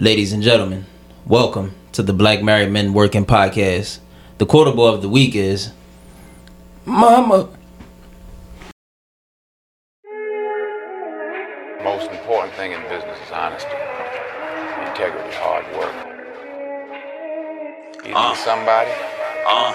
Ladies and gentlemen, welcome to the Black Married Men Working Podcast. The quotable of the week is Mama. most important thing in business is honesty, integrity, hard work. You need somebody? Uh,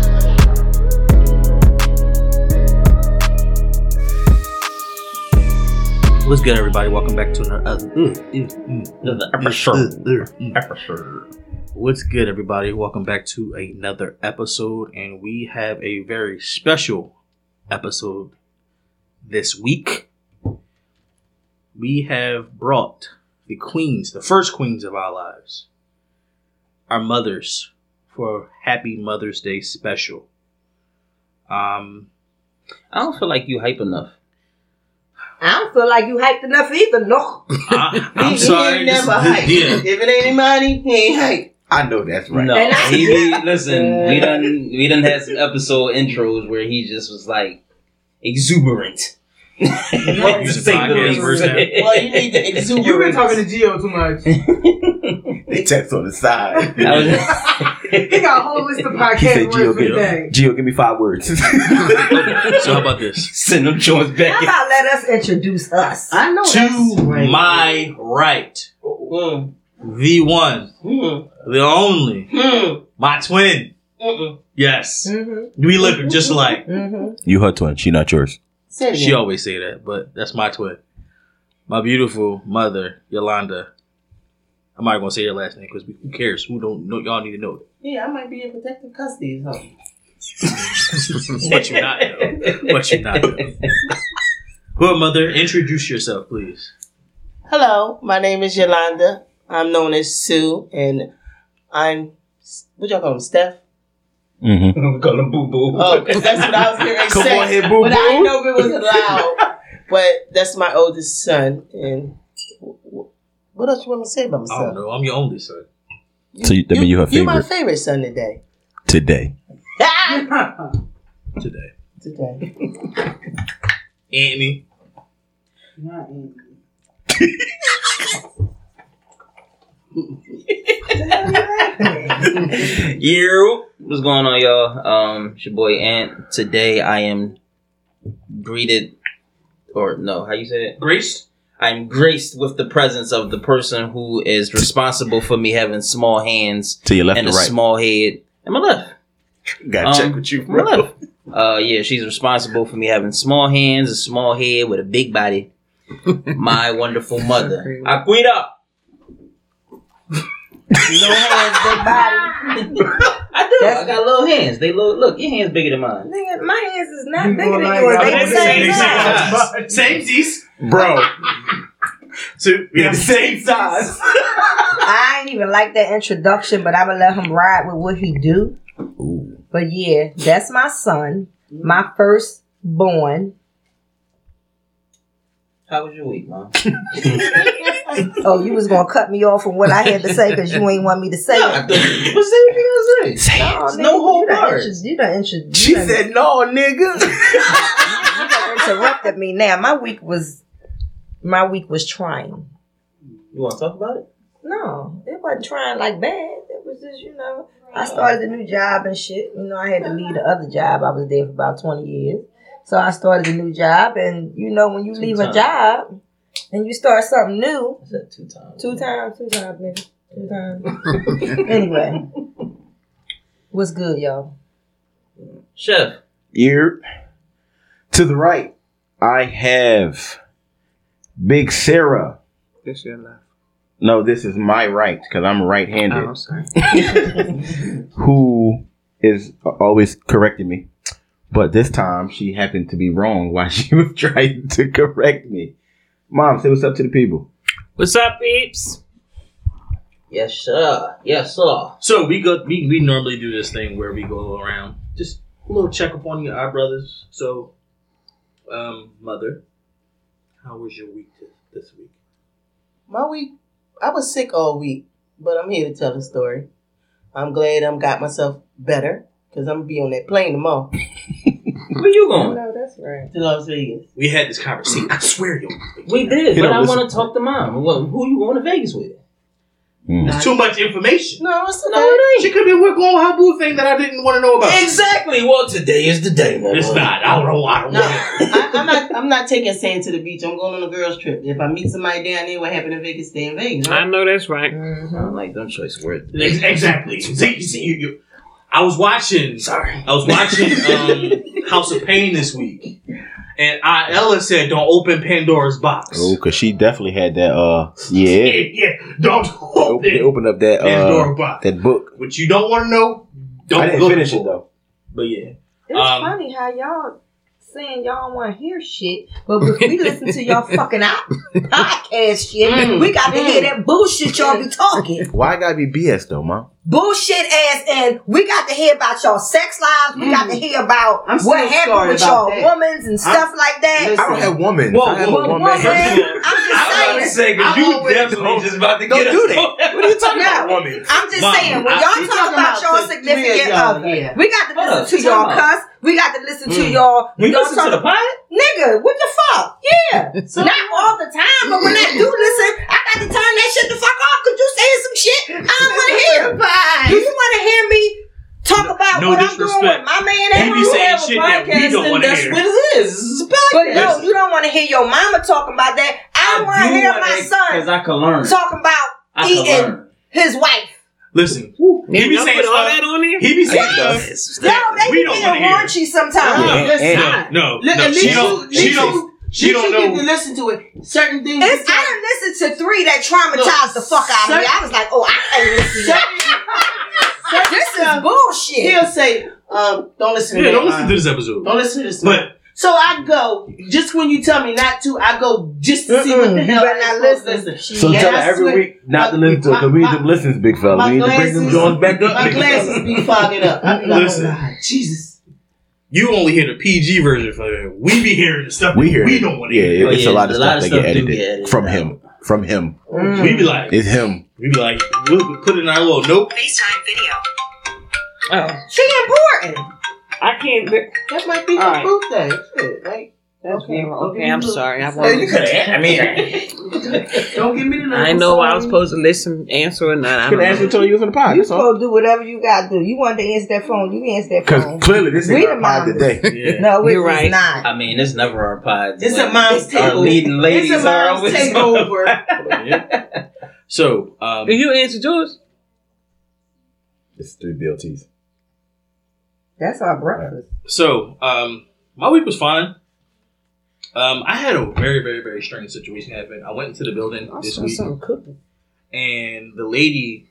What's good, everybody? Welcome back to another, uh, mm, mm, mm, another episode. episode. What's good, everybody? Welcome back to another episode, and we have a very special episode this week. We have brought the queens, the first queens of our lives, our mothers, for Happy Mother's Day special. Um, I don't feel like you hype enough. I don't feel like you hyped enough either, no. I, I'm He- sorry. He never is- hyped. yeah. If it ain't money, he ain't hyped. I know that's right. No, And I- he, he- listen. We done we done had some episode intros where he just was like exuberant. Use a podcast verse now. Well, you need to exuberate. You've been talking to Gio too much. They text on the side. That was- He got a whole list of he podcast said, words Gio, for give, day. Gio, give me five words. So how about this? Send them joints How back. about let us introduce us? I know To my right, Mm, the one, mm, the only, mm, my twin. Yes, mm, we look just like mm. you her twin. She not yours. Say She always say that, but that's my twin. My beautiful mother, Yolanda. I'm not gonna say her last name because who cares? Who don't know? Y'all need to know Yeah, I might be in protective custody or something. it. what you not know? What you not know? Who, mother? Introduce yourself, please. Hello, my name is Yolanda. I'm known as Sue, and I'm what y'all call him, Steph? Mm-hmm. we call him boo boo. Oh, 'cause that's what I was going to Come say. on here, boo Boo. But I didn't know if it was allowed. but that's my oldest son, and wh- wh- what else you want me to say about I myself? don't know. I'm your only son. So you- that mean you her You my favorite? favorite son today. Today. Today, today. Anthony. Not Anthony. Yo, what's going on, y'all? Um, it's your boy Ant. Today I am greeted, or no, how you say it? Grace. I'm graced with the presence of the person who is responsible for me having small hands To your left and a right? small head. And my left. Gotta Um, check with you, My left. Uh, yeah, she's responsible for me having small hands, a small head with a big body. My wonderful mother, Aquita. No hands, big body. I do. I got little hands. They look. Look, your hands bigger than mine. Nigga, my hands is not You bigger than like- yours. I They the gonna same size. Same Z's. Bro. So we have the same size. I ain't even like that introduction, but I'm gonna let him ride with what he do. Ooh. But yeah, that's my son, my first born. How was your week, mom? Oh, you was gonna cut me off from what I had to say because you ain't want me to say I it. thought you was saying Say gonna No, It's nigga, no whole you done words. intro- You done intro- you She done- said no, nigga. you done interrupted me. Now my week was my week was trying. You want to talk about it? No, it wasn't trying like bad. It was just you know I started a new job and shit. You know I had to leave the other job. I was there for about twenty years, so I started a new job. And you know when you Two leave a job and you start something new, I said two times. two times, two times, nigga, two times. anyway, what's good, y'all? Chef. Ear. To the right, I have Big Sarah. This your left. No, this is my right because I'm right-handed. Oh, sorry. who is always correcting me. But this time she happened to be wrong while she was trying to correct me. Mom, say what's up to the people. What's up, peeps? Yes, sir. Yes, sir. So we go. We, we normally do this thing where we go around, just a little check up on your our brothers. So, um, mother, how was your week this, this week? My week, I was sick all week, but I'm here to tell the story. I'm glad I'm got myself better because I'm gonna be on that plane tomorrow Where you going? No, that's right. to Las Vegas. We had this conversation. Mm. I swear, yo, We did, He but I want to talk to mom. Well, who you going to Vegas with? Mm. it's too much information. No, it's not. No, it She could be working on her boo thing that I didn't want to know about. Exactly. Well, today is the day, man. It's not. I don't know. I don't No, know. I, I'm not. I'm not taking sand to the beach. I'm going on a girls trip. If I meet somebody down there, what happened in Vegas, stay in Vegas. I know that's right. I'm like, don't like choice words. Exactly. See, see, you, you, I was watching. Sorry. I was watching um, House of Payne this week, and I, Ella said, "Don't open Pandora's box." Oh, cause she definitely had that. Uh, yeah. yeah, yeah. Don't They op- they open opened up that Pandora's uh, box. that book. which you don't want to know, don't I didn't look finish for it though. But yeah, It's Um, funny how y'all saying y'all don't want to hear shit, but if we listen to y'all fucking out podcast shit, Mm, we got to mm. hear that bullshit y'all be talking. Why gotta be BS though, mom? Bullshit ass, and we got to hear about y'all sex lives. We got to hear about I'm what happened with y'all that. womans and stuff like that. Listen. I don't have woman. Whoa, I have whoa, a woman. woman. First I'm just I was saying. say because you always- definitely just about to Don't get do us- that. What are you talking Yeah. about, woman? I'm just Mom, saying, when I- y'all talk talking about about y'all significant y'all other, here. we got to Hold listen to y'all talking cuss. We got to listen to Mm. y'all. We y'all listen to the talk- pod. Nigga, what the fuck? Yeah. Not all the time, but when I do listen, I got to turn that shit the fuck off because you saying some shit I don't want to hear. Do you want to hear me talk about No what I'm doing with my man He at be home? saying shit that we don't want to That's hear. what it is. It's a But podcast. no, you don't want to hear your mama talking about that. I don't want to hear my son because son I can learn. talking about I can eating learn. his wife. listen. Did He be y'all saying put all stuff. that on there? He be saying Yes. stuff. Yo, that they we be don't getting want to hear. raunchy sometimes. Yeah, listen. and- No, Look, no, at she least don't. you- She least don't. you- She least don't you get to know. listen to it. Certain things. It's, I done listened to three that traumatized the fuck out of me. I was like, oh, I can't listen to that. This is bullshit. He'll say, um, "Don't listen to Yeah, that. don't listen uh, to this episode. Don't listen to this." But so I go just when you tell me not to. I go just to see what the hell better I'm not supposed to listen. So Yeah, tell her every swear- week not to listen to it because we need my- them listens, big fella. my We need to bring them joints back up. My big fella. glasses be fogging up. I be like, Listen. oh God, Jesus. you only hear the PG version for that. We be hearing the stuff We hear we don't want to Yeah, hear. Oh, it's yeah, a lot of a stuff lot of that stuff get do get edited edited from out. him. From him. Mm. We be like, It's him. We be like, we'll put in our little note. FaceTime video. Oh, She important. I can't. Be- That might be All the right. birthday. Shit, like, That's Okay, okay. okay, Okay, I'm sorry. I Hey, won't. you could have. I mean, don't give me the number. I know I was supposed to listen, answer, or not. I Could don't answer know. until you was in the pod. You That's all. supposed to do whatever you got to do. You wanted to answer that phone, you answer that phone. Because clearly this is We our the pod mamas. today. Yeah. No, it You're was right. not. I mean, it's never our pod. It's a when mom's Our takeover. leading ladies It's a are mom's always takeover. So, um, Did you answer yours? It's three BLTs. That's our breakfast. so um, my week was fine. Um, I had a very, very, very strange situation happen. I went into the building I this week, something cooking. and the lady,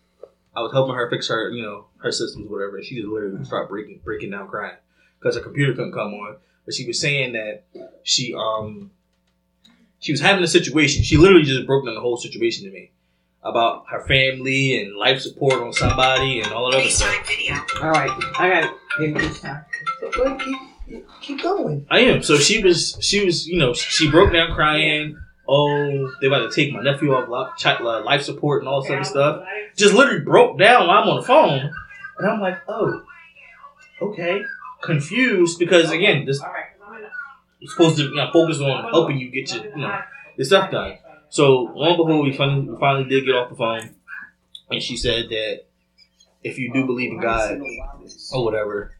I was helping her fix her, you know, her systems, whatever. And she just literally started breaking, breaking down, crying because her computer couldn't come on. But she was saying that she, um, she was having a situation. She literally just broke down the whole situation to me about her family and life support on somebody and all that other stuff. FaceTime video. All right, I got it. Give me this time. So keep, keep going. I am. So she was, she was, you know, she broke down crying. Oh, they about to take my nephew off li- chi- uh, life support and all this other stuff. Just literally broke down while I'm on the phone, and I'm like, oh, okay, confused because again, this is supposed to you know, focus on helping you get your, you know, your stuff done. So lo and behold, we finally, we finally did get off the phone, and she said that if you do believe in God or whatever,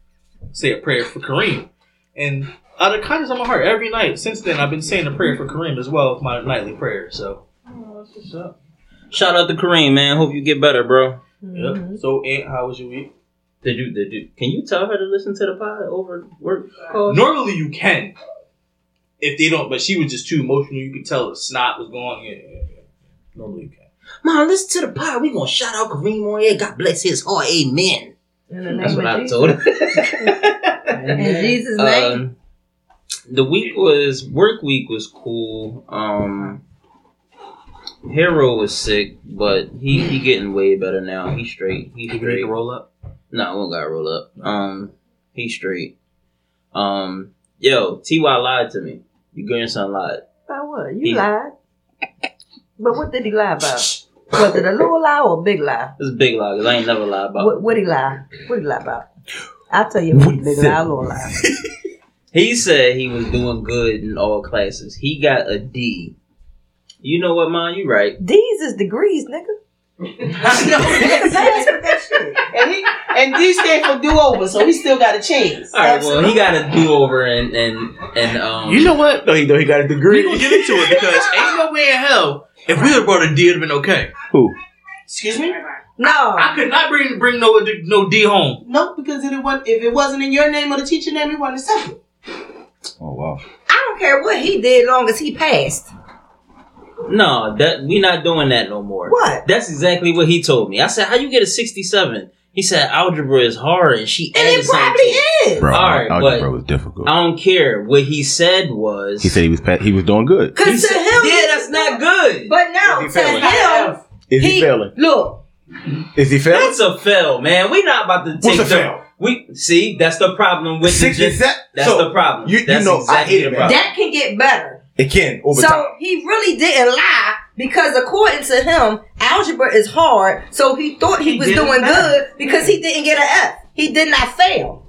say a prayer for Kareem. And out of the kindness of my heart, every night since then, I've been saying a prayer for Kareem as well as my nightly prayer. So, Shout out to Kareem, man. Hope you get better, bro. Mm-hmm. yep. So, Ant, how was your week? Did you? Did you? Can you tell her to listen to the pod over work calls? Normally, you can if they don't, but she was just too emotional. You could tell the snot was going. Yeah, yeah, yeah. Normally, you can. Mom, listen to the pod. We gonna shout out Kareem on air. God bless his heart. Amen. The That's what of I told her. In Jesus' name. Um, the week was work week was cool. Um, Hero was sick, but he he getting way better now. He straight. He You need straight. to roll up. No, I won't got roll up. Um, he straight. Um, yo, Ty lied to me. Your grandson lied. About what? You He- lied. But what did he lie about? Was it a little lie or a big lie? It's a big lie because I ain't never lied about. What what he lie? What did he lie about? I'll tell you What big lie little lie. He said he was doing good in all classes. He got a D. You know what, man? You right. D's is degrees, nigga. I Nigga pass with and he and D stand for do over, so he still got a chance. All right. Well, he got a do over and and and um. You know what? No, he know he got a degree. We degree. gonna get into it because ain't no way in hell if we would have brought a D, it'd have been okay. Who? Excuse me? No. I could not bring bring no no D home. No, because if it wasn't if it wasn't in your name or the teacher name, it wasn't accepted. Oh wow. I don't care what he did long as he passed. No, that we not doing that no more. What? That's exactly what he told me. I said, "How you get a 67? He said, "Algebra is hard," and she And added it probably something. is. Bro, All right, algebra but- was difficult. I don't care. What he said was, He said he was he was doing good. He Cause to said- him, "Yeah, that's not good." But now Is to failing? him, Is he, he failing? look. Is he failing? That's a fail, man. We not about to take a the- fail? We see that's the problem with the Sixty-seven. That's so, the problem. you- you that's know, I hate it, man. That can get better. It can over so time. he really didn't lie because according to him, algebra is hard. So he thought he, He was doing it good because he didn't get an F. He did not fail.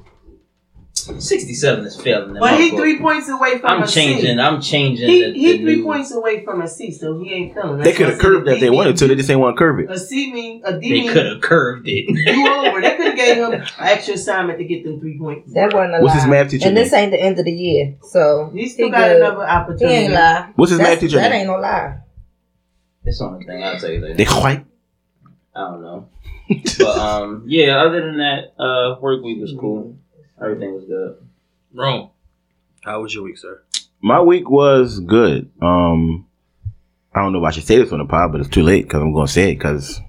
67 is failing. in But he book. three points away from I'm a C. changing. I'm changing. He, the, he the three new- points away from a C, so he ain't failing. They could have curved that if they D wanted to. They just ain't want to curve it. A C mean a D They could have curved it. do over. They could have gave him an extra assignment to get them three points. That wasn't a What's lie. his math teacher And this ain't the end of the year, so He still he got good. another He opportunity. ain't lie. What's his That's- math teacher That name? ain't no lie. It's the only thing I'll tell you later. They white. I don't know. But um, yeah. Other than that, uh, work week was cool. Everything was good. Rome. How was your week, sir? My week was good. Um, I don't know if I should say this on the pod, but it's too late because I'm going to say it because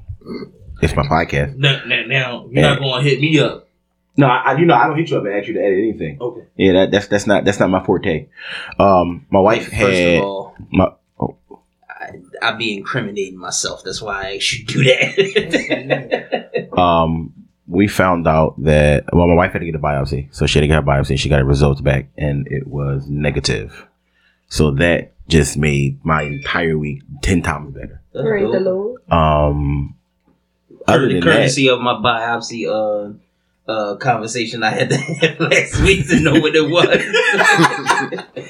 it's my podcast. Now, now, now you're not going to hit me up. No, I, I- you know I don't hit you up and ask you to edit anything. Okay. Yeah, that, that's that's not that's not my forte. Um, my wife First had of all, my oh, I, I be incriminating myself. That's why I should do that. um, we found out that well, my wife had to get a biopsy, so she had to get her biopsy. She got her results back, and it was negative. So that just made my entire week ten times better. That's Praise the. Lord. Um, other the than that, courtesy of my biopsy uh uh conversation I had to have last week to know what it was.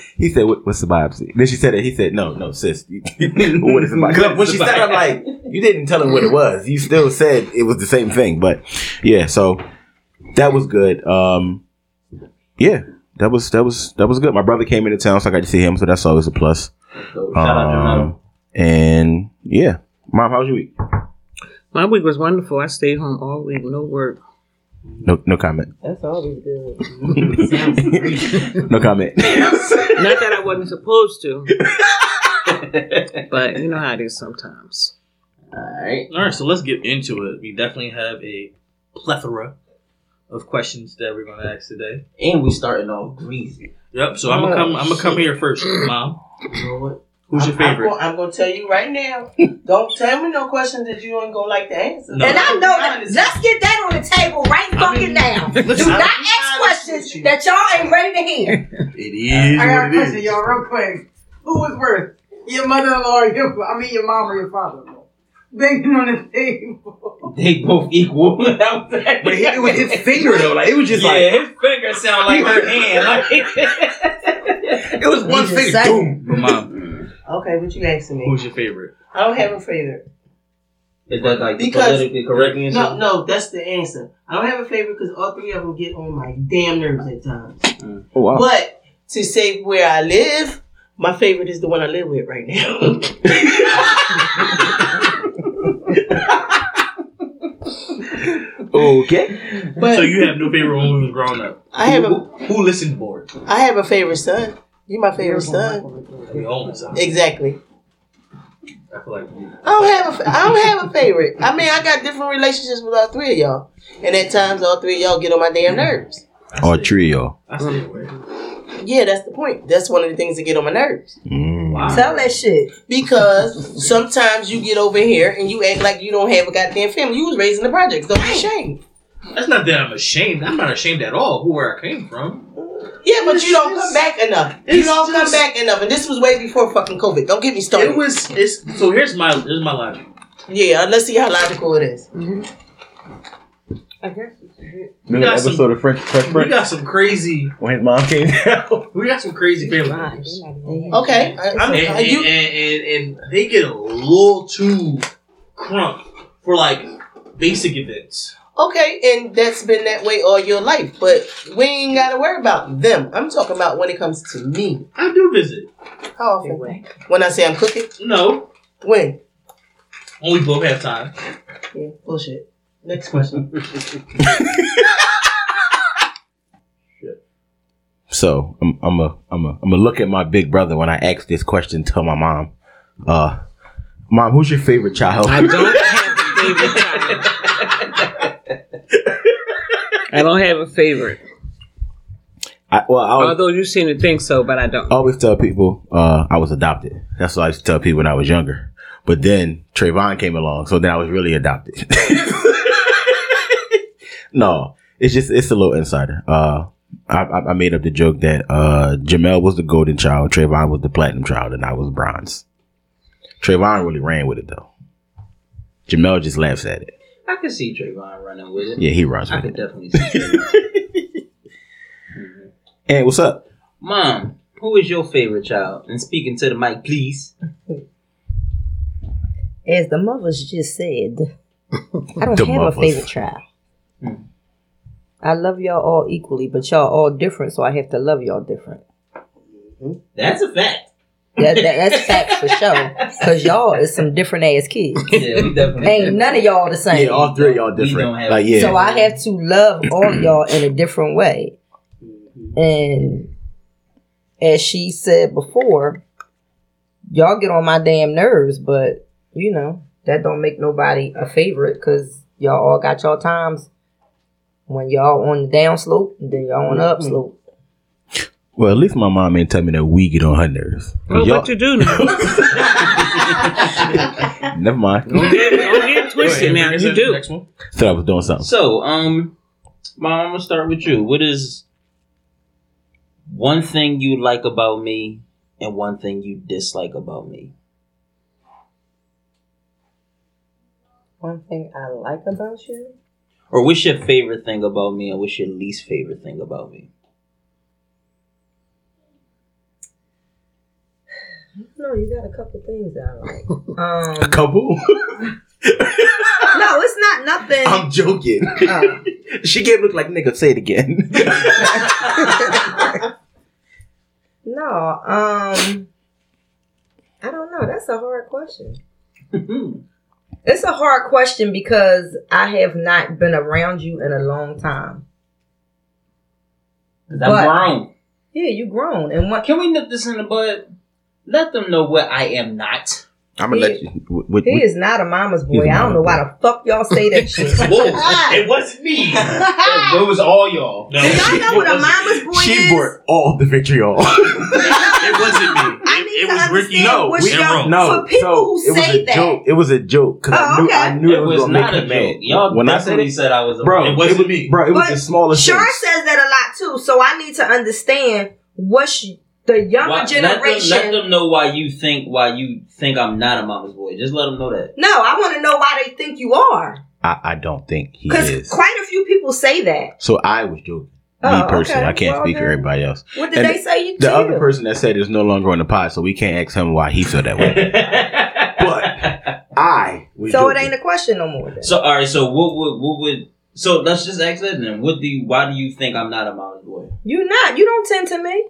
he said, what, "What's the biopsy?" Then she said it. He said, "No, no, sis. what is the biopsy?" 'Cause when she said, it, I'm like, "You didn't tell him what it was. You still said it was the same thing." But yeah, so that was good. Um, yeah, that was that was that was good. My brother came into town, so I got to see him. So that's always a plus. So, shout out to. Um, and yeah, mom, how was your week? My week was wonderful. I stayed home all week, no work. No, no comment. That's always good. No comment. Not that I wasn't supposed to, but you know how it is sometimes. All right. All right, so let's get into it. We definitely have a plethora of questions that we're going to ask today. And we starting off greasy. Yep. So I'm gonna oh, come. I'm gonna come here first, mom. You know what? Who's your I'm- I'm favorite? I'm, gonna tell you right now. Don't tell me no questions that you ain't gonna like to answer. No. And I know that. Let's get that on the table right fucking now. Do not ask questions that y'all ain't ready to hear. It is I got a question, is. y'all, real quick. Who was worse, your mother-in-law or your, I mean, your mom or your father-in-law? Banging on the table. They both equal. But he, it was his finger though. Like it was just yeah, like his finger sound like her hand. Like, it was one He's just finger. saying. Boom. But mom, Okay, what you asking me? who's your favorite? I don't have a favorite. Is that like the politically correct answer? No, no, that's the answer. I don't have a favorite because all three of them get on my damn nerves at times. Mm. Oh wow. But to say where I live, my favorite is the one I live with right now. Okay. but so you have no favorite when we was growing up. I have a Who, who listened more? I have a favorite son. You my favorite son. The only son. Exactly. I feel like. I don't have a, I don't have a favorite. I mean, I got different relationships with all three of y'all, and at times all three of y'all get on my damn nerves. Or trio. I stay away. Yeah, that's the point. That's one of the things that get on my nerves. Mm. Mm. Tell that shit. Because sometimes you get over here and you act like you don't have a goddamn family. You was raised in the projects. Don't be ashamed. That's not that I'm ashamed. I'm not ashamed at all who where I came from. Yeah, but you don't come back enough. You don't come back enough. And this was way before fucking COVID. Don't get me started. It was. It's so. Here's my. Here's my logic. yeah, let's see how logical it is. I guess. Remember got the some- episode of French Fresh We got some crazy. when his mom came down? We got some crazy family members. Okay. I, And, I, and, you, and, and, and they get a little too crunk for like basic events. Okay, and that's been that way all your life. But we ain't got to worry about them. I'm talking about when it comes to me. I do visit. How often? When I say I'm cooking? No, When? when we both have time. Yeah, bullshit. Next question. So I'm I'm a I'm a I'm gonna look at my big brother when I ask this question to my mom. Uh, mom, who's your favorite child? I don't have a favorite child. I don't have a favorite. I, well, I always, Although you seem to think so, but I don't. I always tell people uh, I was adopted. That's what I used to tell people when I was younger. But then Trayvon came along, so then I was really adopted. no, it's just it's a little insider. Uh, I, I I made up the joke that uh, Jamel was the golden child, Trayvon was the platinum child, and I was bronze. Trayvon really ran with it though. Jamel just laughs at it. I can see Trayvon running with it. Yeah, he runs I with could it. definitely see Trayvon. Hey, what's up? Mom, who is your favorite child? And speaking to the mic, please. As the mothers just said, I don't have mothers. a favorite child. Hmm. I love y'all all equally, but y'all all different, so I have to love y'all different. That's a fact. That, that, that's facts for sure. Cause y'all is some different ass kids. Yeah, we definitely. Ain't none of y'all the same. Yeah, all three of y'all We different. don't have- Like yeah, So I have to love all y'all in a different way. And as she said before, y'all get on my damn nerves, but you know, that don't make nobody a favorite because y'all all got y'all times when y'all on the down slope and then y'all on the up mm-hmm. slope. Well, at least my mom ain't tell me that we get on her nerves. 'Cause Well, y'all- what you do now? Never mind. Don't get, don't get twisted now. You do. Next one. Said I was doing something. So, um, Mom, I'm gonna start with you. What is one thing you like about me and one thing you dislike about me? One thing I like about you, Or what's your favorite thing about me and what's your least favorite thing about me? No, you got a couple things that I like. A Um, couple? no, it's not nothing. I'm joking. Uh, she gave look like nigga. Say it again. no, um, I don't know. That's a hard question. It's a hard question because I have not been around you in a long time. 'Cause I'm But- grown. Yeah, you grown, and what? Can we nip this in the bud? Let them know what I am not. I'm gonna let you. What, what, He is not a mama's boy. He's a I don't know why the fuck y'all say that shit. Whoa, it wasn't me. It was all y'all. No, Do y'all know what a mama's boy she is? brought all the vitriol. It wasn't me. I It, need it to was Ricky. No, we- y'all, no, for people so who it was say a that. joke. It was a joke because I Oh, knew okay. I knew it, It was, was gonna make not her a mad. joke. Y'all when I said definitely it, said I was a bro, It wasn't me. bro, it was the smallest Shar things. says that a lot too, so I need to understand what she, the younger Why- let, them, generation. let them know why you think why you think I'm not a mama's boy. Just let them know that. no, I want to know why they think you are, I, I don't think he because is. quite a few people say that. So I was joking. Oh, Me personally, okay. I can't Well, speak for everybody else. What did And they say you The to other you? person that said is no longer on the pod, so we can't ask him why he feel that way. But I was So it ain't a question no more. Then. so all right. So what would what would so let's just ask that then. What do you, why do you think I'm not a mama's boy? You're not. You don't tend to me.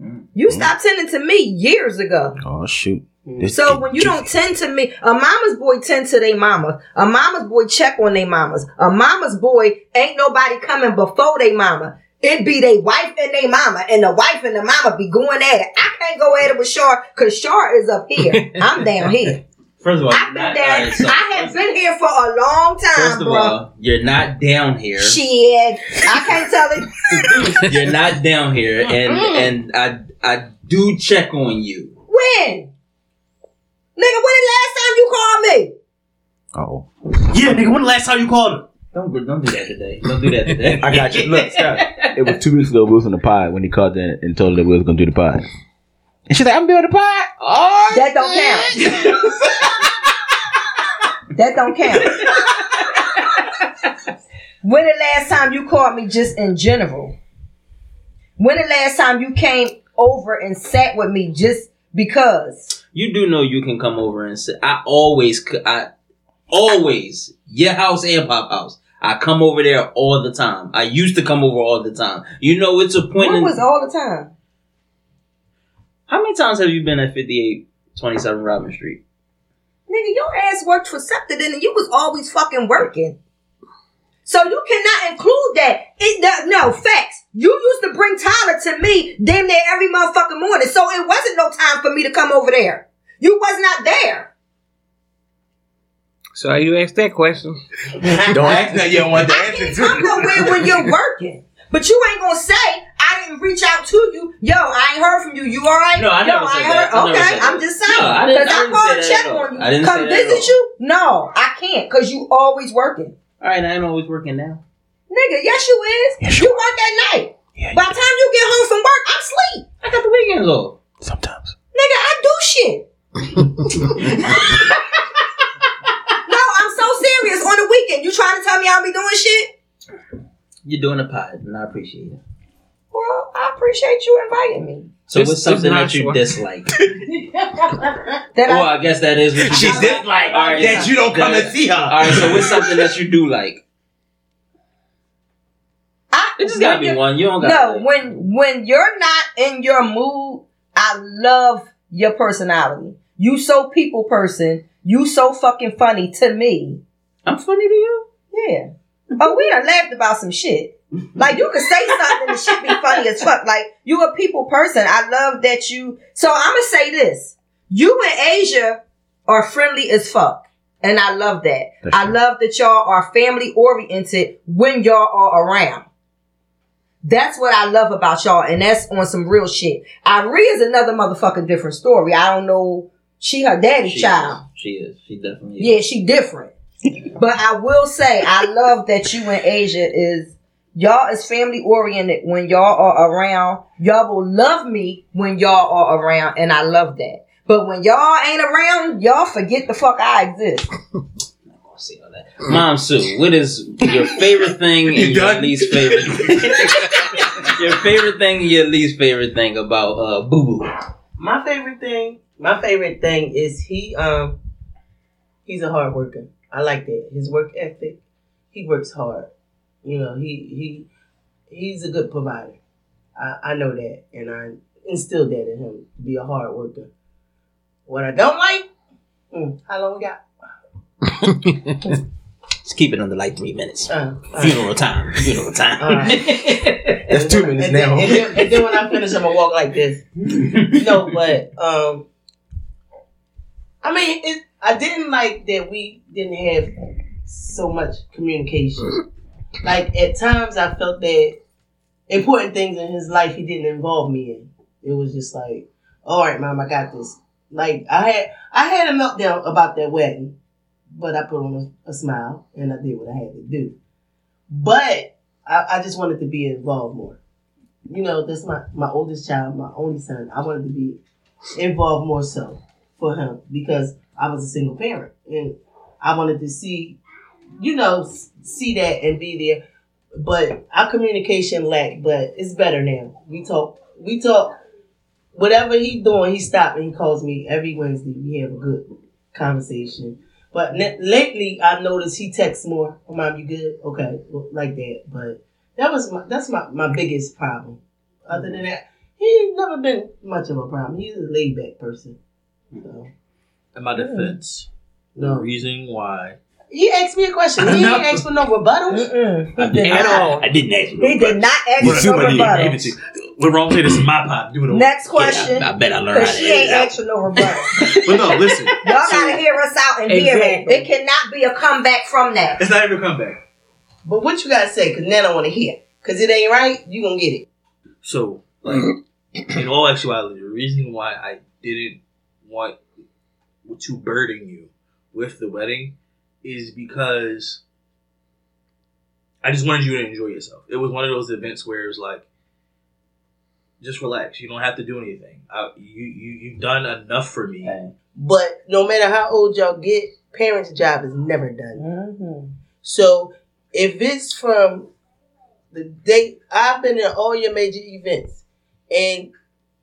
Mm. You stopped tending to me years ago. Oh shoot! This So when you juicy. don't tend to me, a mama's boy tend to their mama. A mama's boy check on their mamas. A mama's boy ain't nobody coming before they mama. It be they wife and they mama, and the wife and the mama be going at it. I can't go at it with Shar because Shar is up here. I'm down here. First of all, I've been not- down. all right, so I have been here for a long time. First time, of bro. all, you're not down here. Shit, I can't tell it. You're not down here, and and I I do check on you. When? Nigga, when the last time you called me? Oh, Yeah, nigga. When the last time you called him? Don't don't do that today. Don't do that today. I got you. Look, Scott, it was two weeks ago. We was in the pod when he called in and told her that we was gonna do the pod. And she's like, "I'm doing the pot. Oh, That don't count. that don't count. When the last time you called me just in general? When the last time you came over and sat with me just because? You do know you can come over and sit. I always, I always your house and pop house. I come over there all the time. I used to come over all the time. You know, it's a point. When in, was all the time? How many times have you been at 5827 Robin Street? Nigga, your ass worked for something and you was always fucking working. So you cannot include that. It, the, no, facts. You used to bring Tyler to me damn near every motherfucking morning. So it wasn't no time for me to come over there. You was not there. So you asked that question. Don't ask that you don't want the I answer can't come to. nowhere when you're working. But you ain't gonna say I didn't reach out to you. Yo, I ain't heard from you. You all right? No, I never Yo, said ain't that. I heard. never Okay, said I'm just saying. No, I didn't- I Cause I, didn't called say that check on you. I didn't Come say that at visit all. you? No, I can't. Cause you always working. All right, I ain't always working now. Nigga, yes you is. Yes, you work at night. Yeah, By the time you get home from work, I'm asleep. I got the weekends off. Sometimes. Nigga, I do shit. no, I'm so serious. On the weekend, you trying to tell me I'll be doing shit? You're doing a pod, and I appreciate it. Well, I appreciate you inviting me. So This- what's something that you sure. dislike? That well, I, I guess that is what you She dislike. dislike All right, that you don't come that- and see her. All right, so what's something that you do like? I It just gotta be one. You don't got No, got. when when you're not in your mood, I love your personality. You so people person. You so fucking funny to me. I'm funny to you. Yeah. Oh, we done laughed about some shit. Like you could say something and shit be funny as fuck. Like you a people person. I love that you. So I'm gonna say this: you and Asia are friendly as fuck, and I love that. That's I true. love that y'all are family oriented when y'all are around. That's what I love about y'all, and that's on some real shit. Irie is another motherfucking different story. I don't know. She her daddy's She child. Is. She is. She definitely. Is. Yeah, she different. but I will say, I love that you and Asia is y'all is family oriented when y'all are around. Y'all will love me when y'all are around, and I love that. But when y'all ain't around, y'all forget the fuck I exist. I'll see all that. Mom Sue, what is your favorite thing and You your done? least favorite? your favorite thing and your least favorite thing about uh Boo Boo. My favorite thing, my favorite thing is he um he's a hard worker. I like that. His work ethic. He works hard. You know, he he he's a good provider. I, I know that and I instilled that in him to be a hard worker. What I don't like, mm, how long we got? Let's keep it under like three minutes. Uh, uh, Funeral time. Funeral time. All right. That's two minutes and then, now. And then, and then when I finish, I'm gonna walk like this. no, but um, I mean, it, I didn't like that we didn't have so much communication. Like at times, I felt that important things in his life he didn't involve me in. It was just like, all right, mom, I got this. Like I had, I had a meltdown about that wedding, but I put on a, a smile and I did what I had to do. But I, I just wanted to be involved more. You know, that's my, my oldest child, my only son. I wanted to be involved more so for him because I was a single parent and I wanted to see, you know, see that and be there. But our communication lacked, but it's better now. We talk, we talk, whatever he doing, he stop and he calls me every Wednesday. We have a good conversation. But ne- lately, I've noticed he texts more. Oh, mom, you good? Okay, like that. But that was my, that's my, my biggest problem. Other than that, he's never been much of a problem. He's a laid back person. So, In my defense, the no. reason why He asked me a question. He No. didn't ask for no rebuttal. Mm-mm. I did At not. all. I didn't ask you. He did not ask for no somebody rebuttal. Give it to you. We're wrong. Say this is my pot. Do it over. Next question. Yeah, I, I bet I learned how Because to she edit ain't it asked for no rebuttal. But no, listen. Y'all gotta hear us out and hear it. It cannot be a comeback from that. It's not even a comeback. But what you gotta say? Cause now I want to hear. Cause it ain't right. You gonna get it. So, like, in all actuality, the reason why I didn't want to burden you with the wedding is because I just wanted you to enjoy yourself. It was one of those events where it was like, just relax. You don't have to do anything. I, you you you've done enough for me. But no matter how old y'all get, parents' job is never done. Mm-hmm. So if it's from the date I've been in all your major events, and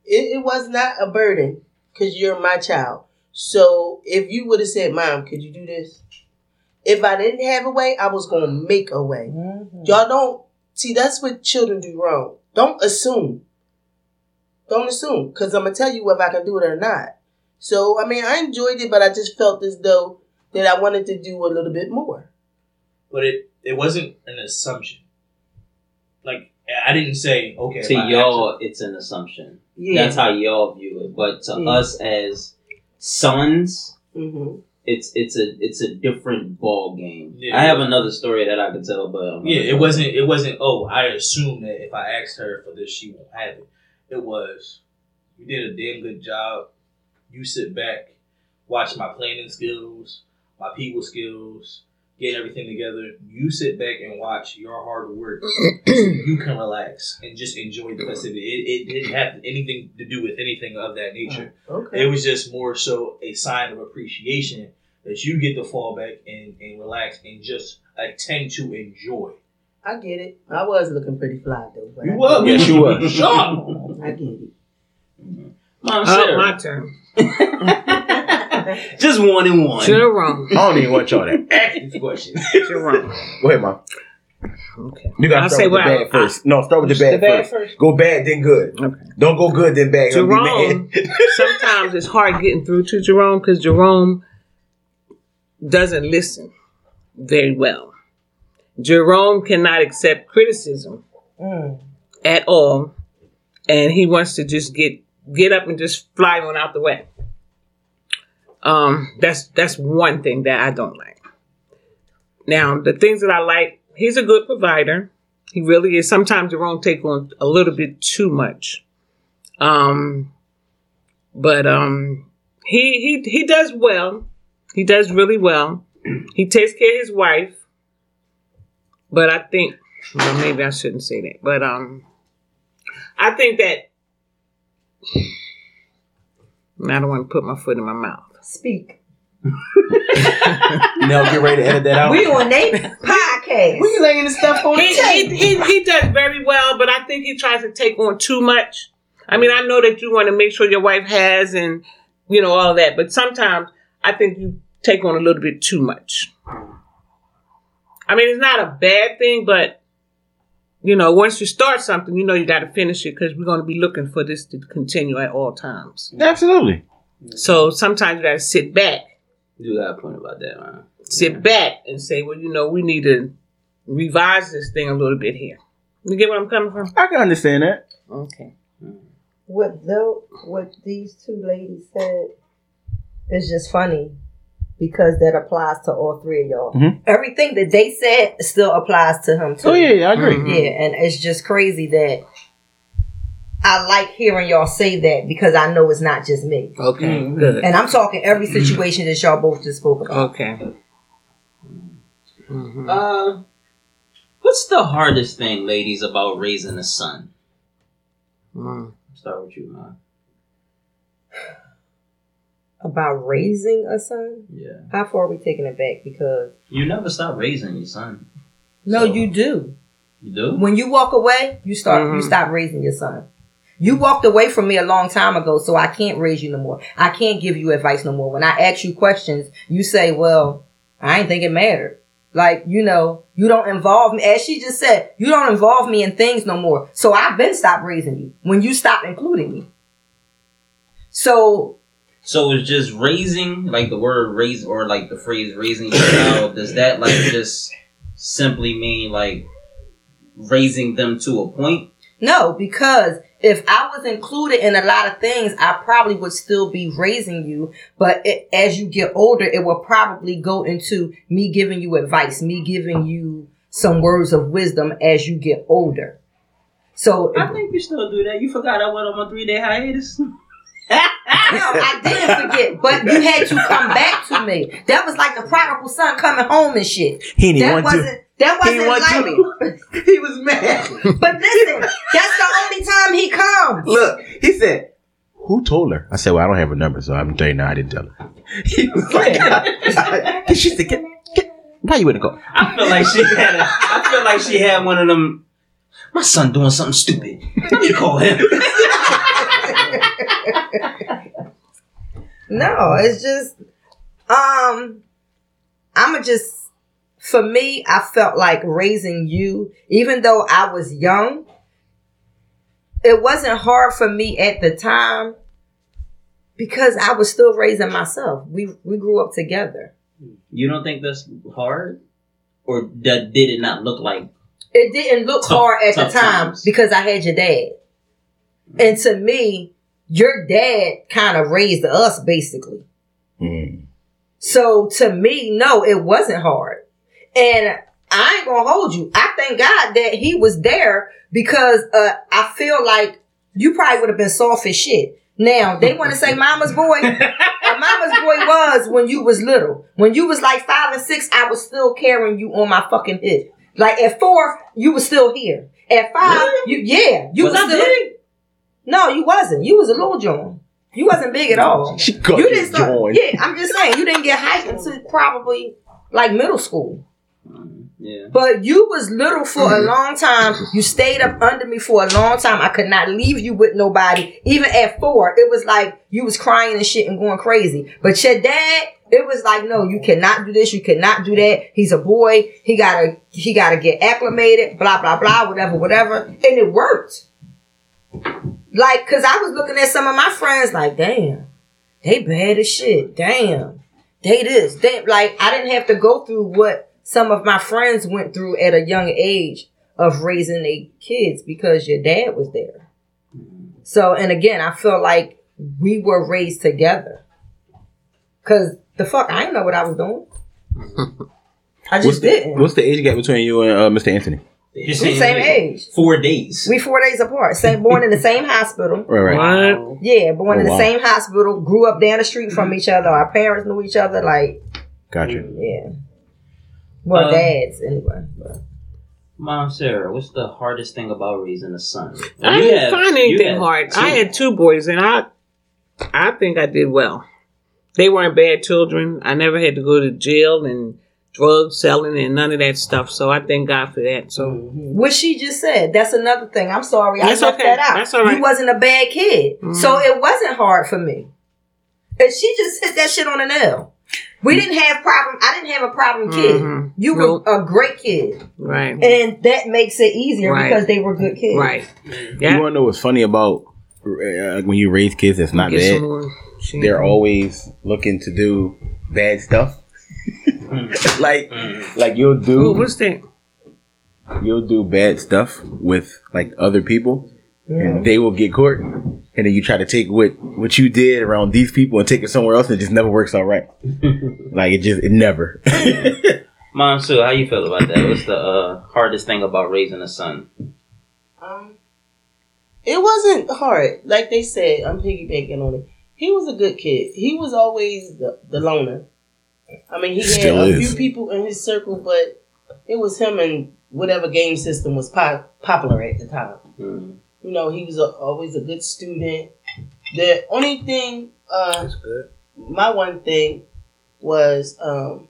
it, it was not a burden because you're my child. So if you would have said, "Mom, could you do this?" If I didn't have a way, I was gonna make a way. Mm-hmm. Y'all don't see that's what children do wrong. Don't assume. Don't assume, because I'm gonna tell you if I can do it or not. So I mean, I enjoyed it, but I just felt as though that I wanted to do a little bit more. But it it wasn't an assumption. Like I didn't say okay. to y'all, it's an assumption. Yeah. That's how y'all view it. But to Yeah. us as sons, hmm it's it's a it's a different ball game. Yeah. I have another story that I could tell, but Yeah, it wasn't. It wasn't. Oh, I assume that if I asked her for this, she won't have it. It was. You did a damn good job. You sit back, watch my planning skills, my people skills, get everything together. You sit back and watch your hard work. so you can relax and just enjoy the festivity. It, it didn't have anything to do with anything of that nature. Uh, okay. It was just more so a sign of appreciation that you get to fall back and, and relax and just attend to enjoy. I get it. I was looking pretty fly though. But You I were. Yes, you were. Sure. I get it. Mom, Oh, Sarah. my turn. Just one and one. Jerome. I don't even want y'all to ask these questions. Jerome. Go ahead, mom. Okay. You gotta I'll start say with the what bad I- first. no, start with the bad, The bad first. first. Go bad, then good. Okay. Don't go good, then bad. I'll be Jerome, sometimes it's hard getting through to Jerome because Jerome doesn't listen very well. Jerome cannot accept criticism Mm. at all, and he wants to just get get up and just fly on out the way. Um, that's that's one thing that I don't like. Now, the things that I like, he's a good provider. He really is. Sometimes Jerome take on a little bit too much. Um, but um, he he he does well. He does really well. He takes care of his wife. But I think, well, maybe I shouldn't say that. But um, I think that I don't want to put my foot in my mouth. Speak. Nell, get ready to edit that out. We on Nate podcast. We laying the stuff on He, the he, he, he does very well, but I think he tries to take on too much. I mean, I know that you want to make sure your wife has and, you know, all that, but sometimes I think you take on a little bit too much. I mean, it's not a bad thing, but, you know, once you start something, you know you got to finish it because we're going to be looking for this to continue at all times. Absolutely. So sometimes you got to sit back You got a point about that, man. sit back and say, well, you know, we need to revise this thing a little bit here. You get what I'm coming from? I can understand that. Okay. what though what these two ladies said is just funny because that applies to all three of y'all. Mhm. Everything that they said still applies to him too. Oh yeah, yeah I agree. Mhm. Yeah, and it's just crazy that I like hearing y'all say that because I know it's not just me. Okay. Good. And I'm talking every situation that y'all both just spoke about. Okay. Mhm. Uh, what's the hardest thing, ladies, about raising a son? Mm. Start with you, man. About raising a son? Yeah. How far are we taking it back? Because You never stop raising your son. no, So- you do. You do? When you walk away, you start you Mhm. stop raising your son. You walked away from me a long time ago, so I can't raise you no more. I can't give you advice no more. When I ask you questions, you say, "Well, I ain't think it mattered." Like you know, you don't involve me. As she just said, you don't involve me in things no more. So I've been stopped raising you when you stopped including me. So So it's just raising, like the word raise or like the phrase raising your child, does that like just simply mean like raising them to a point? No, because if I was included in a lot of things, I probably would still be raising you. But it, as you get older, it will probably go into me giving you advice, me giving you some words of wisdom as you get older. So, I think you still do that. You forgot I went on my three day hiatus. no, I didn't forget, but you had to come back to me. That was like the prodigal son coming home and shit. He didn't That want to. Wasn't. That He didn't wasn't want like. he was mad. But listen, that's the only time he comes. Look, he said, "Who told her?" I said, "Well, I don't have her number, so I'm telling you now. I didn't tell her." He was like, "Cause she said, get, get, why you wouldn't go?" I feel like she had. A, I feel like she had one of them. My son doing something stupid. Let me call him. No, it's just um I'ma just for me, I felt like raising you, even though I was young, it wasn't hard for me at the time because I was still raising myself. We we grew up together. You don't think that's hard, or that did it not look like? It didn't look Tough- hard at the time times. because I had your dad. And to me, your dad kind of raised us basically. Mm. So to me, no, it wasn't hard. And I ain't gonna hold you. I thank God that he was there because uh, I feel like you probably would have been soft as shit. Now they want to say mama's boy. A mama's boy was when you was little. When you was like five and six, I was still carrying you on my fucking hip. Like at four, you was still here. At five, you yeah, you Was was still. big? No, you wasn't. You was a little John. You wasn't big at all. She got You you didn't start. Yeah, I'm just saying you didn't get hyped until probably like middle school. Yeah. But you was little for a mm-hmm. long time. You stayed up under me for a long time. I could not leave you with nobody. Even at four, it was like you was crying and shit and going crazy. But your dad, it was like, no, you cannot do this. You cannot do that. He's a boy. He gotta, he gotta get acclimated. Blah blah blah. Whatever, whatever. And it worked. Like, cause I was looking at some of my friends, like, damn, they bad as shit. Damn, they this. They like, I didn't have to go through what some of my friends went through at a young age of raising their kids because your dad was there. So, and again, I feel like we were raised together. Cause the fuck, I didn't know what I was doing. I just What's the, didn't. what's the age gap between you and uh, Mr. Anthony? Just we same age. Four days. We four days apart. Same, born in the same hospital. Right, right. What? Yeah, born Oh, in the wow. same hospital. Grew up down the street from each other. Our parents knew each other. Like, Gotcha. yeah. Well, Uh, dads anyway. But. Mom Sarah, what's the hardest thing about raising a son? I didn't have- find anything hard. two. I had two boys, and I, I think I did well. They weren't bad children. I never had to go to jail and drug selling and none of that stuff. So I thank God for that. So What she just said, that's another thing. I'm sorry, That's I left okay. that out. That's all right. You wasn't a bad kid. Mhm. So it wasn't hard for me. And she just hit that shit on the nail. We didn't have problem. I didn't have a problem kid. Mhm. You Nope. were a great kid. right, And that makes it easier Right. because they were good kids. right, Yeah. You yeah. want to know what's funny about uh, when you raise kids that's not bad? some more shit. They're always looking to do bad stuff. like, like you'll Ooh, do what's that? you'll do bad stuff with like other people, and they will get caught. And then you try to take what what you did around these people and take it somewhere else, and it just never works out right. like it just it never. Mom Sue, how you feel about that? What's the uh, hardest thing about raising a son? Um, it wasn't hard. Like they said, I'm piggybacking on it. He was a good kid. He was always the, the loner. I mean, he Still had a is. few people in his circle, but it was him and whatever game system was pop- popular at the time. Mm. You know, he was a, always a good student. The only thing, uh, my one thing was um,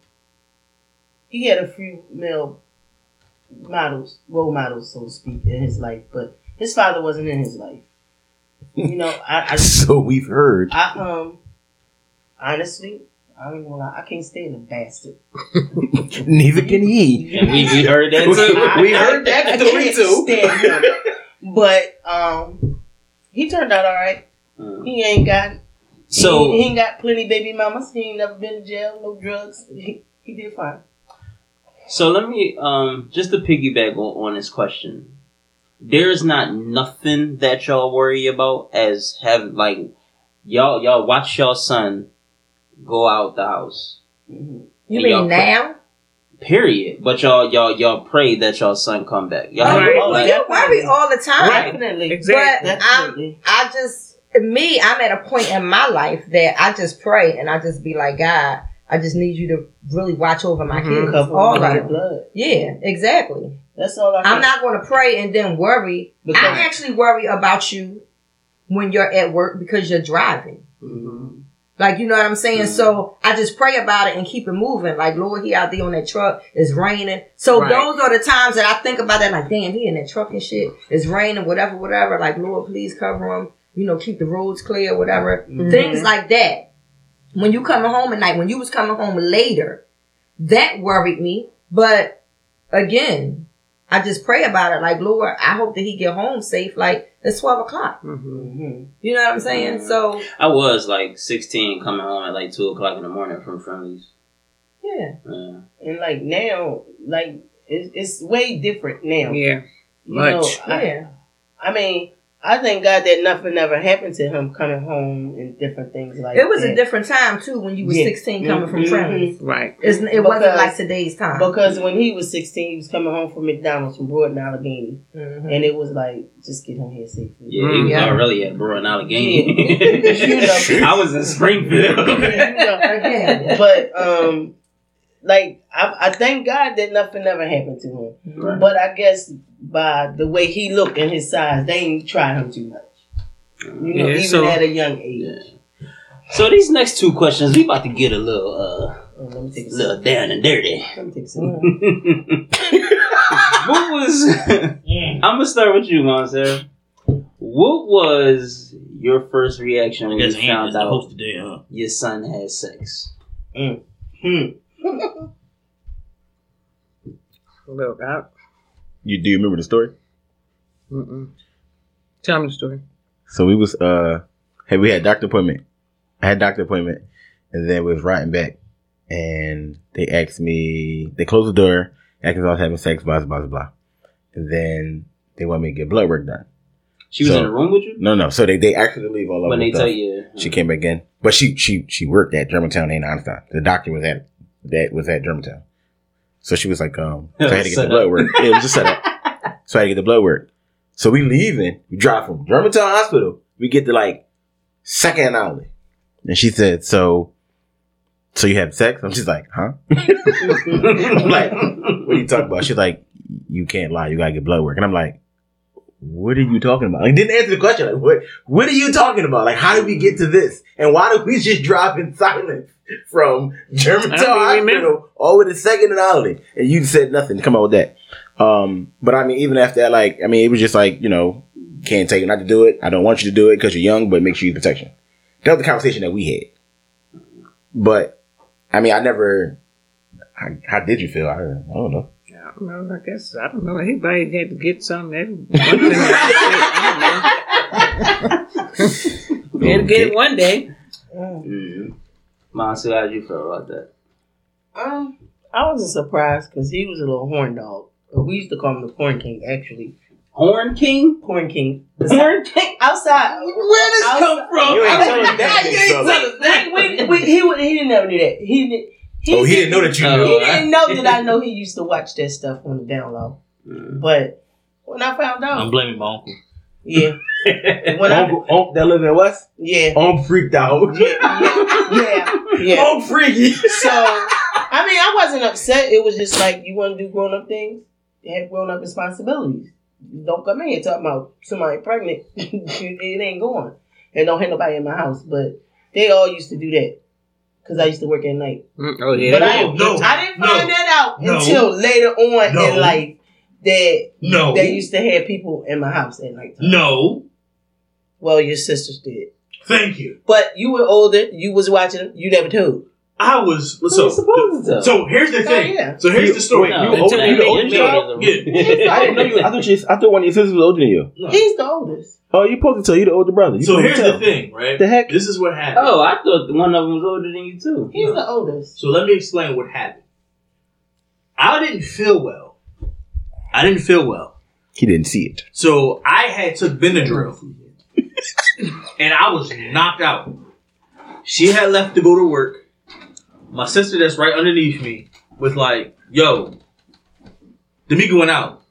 he had a few male models, role models, so to speak, in his life, but his father wasn't in his life. You know, I, I, so we've heard. I um, honestly, I don't gonna lie, I can't stand a bastard. Neither can he. And we, we heard that too. We heard that I too, can't too. stand him. But um, he turned out all right. Mm. He ain't got he, So he ain't got plenty baby mamas. He ain't never been to jail, no drugs. He, he did fine. So let me um just to piggyback on, on this question. There is not nothing that y'all worry about as have like y'all y'all watch your son go out the house. Mhm. You mean now? Period. But y'all y'all y'all pray that y'all son come back. Y'all Oh, Right. Oh, we worry all the time. Right. Definitely. Exactly. But I'm, I just me, I'm at a point in my life that I just pray and I just be like, God, I just need you to really watch over my Mhm. kids. Cover All them of blood. Yeah, exactly. That's all I. I'm not going to pray and then worry. Because- I actually worry about you when you're at work because you're driving. Mhm. Like, you know what I'm saying? So I just pray about it and keep it moving. Like, Lord, he out there on that truck. It's raining. So Right. those are the times that I think about that. Like, damn, he in that truck and shit. It's raining, whatever, whatever. Like, Lord, please cover him. You know, keep the roads clear, whatever. Mm-hmm. Things like that. When you coming home at night, when you was coming home later, that worried me. But again, I just pray about it. Like, Lord, I hope that he get home safe. Like, it's 12 o'clock. Mhm. You know what I'm saying? So, I was like 16 coming home at like 2 o'clock in the morning from friendlies. yeah. Yeah. And like now, like it's, it's way different now. Yeah. You much. know, I, Yeah. I mean, I thank God that nothing ever happened to him coming home and different things like that. It was that. a different time too when you were Yeah. 16 coming from Mhm. Right. It's, it wasn't like today's time. Because when he was 16, he was coming home from McDonald's from Broad and Allegheny. Mhm. And it was like, just get him here safely. Yeah, he was Yeah. already at Brewer and Allegheny. You know. I was in Springfield. You know, Again. but um, like I, I thank God that nothing ever happened to him. Right. But I guess by the way he looked and his size, they ain't try him too much. You know, Yeah, even so- at a young age. Yeah. So these next two questions, we about to get a little, uh, Oh, let me take a little down and dirty. Let me take a sip. what was? I'm gonna start with you, Monster. What was your first reaction when you found is the out host today, huh? your son had sex? Hmm. Look, I, You do you remember the story? mm-mm. Tell me the story. So we was uh hey we had doctor appointment. I had doctor appointment and then we was riding back and they asked me they closed the door, asked me if I was having sex, blah blah blah blah. And then they want me to get blood work done. She was So- in the room with you No, no. So they, they actually leave all over when they stuff. tell you. She came back in. But she she she worked at Germantown in Einstein. The doctor was at that was at Germantown. So she was like, um so I had to get the blood work. Yeah, it was just set up. So I had to get the blood work. So we leaving. We drive from Germantown Hospital. We get to like second alley. And she said, So so you have sex? I'm just like, huh? I'm like, what are you talking about? She's like, you can't lie. You gotta get blood work. And I'm like, what are you talking about? Like, didn't answer the question. Like, what, what are you talking about? Like, how did we get to this? And why did we just drive in silence from Germantown I don't Hospital remember. all the way to Second and Alley? And you said nothing to come out with that. Um, but I mean, even after that, like, I mean, it was just like, you know, can't tell you not to do it. I don't want you to do it because you're young, but make sure you use protection. That was the conversation that we had. But I mean, I never. How, how did you feel? I, don't- I don't know. I don't know. I guess I don't know. Everybody had to get something. Every, one thing I don't know. They had to get it one day. Mm-hmm. Monster, how did you feel about that? Um, I wasn't surprised because he was a little horn dog. We used to call him the Corn King, actually. Horn King? Corn King. Horn King? Outside. Where this come from? You ain't I telling don't- that you ain't telling he, would- he didn't never knew that. He didn't. He, Oh, he didn't know that you knew. He didn't know that I know he used to watch that stuff on the down low. Mm. But when I found out, I'm blaming my uncle. yeah, when I, Uncle, Uncle that live in West, yeah, I'm freaked out. yeah, yeah, yeah. I'm freaky. So, I mean, I wasn't upset. It was just like you want to do grown up things, you have grown up responsibilities. Don't come in here talking about somebody pregnant. it ain't going, and don't have nobody in my house. But they all used to do that because I used to work at night. Mm, Oh yeah. But I, No, no, I didn't no, find that out no, until later on no. in life that No. they used to have people in my house at night. No. Well, your sisters did, Thank you. but you were older. You was watching them. You never told. I was Who so you supposed to so here's the oh, thing. yeah. So here's the story. No, you older- you the me, older you child? know Yeah. I didn't know you. I thought you. I thought one of your sisters was older than you. He's the oldest. Oh, you supposed to tell you the older brother. You So here's to the thing, right? The heck? This is what happened. Oh, I thought one of them was older than you too. He's the oldest. So let me explain what happened. I didn't feel well. I didn't feel well. He didn't see it. So I had took Benadryl. And I was knocked out. She had left to go to work. My sister that's right underneath me was like, yo, D'Amica went out.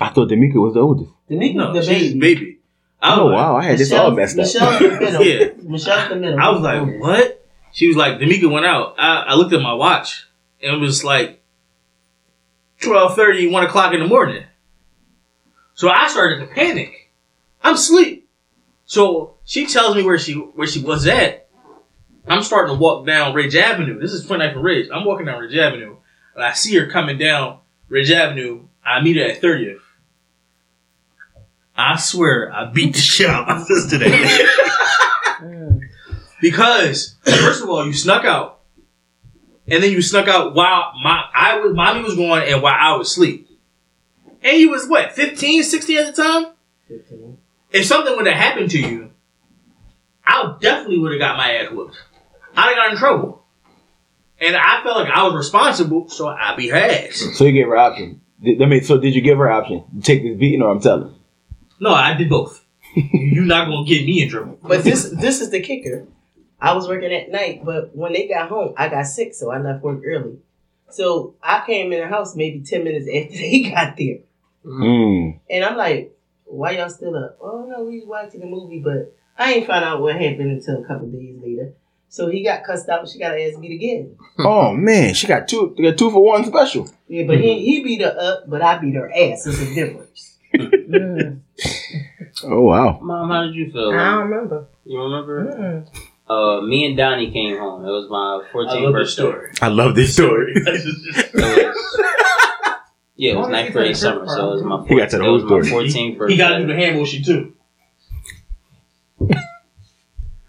I thought D'Amica was the oldest. The nigga, No, the she's baby. baby. I was Oh like, wow, I had this all messed up. Michelle's the middle. Yeah. Michelle's the middle. I was like, what? She was like, D'Amica went out. I, I looked at my watch and it was like 12.30, 1 o'clock in the morning. So I started to panic. I'm asleep. So she tells me where she where she was at. I'm starting to walk down Ridge Avenue. This is 29th and Ridge. I'm walking down Ridge Avenue. And I see her coming down Ridge Avenue. I meet her at 30th. I swear I beat the shit out of my sister that. Because first of all, you snuck out, and then you snuck out while my I was mommy was going and while I was asleep. And you was what 15, 16 at the time. If something would have happened to you, I definitely would have got my ass whooped. I'd have got in trouble. And I felt like I was responsible, so I beat her ass. So you gave her option. Did, I mean, so did you give her option? Take this beating, or I'm telling. No, I did both. You're not gonna get me in trouble. But this this is the kicker. I was working at night, but when they got home, I got sick, so I left work early. So I came in the house maybe ten minutes after they got there, Mm. and I'm like, "Why y'all still up?" Oh no, we watching the movie, but I ain't found out what happened until a couple days later. So he got cussed out. She got to ask me again. Oh man, she got two. They got two for one special. Yeah, but he he beat her up, but I beat her ass. There's a difference. Mm. Oh wow. Mom, how did you feel? I don't remember. You remember? Mm. Uh, me and Donnie came home. It was my 14th I love birthday. this story. I love this story. It was, yeah, it was Why ninth grade you summer, so it was my. He got to the whole story. 14th birthday. He got to do the hand motion too.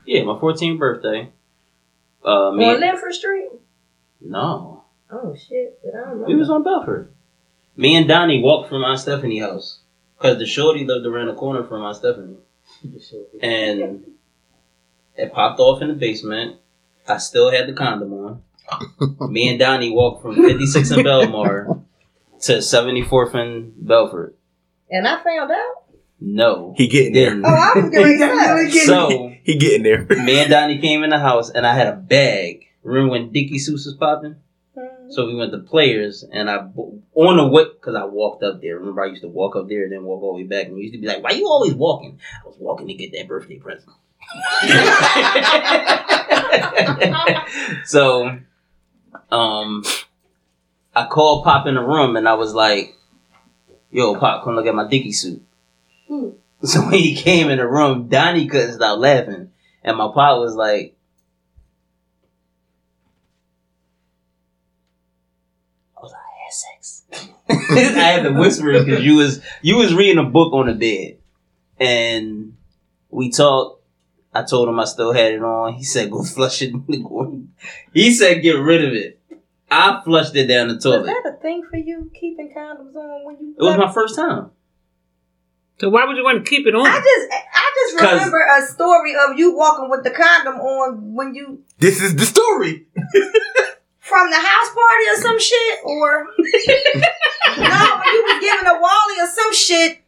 Yeah, my 14th birthday. Uh, me. On Linford Street? no, Oh shit, but I don't remember. we was on Belford. Me and Donnie walked from Aunt Stephanie house because the shorty lived around the corner from Aunt Stephanie, and it popped off in the basement. I still had the condom on. Me and Donnie walked from 56 in Belmar to 74th and Belford. and I found out. No, He getting there. Oh, I was getting to say. So He getting there. me and Donnie came in the house and I had a bag. Remember when Dickie suit was popping? So we went to Players and I on the whip because I walked up there. Remember I used to walk up there and then walk all the way back and we used to be like, "Why you always walking?" I was walking to get that birthday present. so, um, I called Pop in the room and I was like, "Yo, Pop, come look at my Dickie suit." Hmm. So when he came in the room, Donnie couldn't stop laughing, and my pop was like, "I was like, I had sex." I had to whisper it because you was you was reading a book on the bed, and we talked. I told him I still had it on. He said, "Go flush it." in the Gordon." He said, "Get rid of it." I flushed it down the Was toilet. that a thing for you, keeping condoms on when you? It was my first time. So why would you want to keep it on? I just, I just remember a story of you walking with the condom on when you This is the story. from the house party or some shit, or no, when you was giving a Wally or some shit,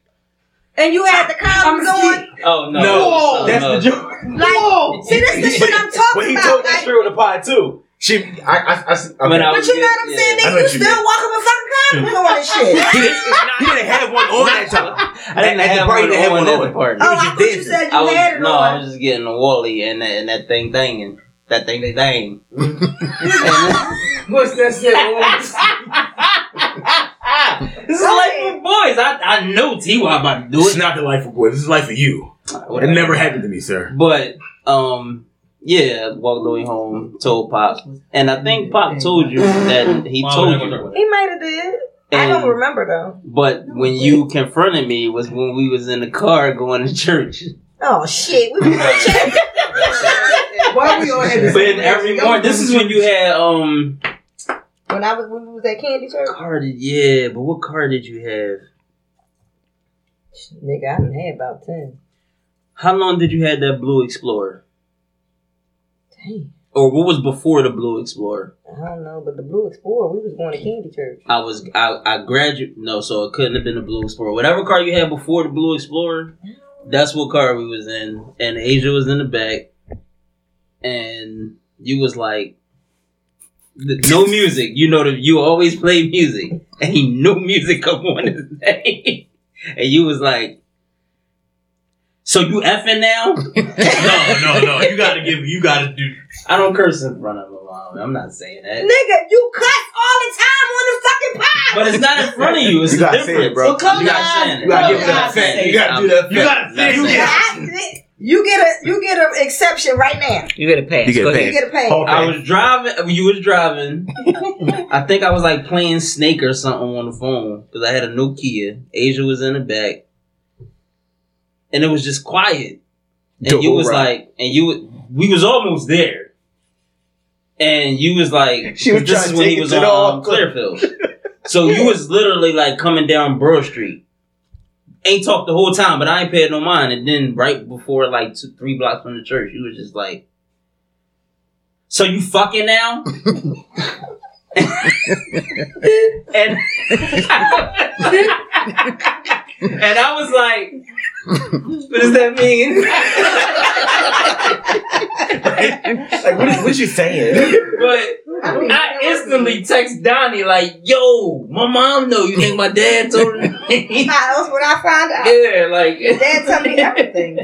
and you had the condoms on. Oh no, No, that's no. the joke. Like, see, this is the shit I'm talking about. But he about. told that like, story on the pod too. She, I, I, I, see- okay. When I but you know what I'm saying? I Nigga, you what you still mean. walking with fucking condoms on and shit. he, didn't, he didn't have one on that time. I didn't At have party, one they had on one at on. the party. Oh, was I just thought you said you I was had it no, on. I was just getting a Wally and that, and that thing thing that thing they thing. What's that say? this is like for boys. I I know T Y about to do it. It's not the life of boys. This is life for you. It never happened to me, sir. But um, yeah, walked the way home, told Pop, and I think Pop told you that he told we're not gonna you. talk He might have did. I don't remember though. But when you confronted me was when we was in the car going to church. Oh shit, we was gonna check. Why we all had the But every morning, this is when you had um When I was when we was at Candy Church, car. Did, yeah, but what car did you have? nigga, I done had about ten. How long did you have that Blue Explorer? Dang, Or what was before the Blue Explorer? I don't know, but the Blue Explorer, we was going to Candy Church. I was I I graduate no, so it couldn't have been the Blue Explorer. Whatever car you had before the Blue Explorer, that's what car we was in. And Asia was in the back, and you was like, no music. You know that you always play music, and he no music come on his name, and you was like. So you effing now? no, no, no. You gotta give. You gotta do. I don't curse in front of my mom. I'm not saying that. Nigga, you cuss all the time on the fucking pod. But it's not in front of you. It's You the gotta difference. say it, bro. Well, come You gotta on. You gotta give that I effect. say You gotta do that. You gotta Not say saying it. You get a you get an exception right now. You get a pass. You get a pass. You get a pay. Okay. I was driving. You was driving. I think I was like playing Snake or something on the phone because I had a Nokia. Asia was in the back, and it was just quiet. And you was Right. like, and you we was almost there, and you was like, She was this trying is to when he it was to on the um. Clearfield. so you was literally like coming down Burr Street. Ain't talked the whole time, but I ain't paid no mind. And then right before like two, three blocks from the church, you was just like, "So you fucking now?" and and I was like, "What does that mean?" Like, what, is, what you saying? but I instantly text Donnie like, "Yo, my mom know you think my dad told her." That's what I found out. yeah, like. Dad told me everything.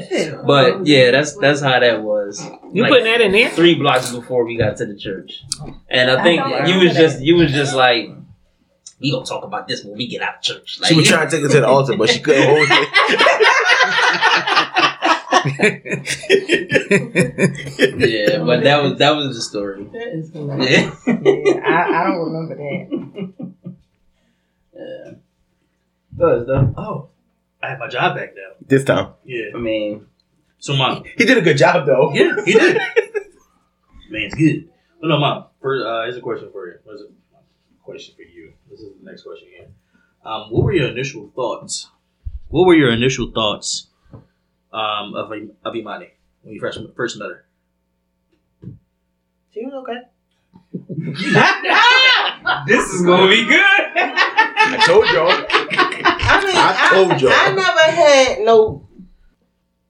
But yeah, that's that's how that was. You Like, putting that in there? three blocks before we got to the church, and I I think don't you remember was just you was just like, "We gonna talk about this when we get out of church." Like, She was trying to take it to the altar, but she couldn't hold it. yeah, but that was that was the story. That is hilarious. Yeah, Yeah, I, I don't remember that. yeah. Does though. Oh, I have my job back now. This time. Yeah. I mean, So, mom. He did a good job, though. Yeah, he did. Man's good. But no, mom. For, uh, here's a question for you. What's a question for you? This is the next question here. Um, what were your initial thoughts? What were your initial thoughts um, of of Imani when you first first met her? She was okay. this is gonna be good. I told y'all. I mean, I I, told y'all. I never had no.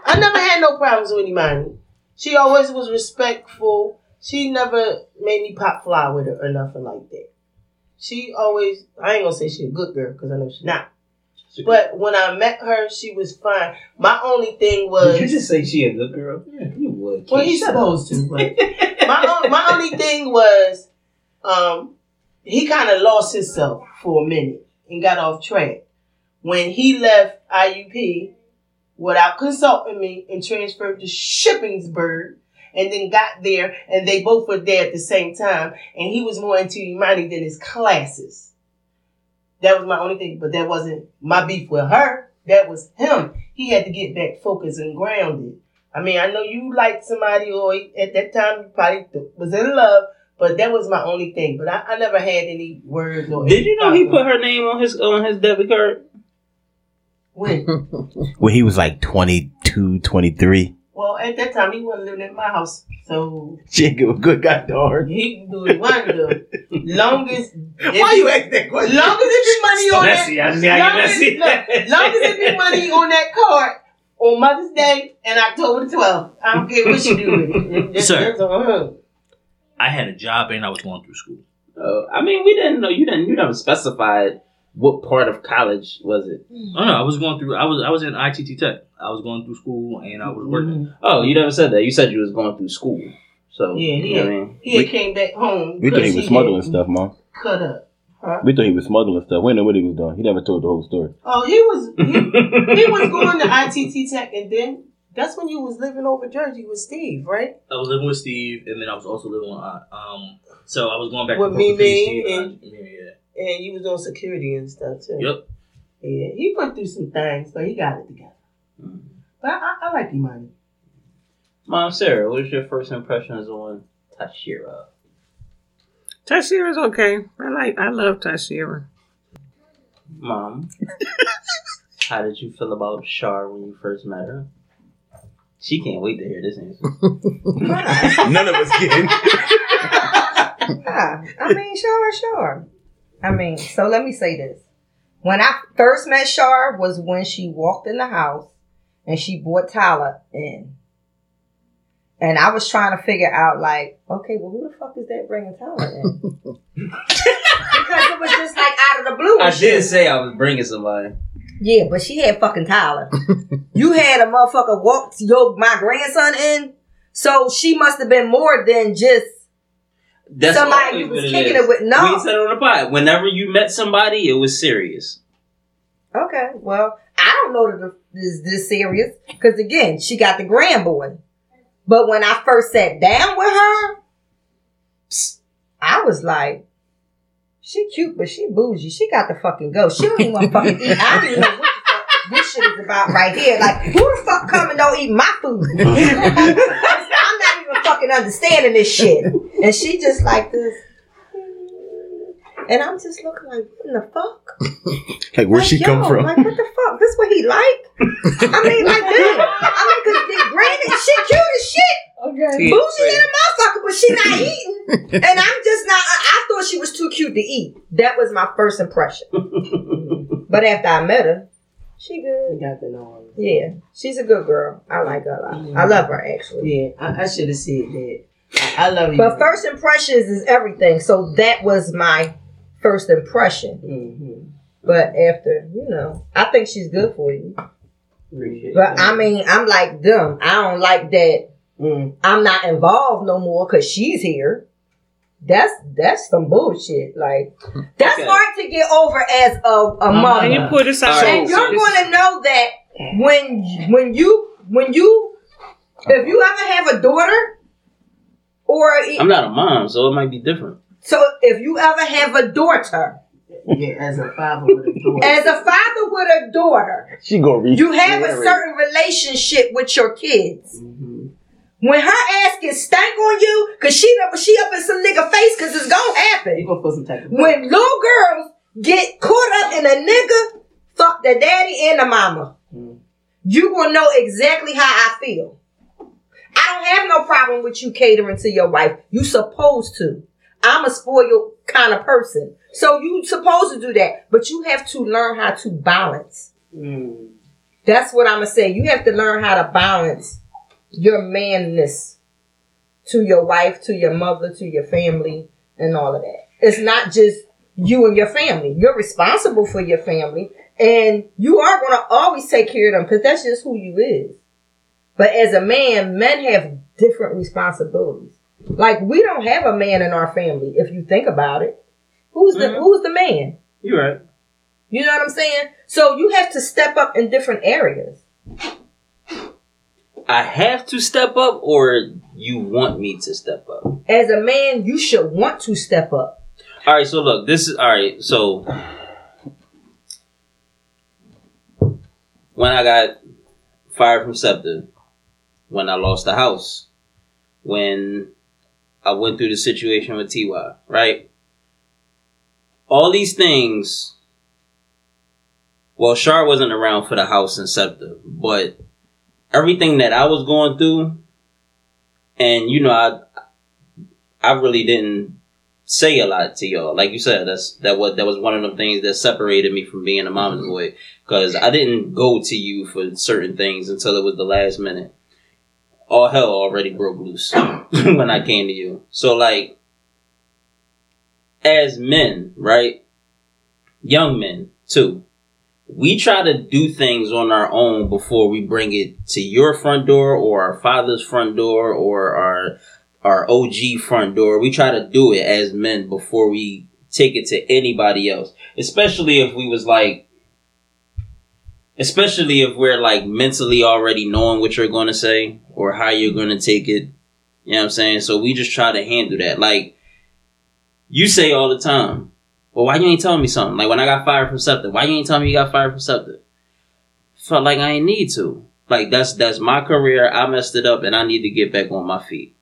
I never had no problems with Imani. She always was respectful. She never made me pop fly with her or nothing like that. She always. I ain't gonna say she a good girl because I know she's not. But when I met her, she was fine. My only thing was. Did you just say she a good girl? Yeah, you would. Well, he's supposed to, but my my only thing was, um, he kind of lost himself for a minute and got off track when he left IUP without consulting me and transferred to Shippensburg. And then got there, and they both were there at the same time. And he was more into Imani than his classes. That was my only thing, but that wasn't my beef with her. That was him. He had to get back focused and grounded. I mean, I know you liked somebody, or at that time you probably was in love, but that was my only thing. But I, I never had any words or. Did you know he put her name on his on his debit card? when? When he was like 22, 23. Well, at that time he wasn't living in my house, so She ain't give a good goddamn. he can do what he wanted to. Longest. Why you ask that question? Long as it be money on that. Messy. I see how you Long as, messy. look, long it be money on that card on Mother's Day and October the 12th. I don't care what you do with it. Sir. that's. I had a job and I was going through school. Uh, I mean, we didn't know. You didn't. You never specified what part of college was it. Oh no, I was going through. I was I was in ITT Tech. I was going through school and I was working. Oh, you never said that. You said you was going through school. So Yeah, you know what I mean. He had came back home. We thought he because was smuggling had stuff, mom. Cut up. Huh? We thought he was smuggling stuff. We didn't know what he was doing. He never told the whole story. Oh, he was he, he was going to ITT Tech, and then that's when you was living over Jersey with Steve, right? I was living with Steve, and then I was also living with uh, um. So I was going back With and me, between me, Steve and- yeah. And you was on security and stuff too. Yep. Yeah, he went through some things, but he got it together. But I, I like Imani. Mom, Sarah, what is your first impressions on Tashira? Tashira's okay. I like. I love Tashira. Mom, how did you feel about Shar when you first met her? She can't wait to hear this answer. None of us can. Yeah, I mean, sure, sure. I mean, so let me say this. When I first met Shar was when she walked in the house and she brought Tyler in. And I was trying to figure out, like, okay, well, who the fuck is that bringing Tyler in? because it was just like out of the blue. I and shit. did say I was bringing somebody. Yeah, but she had fucking Tyler. you had a motherfucker walk your my grandson in, so she must have been more than just That's somebody always you was kicking is. it with. No. We said it on the pod. Whenever you met somebody, it was serious. Okay, well, I don't know that this is this serious because again, she got the grand boy. But when I first sat down with her, I was like, she cute, but she bougie. She got the fucking go. She don't even want to fucking eat. I don't even know what the fuck this shit is about right here. Like, who the fuck come and don't eat my food? I'm not even fucking understanding this shit. And she just like this. And I'm just looking like, what in the fuck? Like, where'd she come from? Like, what the fuck? This what he like? I mean, like, dude. I mean, cause granted, she cute as shit. Okay. Bougie than a motherfucker, but she not eating. And I'm just not, I, I thought she was too cute to eat. That was my first impression. but after I met her, she good. We good. got to know. Yeah, she's a good girl. I like her a lot. I love her, actually. Yeah, I, I should have said that. I, I love you. But first impressions is everything. So that was my first impression. hmm But after, you know, I think she's good for you. Appreciate But that. I mean, I'm like them. I don't like that Mm. I'm not involved no more because she's here. That's that's some bullshit. Like that's Okay. hard to get over as a, a Can mother. you put this out? And so you're this- going to know that when when you when you if you ever have a daughter or I'm not a mom, so it might be different. so if you ever have a daughter Yeah, as a father with a daughter. as a father with a daughter She gonna reach. you have a certain relationship with your kids Mhm. when her ass gets stank on you because she up she up in some nigga face because it's gonna happen You gonna put some type of when little girls get caught up in a nigga, fuck the daddy and the mama. Mm. You will know exactly how I feel. I don't have no problem with you catering to your wife. You supposed to. I'm a spoiled kind of person. So you supposed to do that. But you have to learn how to balance. Mm. That's what I'm gonna say. You have to learn how to balance your manness to your wife, to your mother, to your family, and all of that. It's not just you and your family. You're responsible for your family, and you are gonna always take care of them because that's just who you is. But as a man, men have different responsibilities. Like we don't have a man in our family. If you think about it, who's the Mhm. who's the man? You're right. You know what I'm saying? So you have to step up in different areas. I have to step up, or you want me to step up? As a man, you should want to step up. All right, so look, this is all right. So when I got fired from SEPTA, when I lost the house, when I went through the situation with TY, right? All these things. Well, Shar wasn't around for the house and SEPTA, but everything that I was going through, and you know, I I really didn't say a lot to y'all. Like you said, that's that was that was one of the things that separated me from being a mama's boy because I didn't go to you for certain things until it was the last minute. All hell already broke loose when I came to you. So like, as men, right, young men too, we try to do things on our own before we bring it to your front door or our father's front door or our our OG front door. We try to do it as men before we take it to anybody else. Especially if we was like especially if we're like mentally already knowing what you're going to say or how you're going to take it. You know what I'm saying? So we just try to handle that. Like you say all the time, well, why you ain't telling me something? Like when I got fired from something, why you ain't telling me you got fired from something? Felt like I ain't need to. Like that's that's my career. I messed it up, and I need to get back on my feet.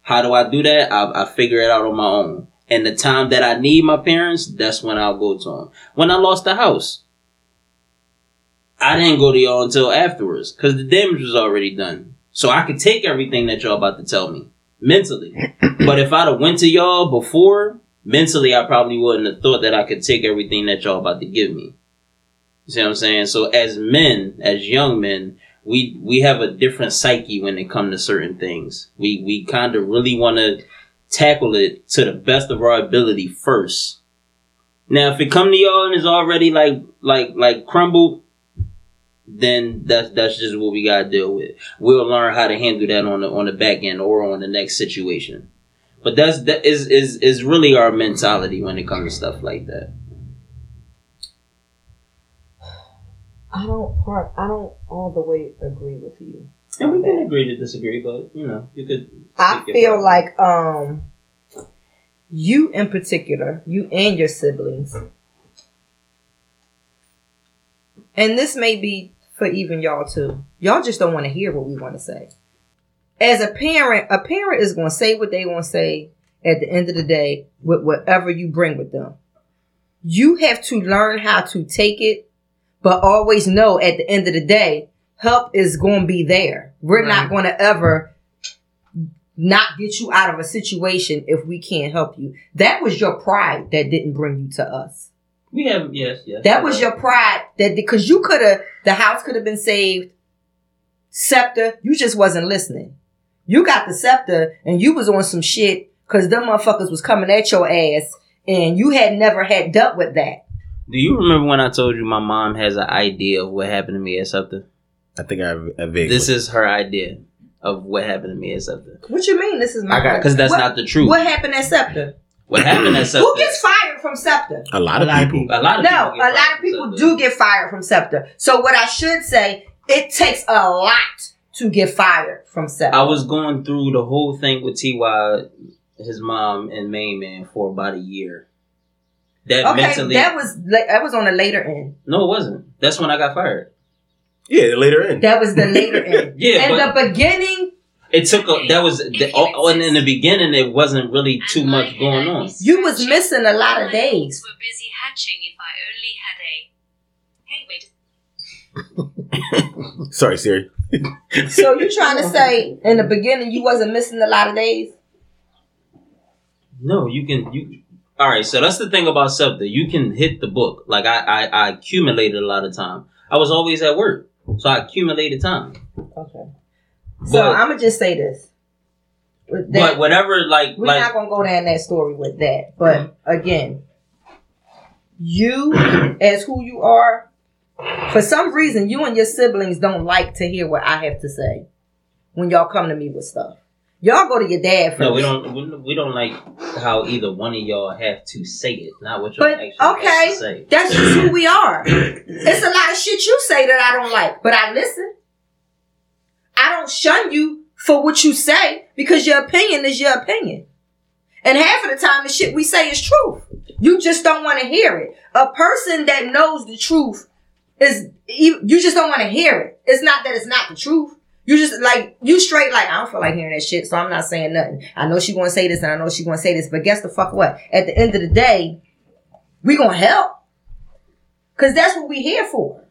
How do I do that? I, I figure it out on my own. And the time that I need my parents, that's when I'll go to them. When I lost the house, I didn't go to y'all until afterwards because the damage was already done. So I could take everything that y'all about to tell me mentally. but if I'd have went to y'all before, mentally I probably wouldn't have thought that I could take everything that y'all about to give me. You see what I'm saying? So as men, as young men, we we have a different psyche when it comes to certain things. We we kind of really want to tackle it to the best of our ability first Now, if it come to y'all and it's already like like like crumbled, then that's that's just what we gotta deal with. We'll learn how to handle that on the on the back end or on the next situation. But that's that is is is really our mentality when it comes to stuff like that. I don't part. I don't all the way agree with you. And we can agree to disagree, but you know, you could. I feel like um you in particular, you and your siblings. And this may be for even y'all too. Y'all just don't want to hear what we want to say. As a parent, a parent is going to say what they want to say at the end of the day with whatever you bring with them. You have to learn how to take it, but always know at the end of the day, help is going to be there. We're not going to ever not get you out of a situation if we can't help you. That was your pride that didn't bring you to us. we have yes, yes. That was your pride that because you could have the house could have been saved. SEPTA, you just wasn't listening. You got the SEPTA and you was on some shit because them motherfuckers was coming at your ass and you had never had dealt with that. Do you remember when I told you my mom has an idea of what happened to me at something? I think I, I vaguely. This is her idea of what happened to me at something. What you mean? This is my I Because that's What- not the truth. What happened at SEPTA? What happened at something? Who gets fired from SEPTA? a lot of A lot of people. A lot of No, people a lot of people do get fired from SEPTA. So what I should say, it takes a lot to get fired from SEPTA. I was going through the whole thing with Ty, his mom, and Main Man for about a year. That okay, mentally, that was that was on the later end. no, it wasn't. That's when I got fired. Yeah, later end. That was the later end. Yeah, and but- the beginning, It took a, that was the, oh, and in the beginning it wasn't really too much going on. you was missing a lot of days. were busy hatching if I only had a. Hey, wait. Sorry, Siri. So you trying to say in the beginning you wasn't missing a lot of days? No, you can you. All right, so that's the thing about SEPTA. You can hit the book. Like I, I, I accumulated a lot of time. I was always at work, so I accumulated time. Okay. So I'm gonna just say this. With But whatever, like, we're like not gonna go down that story with that. But mm. again, you as who you are, for some reason, you and your siblings don't like to hear what I have to say when y'all come to me with stuff. Y'all go to your dad first. no, we don't, we, don't like how either one of y'all have to say it, not what y'all But actually okay, say. that's just who we are. It's a lot of shit you say that I don't like, but I listen. I don't shun you for what you say because your opinion is your opinion. And half of the time, the shit we say is truth. You just don't want to hear it. A person that knows the truth is you just don't want to hear it. It's not that it's not the truth. You just like you straight like I don't feel like hearing that shit, so I'm not saying nothing. I know she gonna say this and I know she gonna say this, but guess the fuck what? At the end of the day, we gonna help. Cause that's what we here for.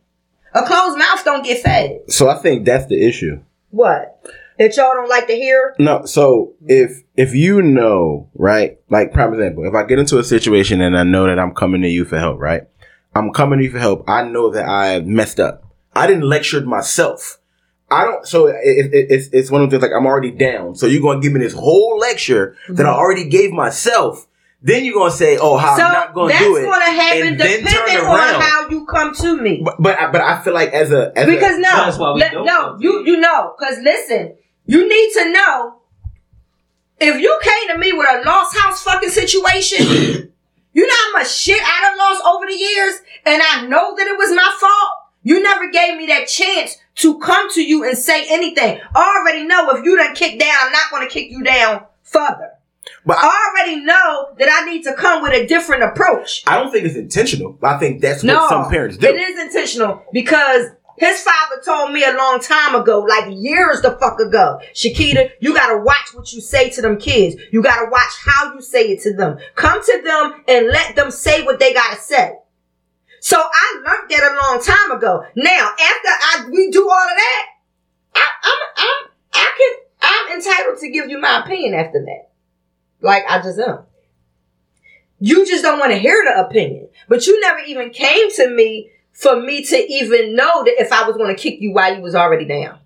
A closed mouth don't get fed. So I think that's the issue. What? That y'all don't like to hear? No, so if if you know, right? Like prime example, if I get into a situation and I know that I'm coming to you for help, right? I'm coming to you for help. I know that I messed up. I didn't lecture myself. I don't. So it, it, it's it's one of the things like I'm already down. So you're gonna give me this whole lecture that I mm-hmm. already gave myself. Then you're gonna say, "Oh, how so I'm not gonna that's do it," That's gonna happen and then turn depending on how you come to me. But but I, but I feel like as a as Because a, no, That's why we let- don't no, come you you know, because listen, you need to know if you came to me with a lost house fucking situation, you know how much shit I done lost over the years, and I know that it was my fault. You never gave me that chance to come to you and say anything. I already know if you done kick down, I'm not gonna kick you down further. But I already know that I need to come with a different approach. I don't think it's intentional. I think that's what No, some parents do. It is intentional because his father told me a long time ago, like years the fuck ago, Shakita, you gotta watch what you say to them kids. You gotta watch how you say it to them. Come to them and let them say what they gotta say. So I learned that a long time ago. Now, after I we do all of that, I, I'm I'm I can I'm entitled to give you my opinion after that. Like I just am. You just don't want to hear the opinion. But you never even came to me for me to even know that if I was going to kick you while you was already down.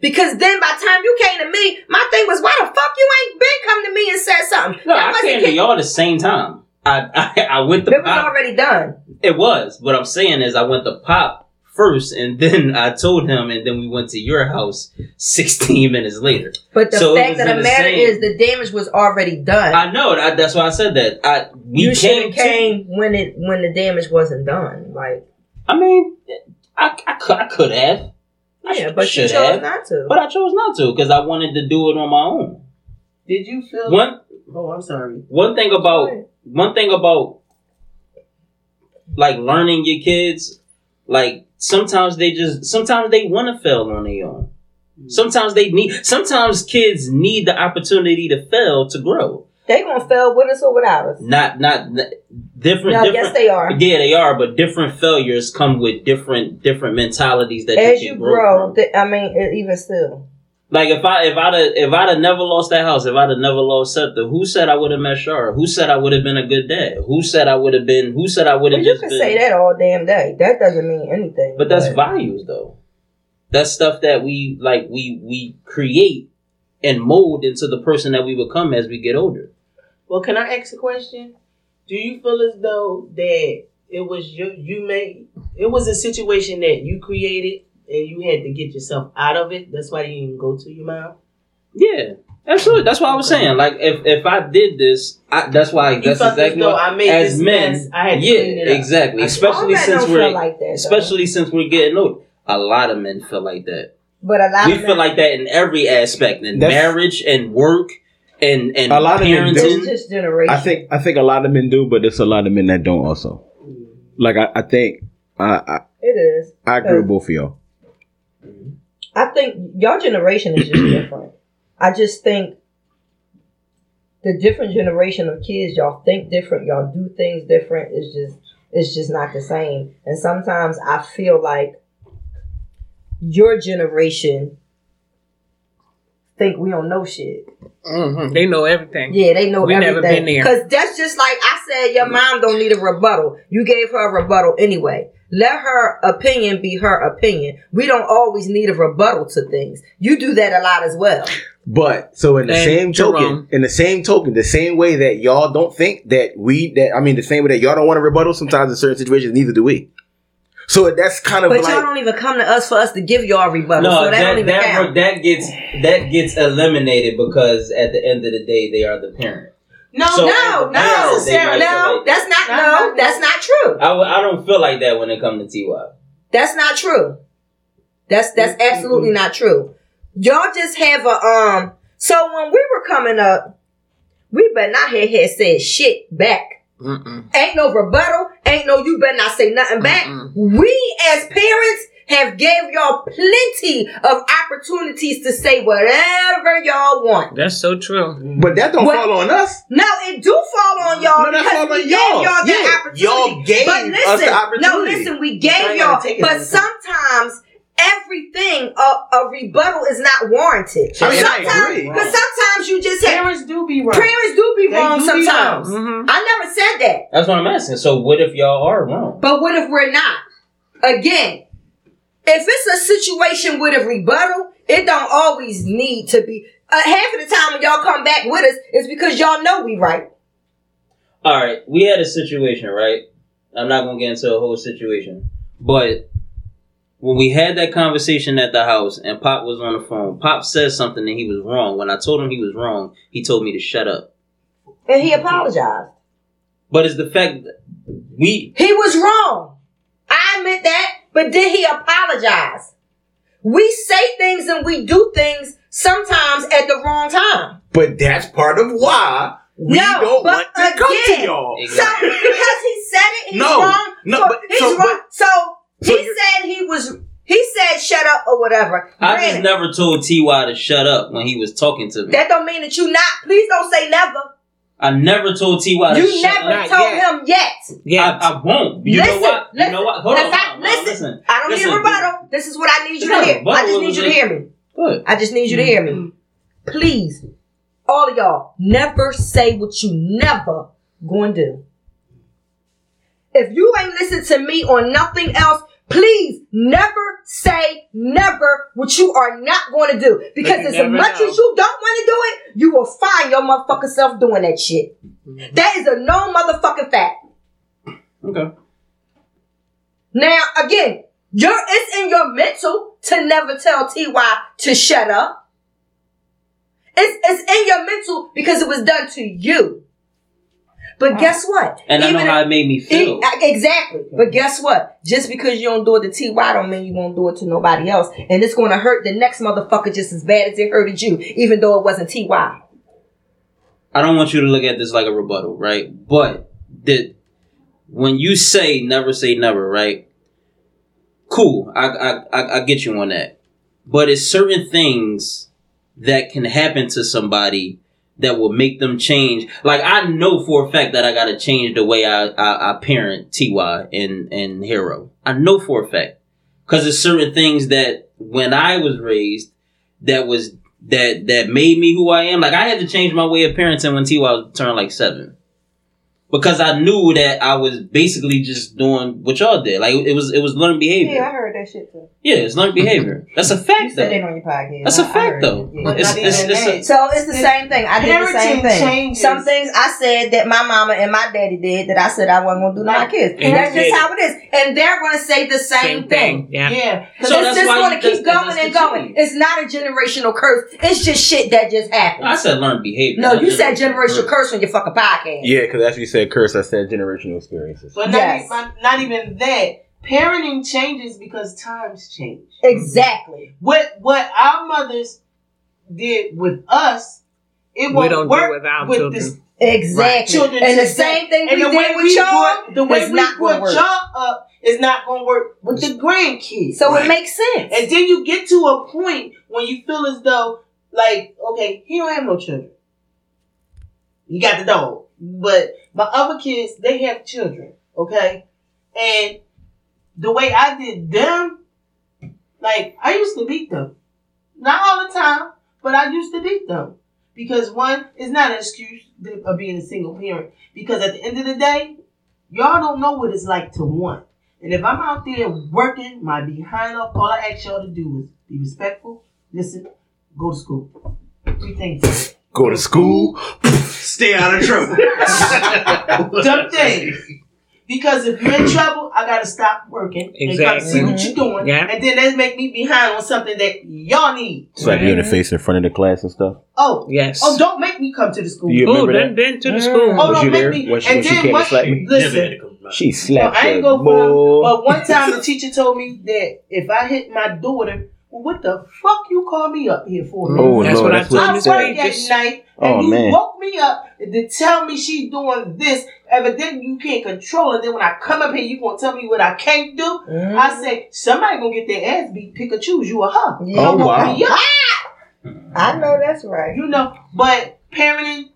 Because then by the time you came to me, my thing was, why the fuck you ain't been come to me and said something? No, I came to y'all at the same time. I, I I went to pop. It was already done. It was. What I'm saying is, I went to pop first, and then I told him, and then we went to your house 16 minutes later. But the So fact was of in the the matter same- is, the damage was already done. I know. I, that's why I said that. I we you should came. to- when it when the damage wasn't done. Like, I mean, I I could, I could have. I yeah, sh- but you should chose have. not to. But I chose not to because I wanted to do it on my own. Did you feel? One Oh, I'm sorry. one thing about one thing about like learning your kids, like sometimes they just sometimes they want to fail on their own. Mm. Sometimes they need. Sometimes kids need the opportunity to fail to grow. They gonna fail with us or without us. Not not n- different. No, different yes, they are. Yeah, they are. But different failures come with different different mentalities that As you you grow. grow, from. th- I mean, even still, Like if I if I'd have, if I'd have never lost that house, if I'd have never lost SEPTA, who said I would have met Shara? Who said I would have been a good dad? Who said I would have been? Who said I would but have you just can been? say that all damn day. That doesn't mean anything. But that's values though. That's stuff that we like we we create and mold into the person that we become as we get older. Well, can I ask a question? Do you feel as though that it was you you made it was a situation that you created and you had to get yourself out of it? That's why you didn't go to your mom. Yeah, absolutely. That's what I was saying. Like if if I did this, I, that's why You that's felt as exactly though what, I made as men. mess, I had to yeah, clean it up. exactly. Especially All since we're like that, though. especially since we're getting old. A lot of men feel like that. But a lot we of feel like that in every aspect, in That's- marriage and work and and A lot of men do. it's parenting. just generation. I think I think a lot of men do, but there's a lot of men that don't also. Mm. Like I, I think I, I it is. I agree with both of y'all. I think your generation is just different. I just think the different generation of kids, y'all think different, y'all do things different. It's just it's just not the same. And sometimes I feel like your generation think we don't know shit. hmm They know everything. Yeah, they know We never been there. Cause that's just like I said, your mom don't need a rebuttal. You gave her a rebuttal anyway. Let her opinion be her opinion. We don't always need a rebuttal to things. You do that a lot as well. But so in the And same token, Jerome. in the same token, the same way that y'all don't think that we that I mean the same way that y'all don't want to rebuttal sometimes in certain situations, neither do we. So that's kind of But like y'all don't even come to us for us to give y'all rebuttal. No, so that, that don't even that, count. that gets that gets eliminated because at the end of the day they are the parent. No, So, no, as no, parent, they might feel no, like- that's not, Not- no, not- that's not true. I, w- I don't feel like that when it comes to Ty. That's not true. That's that's Mm-hmm. absolutely not true. Y'all just have a um. So when we were coming up, we better not have had said shit back. Mm-mm. Ain't no rebuttal. Ain't no you better not say nothing back. Mm-mm. We as parents have gave y'all plenty of opportunities to say whatever y'all want. That's so true. but that don't What- fall on us. No, it do fall on y'all No, that because fall we on gave y'all. y'all Yeah, that opportunity. y'all gave but listen, us the opportunity. No, listen, we gave y'all, but all sometimes everything a, a rebuttal is not warranted. I mean, I sometimes, agree. because sometimes you just have Parents do be wrong. parents do be They wrong do be sometimes. Mhm. I never said that, That's what I'm asking. So what if y'all are wrong? but what if we're not? Again, if it's a situation with a rebuttal, it don't always need to be. Uh, half of the time when y'all come back with us, it's because y'all know we right. All right, we had a situation, right? I'm not gonna get into a whole situation, but when we had that conversation at the house and Pop was on the phone, Pop said something and he was wrong. When I told him he was wrong, he told me to shut up. And he apologized. But it's the fact that we He was wrong. I admit that, but did he apologize? We say things and we do things sometimes at the wrong time. But that's part of why we No, don't want to come to again- y'all. So because he said it, he's No, wrong. no, So but- he's so- wrong. so, so he you're- said he was. He said shut up or whatever. I just never told Ty to shut up when he was talking to me. that don't mean that you not. Please don't say never. I never told Ty to You shut never up. Told yet. him yet. Yeah. I, I won't. You know Listen, what? You know what? Hold In on. fact, hold on, hold on, listen. listen. I don't need a rebuttal. This is what I need you It's to hear. I just need you to hear me. Good. I just need you to mm-hmm. hear me. Mm-hmm. Please, all of y'all, never say what you never going to do. If you ain't listen to me on nothing else, please never say never what you are not going to do. Because as much know. as you don't want to do it, you will find your motherfucking self doing that shit. Mm-hmm. That is a no motherfucking fact. Okay. Now, again, you're, it's in your mental to never tell TY to shut up. It's, it's in your mental because it was done to you. But guess what? And I know Even how it made me feel. Exactly. But mm-hmm. guess what? Just because you don't do it to TY don't mean you won't do it to nobody else. And it's going to hurt the next motherfucker just as bad as it hurted you, even though it wasn't TY. I don't want you to look at this like a rebuttal, right? But the when you say never say never, right? Cool, I I I, I get you on that. But it's certain things that can happen to somebody that will make them change. Like I know for a fact that I got to change the way I, I I parent Ty and and Hero. I know for a fact because there's certain things that when I was raised that was that that made me who I am. Like I had to change my way of parenting when Ty was turned like seven. Because I knew that I was basically just doing what y'all did. Like it was it was learned behavior. Yeah, I heard that shit too. Yeah, it's learned behavior. That's a fact though. on your podcast. That's a fact though. But It's, not it's, it's a, So it's the same thing. I did the same thing. changes. Some things I said that my mama and my daddy did that I said I wasn't gonna do to my kids. And That's just how it is. And they're gonna say the same, thing. Yeah. Yeah. So it's that's just why gonna keep that's- going and the going. change. It's not a generational curse. It's just shit that just happens. I said learned behavior. No, you said generational generational curse on your fucking podcast. Yeah, because that's what you said curse, I said generational experiences. But not, Yes. even, not even that. Parenting changes because times change. Mhm. Exactly. What what our mothers did with us, it We won't don't do work with our with children. this Exactly. children and the same thing And we the did way with we y'all brought, the way is we not gonna brought work. y'all up is not going to work with the grandkids. So it makes sense. And then you get to a point when you feel as though, like, okay, he don't have no children. You got the dog. But my other kids, they have children, okay? And the way I did them, like, I used to beat them. Not all the time, but I used to beat them. Because one, it's not an excuse of being a single parent. Because at the end of the day, y'all don't know what it's like to want. And if I'm out there working my behind up, all I ask y'all to do is be respectful, listen, go to school. Three things. Go to school. Stay out of trouble. Dumb things. Because if you're in trouble, I gotta stop working exactly. and come Exactly. see what you're doing. Yeah. And then that make me behind on something that y'all need. Slap you in the face in front of the class and stuff. Oh, Yes. oh, don't make me come to the school. You Oh, remember then that? been to the school. Oh, Was don't make there me. when she- and when then came to once- me? Listen, She No, slapped I ain't go for. But one time the teacher told me that if I hit my daughter, well, what the fuck you call me up here for? Oh, That's Lord, what I that's told what I you Miss said. work at night and Oh, you man. woke me up to tell me she's doing this. Evidently you can't control it. Then when I come up here, you gonna tell me what I can't do. Mm-hmm. I say somebody gonna get their ass beat. Pick or choose. You or her. Yeah. Oh, wow. Yeah, I know that's right. you know. But parenting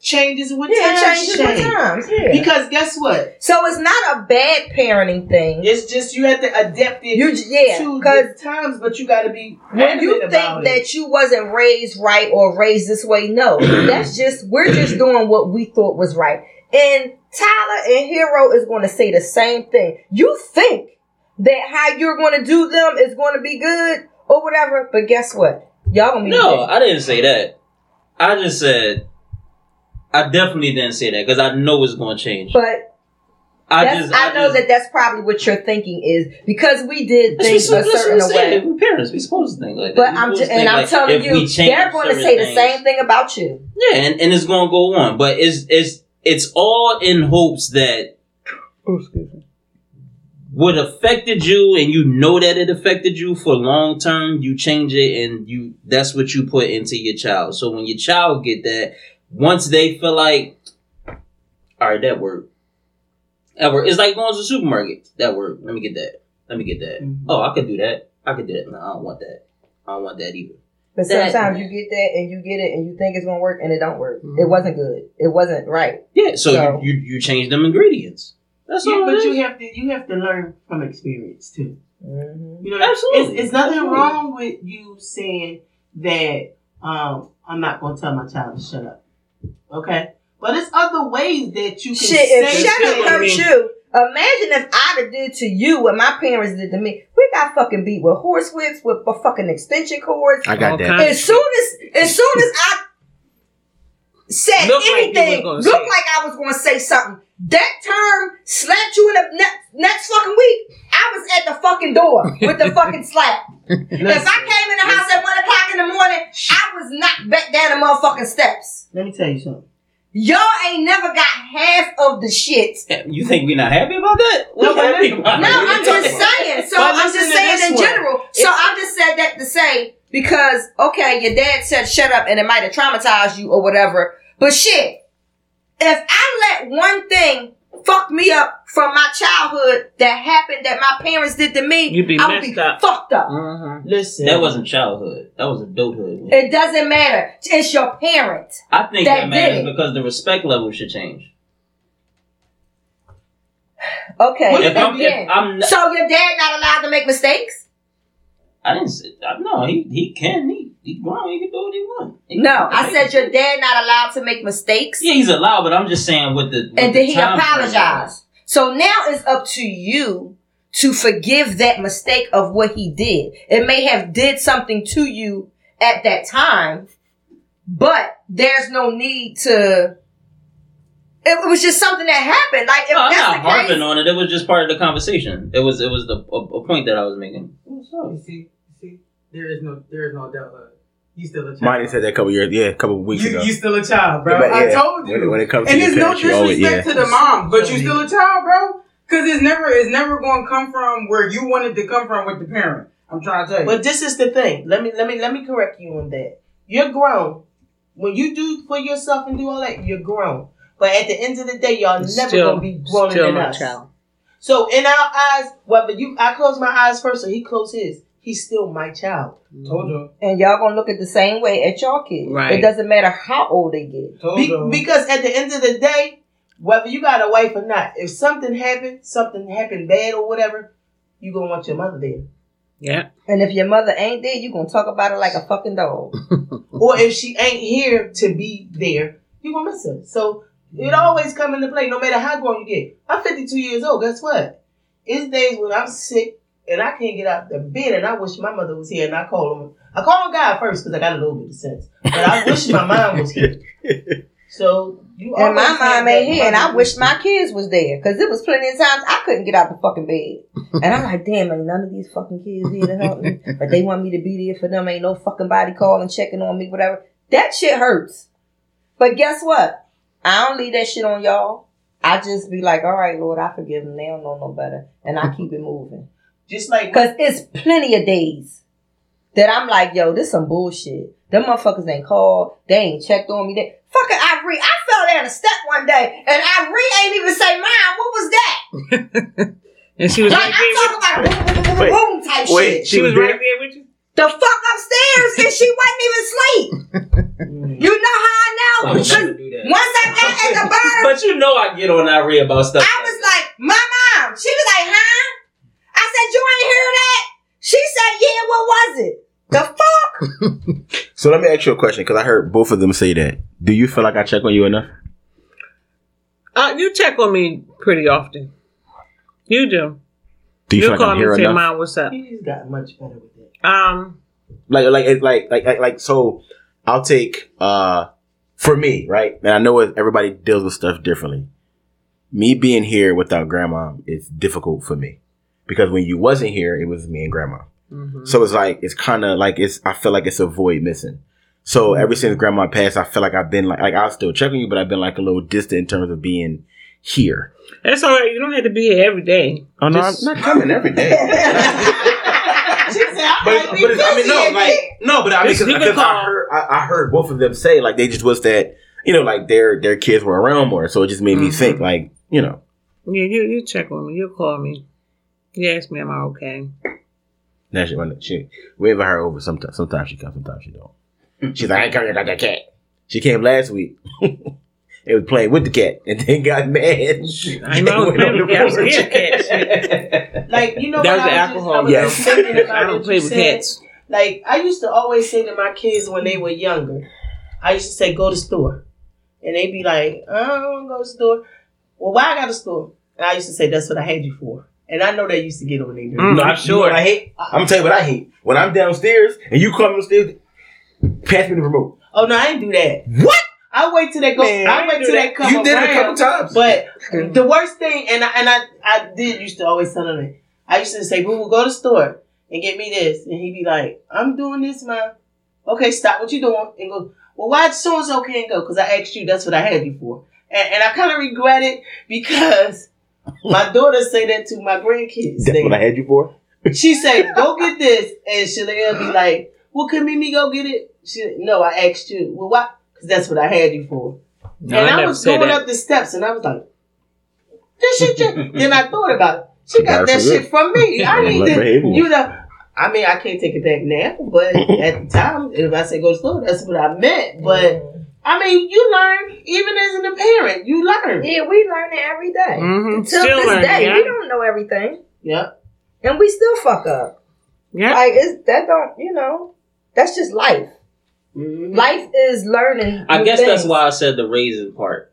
changes with Yeah, it times. changes with times. Yeah. Because guess what? so it's not a bad parenting thing. It's just you have to adapt it You yeah, to because the times, but you got to be when you think about it. that you wasn't raised right or raised this way, no, that's just we're just doing what we thought was right. And Tyler and Hero is going to say the same thing. You think that how you're going to do them is going to be good or whatever, but guess what? Y'all gonna be No, dead. I didn't say that. I just said I definitely didn't say that because I know it's going to change. But I just I, know just, that that's probably what your thinking is because we did things what- a certain I'm saying. way. We parents, we supposed to think like that. But I'm supposed just, and I'm like, telling if we you, change they're going to certain say the things- same thing about you. Yeah, and, and it's going to go on, but it's it's it's all in hopes that Oh, excuse me. what affected you and you know that it affected you for long term you change it and you that's what you put into your child so when your child get that once they feel like all right that worked that worked it's like going to the supermarket that worked let me get that let me get that Mm-hmm. oh i could do that i could do that no i don't want that i don't want that either But That- sometimes you get that and you get it and you think it's gonna work and it don't work. It wasn't good. It wasn't right. yeah so, So- you, you you change them ingredients that's Yeah, all but is. you have to you have to learn from experience too. Mm-hmm. You know, Absolutely. It's, it's nothing Absolutely. wrong with you saying that um, I'm not going to tell my child to shut up. Okay, but there's other ways that you can Shit, if say shut up things. hurt you, imagine if I'd have did to you what my parents did to me. We got fucking beat with horse whips, with a fucking extension cords. I got All that. As soon as, as soon as I said Looked like you was anything, gonna looked say like I was going to say something. That term slapped you in the next, next fucking week. I was at the fucking door with the fucking slap. if I came in the house at one o'clock in the morning, I was knocked back down the motherfucking steps. Let me tell you something. Y'all ain't never got half of the shit. You think we're not happy about that? We're No, happy about No, it. I'm just talking about? saying. So But I'm just saying this in one. general. So I just said that to say because okay, your dad said shut up and it might have traumatized you or whatever. But shit, if I let one thing fuck me up from my childhood that happened that my parents did to me, You'd be I would be messed up. fucked up. Mm-hmm. Listen. That wasn't childhood. That was adulthood. It doesn't matter. It's your parent. I think that that, matters did it. because the respect level should change. Okay. If I'm, again. if I'm, not, so your dad not allowed to make mistakes? I didn't say. I, no, he he can. He he grown. He can do what he want. He No, I said your dad not allowed to make mistakes. Yeah, he's allowed, but I'm just saying with the. With and the then he time apologized. So now it's up to you to forgive that mistake of what he did. It may have did something to you at that time, but there's no need to. It was just something that happened. Like if No, I'm not the harping case, on it. It was just part of the conversation. It was it was the a, a point that I was making. You see, see, there is no, there is no adulthood. You still a child. Miley said that a couple years, yeah, a couple weeks you, ago. you still a child, bro. But I told you. when- when it comes to and your there's no parents, you always- disrespect yeah. to the mom, but you still a child, bro. Because it's never, it's never going to come from where you wanted to come from with the parent. I'm trying to tell you. But this is the thing. Let me let me let me correct you on that. You're grown. When you do for yourself and do all that, you're grown. But at the end of the day, y'all never gonna be grown still than my us. child. So in our eyes, whether you I close my eyes first or he close his, he's still my child. told you. and y'all gonna look at the same way at y'all kids. Right. It doesn't matter how old they get. Told Be- you. because at the end of the day, whether you got a wife or not, if something happened, something happened bad or whatever, you gonna want your mother there. Yeah. And if your mother ain't there, you gonna talk about it like a fucking dog. or if she ain't here to be there, you gonna miss her. So it mm. always come into play, no matter how grown you get. I'm 52 years old. Guess what? It's days when I'm sick and I can't get out the bed, and I wish my mother was here. And I call him. I call him God first because I got a little bit of sense, but I wish my mom was here. So you And my mom ain't here, and I wish my kids was there because it was plenty of times I couldn't get out the fucking bed, and I'm like, damn, ain't none of these fucking kids here to help me, but they want me to be there for them. Ain't no fucking body calling, checking on me, whatever. That shit hurts. But guess what? I don't leave that shit on y'all. I just be like, all right, Lord, I forgive them. They don't know no better, and I keep it moving. Just like Cause it's plenty of days that I'm like, yo, this some bullshit. Them motherfuckers ain't called. They ain't checked on me. They fucking Ivory. I fell down a step one day, and Ivory ain't even say, "Mom, what was that?" And she was Like right I'm with talking about boom, boom, boom, Wait, boom type wait, shit. She was was right there? there with you. The fuck upstairs, and she wasn't even asleep. You know how I know? I would Because never do once I got at the bottom, But you know I get on Ivory about stuff. I was like, "My mom." She was like, "Huh?" I said, "You ain't hear that?" She said, "Yeah." What was it? The fuck? So let me ask you a question because I heard both of them say that. Do you feel like I check on you enough? Uh, you check on me pretty often. You do. Do you, You feel like call I'm me here and say, enough? "Mom, what's up?" he's got much better with that. Um, like like it's like like like like so I'll take uh for me, right? And I know everybody deals with stuff differently. Me being here without grandma is difficult for me. Because when you wasn't here, it was me and grandma. mhm. So it's like it's kind of like it's I feel like it's a void missing. So ever since grandma passed, I feel like I've been like like I'll still check on you, but I've been like a little distant in terms of being here. that's all right. You don't have to be here every day. Oh no, Just- I'm not coming every day. "I But, but it's, I mean, no, like no, but I mean, Just- because I heard, I, I heard both of them say like they just was that you know like their their kids were around more, so it just made me Mhm. think like you know Yeah, you you check on me. You call me. You ask me, am I okay? that shit. when She we invite her over sometimes. Sometimes she comes, sometimes she don't. She's like, I ain't coming without that cat. She came last week. it was playing with the cat and then got mad. I know. I was playing with cats. I was scared of cats. Shit. Like you know That what was I was alcohol. Just, I was Yes. thinking about I don't play with said. cats. Like I used to always say to my kids when they were younger, I used to say, "Go to store," and they'd be like, "I don't want to go to store." Well, why I got to store? And I used to say, "That's what I had you for." And I know they used to get on their nerves. Mm, No, I'm I- you know sure. what I hate. I'm gonna tell you what I hate. When I'm downstairs and you come upstairs, pass me the remote. Oh no, I ain't do that. What? I wait till they go. Man, I I wait till they that. come You did it a couple times. But the worst thing, and I, and I, I did used to always tell him, I used to say, "Boo, boo, go to the store and get me this," and he'd be like, "I'm doing this, man." Okay, stop what you doing and go. Well, why so and so can't go? Because I asked you. That's what I had you for, and, and I kind of regret it because my daughter say that to my grandkids. That's They- what I had you for. she said, "Go get this," and Shalea be like, "Well, can Mimi go get it?" She, no, I asked you. Well, why? Because that's what I had you for. No, and I I, was going that. up the steps, and I was like, "This shit." Just, then I thought about it. She got Got that shit from me. I Yeah, need like to, behavior. you know. I mean, I can't take it back now, but at the time, if I say go to school, that's what I meant. But I mean, you learn even as an parent, you learn. Yeah, we learn it every day. Mhm. Until Still this learning, day, yeah. we don't know everything, Yeah. and we still fuck up. Yeah. Like it's that don't you know? That's just life. Mhm. Life is learning. I new guess that's why I said the raising part.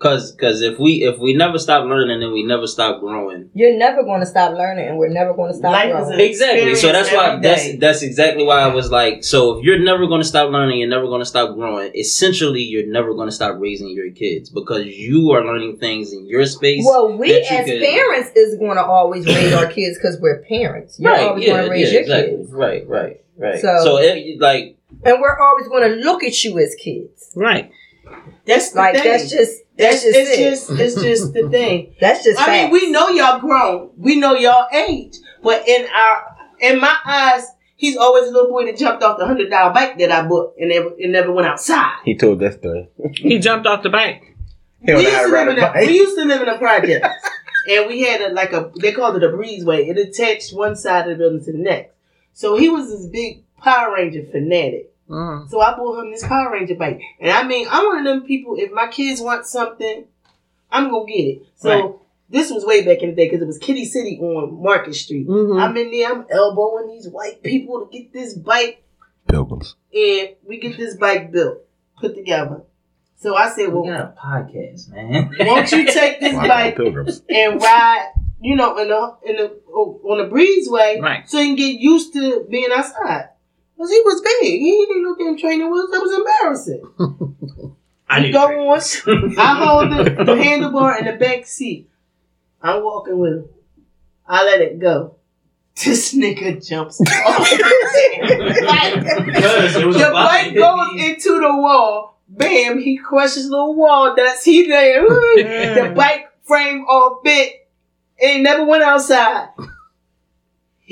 Cause, cause if we if we never stop learning, then we never stop growing. You're never going to stop learning, and we're never going to stop Life is growing. Exactly. So that's why Experience that's that's exactly why I was like, so if you're never going to stop learning, you're never going to stop growing. Essentially, you're never going to stop raising your kids because you are learning things in your space. well, we as could- parents is going to always raise our kids because we're parents. You're always going to raise your exactly. kids, Right, right, right. So- So, it, like, and we're always going to look at you as kids. Right. That's the Like thing. that's just that's, That's just it's it. just it's just the thing. that's just. I mean, we know y'all grown. We know y'all age. But in our in my eyes, he's always a little boy that jumped off the hundred dollar bike that I bought and never and never went outside. He told that story. He jumped off the bike. He We used, to to live in a a, bike. we used to live in a project. and we had a, like a they called it a breezeway. It attached one side of the building to the next. So he was this big Power Ranger fanatic. Mm. So I bought him this Power Ranger bike. And I mean, I'm one of them people, if my kids want something, I'm going to get it. So Right. this was way back in the day because it was Kiddie City on Market Street. Mhm. I'm in there, I'm elbowing these white people to get this bike. Pilgrims. And we get this bike built, put together. So I said, we well, got a podcast, man. won't you take this Wow, bike pilgrims. and ride, you know, in the, in the, on the breezeway Right. so you can get used to being outside. Because he was big. He didn't know damn training was. That was embarrassing. I You need go to on. I hold the, the handlebar in the back seat. I'm walking with him. I let it go. This nigga jumps off. Because it was the bike goes into the wall. Bam! He crushes the wall. That's he there. the bike frame all bit. And he never went outside.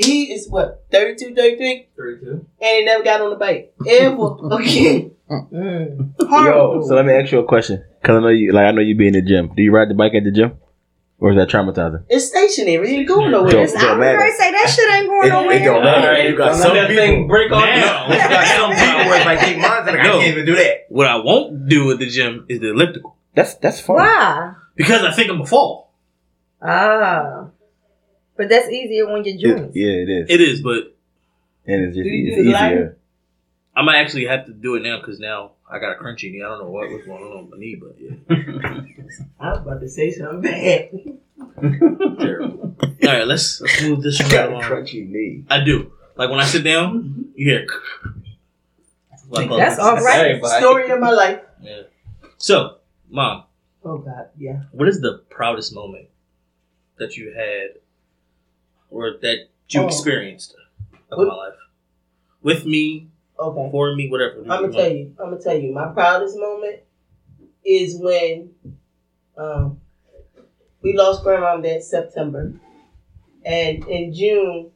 He is what 32, 33? 32. and he never got on the bike ever again. Mm. Yo, so let me ask you a question. Cause I know you, like I know you be in the gym. Do you ride the bike at the gym, or is that traumatizing? it's stationary. It ain't going nowhere. Don't- It's- don't I was matter. going to say that shit ain't going It, nowhere. it don't matter. You got Don't some let that people. thing break off. Now, You got some people where it's like eight months and I No. can't even do that. what I won't do at the gym is the elliptical That's that's fun. Why? because I think I'm a fall. Ah. But that's easier when you're It- joints. yeah, it is, It is, but and it's just Do you it's do easier. ladder? I might actually have to do it now because now I got a crunchy knee. I don't know what was going on with my knee, but yeah, I was about to say something bad. terrible. All right, let's let's move this You right got a crunchy knee. I do. Like when I sit down, you hear. Like, That's all right. Everybody. Story of my life. Yeah. So, mom, Oh God, yeah. what is the proudest moment that you had, or that you Oh. experienced of What- my life? With me, Okay. for me, whatever. I'm gonna tell you. I'm gonna tell you. My proudest moment is when um, we lost grandma that September, and in June,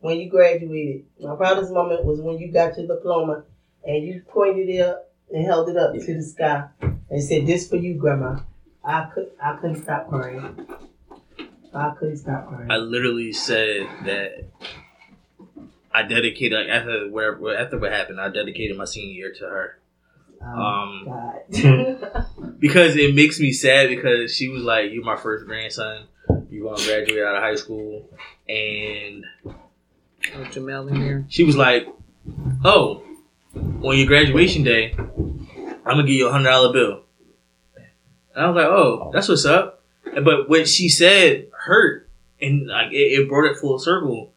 when you graduated, my proudest moment was when you got your diploma and you pointed it up and held it up to the sky and said, "This for you, grandma." I could. I couldn't stop crying. I couldn't stop crying. I literally said that I dedicated like, after where after what happened. I dedicated my senior year to her Oh, um, God. because it makes me sad because she was like, "You're my first grandson. You're gonna graduate out of high school," and Oh, Jamel in there. she was like, "Oh, on your graduation day, I'm gonna give you a hundred dollar bill." And I was like, "Oh, that's what's up." But what she said hurt and like it, it brought it full circle.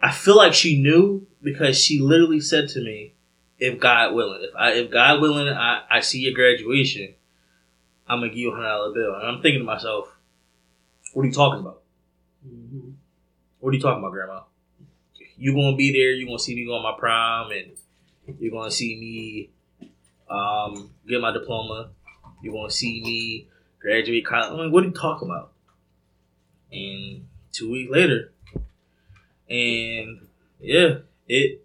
I feel like she knew because she literally said to me, "If God willing, if I if God willing, I, I see your graduation, I'm gonna give you a hundred dollar bill." And I'm thinking to myself, "What are you talking about? What are you talking about, Grandma? You gonna be there? You gonna see me go on my prom, and you're gonna see me um, get my diploma. You're gonna see me graduate college. I'm what are you talking about? And two weeks later, and yeah, it.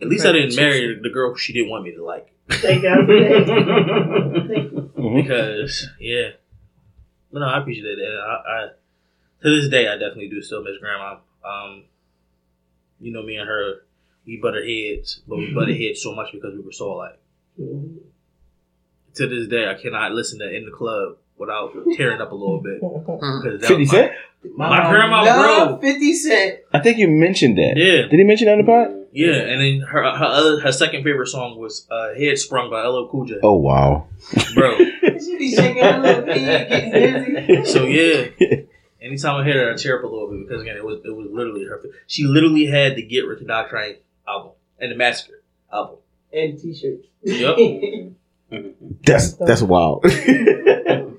At least I didn't marry the girl she didn't want me to like. Thank God for that. Mm-hmm. because yeah, but no, I appreciate that. I, I to this day I definitely do still miss grandma. Um, you know, me and her, we butted heads, but we butted mm-hmm. heads so much because we were so alike. Mm-hmm. To this day, I cannot listen to in the club without tearing up a little bit. 'Cause that- 50 Cent? My, grandma, love bro. 50 Cent. I think you mentioned that. Yeah. Did he mention that in the pod? Yeah, and then her her other, her second favorite song was uh, "Headsprung" by LL Cool J. Oh wow. Bro, She be shaking her little head, getting dizzy. so yeah. Anytime I hear her, I tear up a little bit because again, it was it was literally her. She literally had the Get Rich or Die Trying album and the Massacre album. And t-shirts. Yep. That's that's wild. oh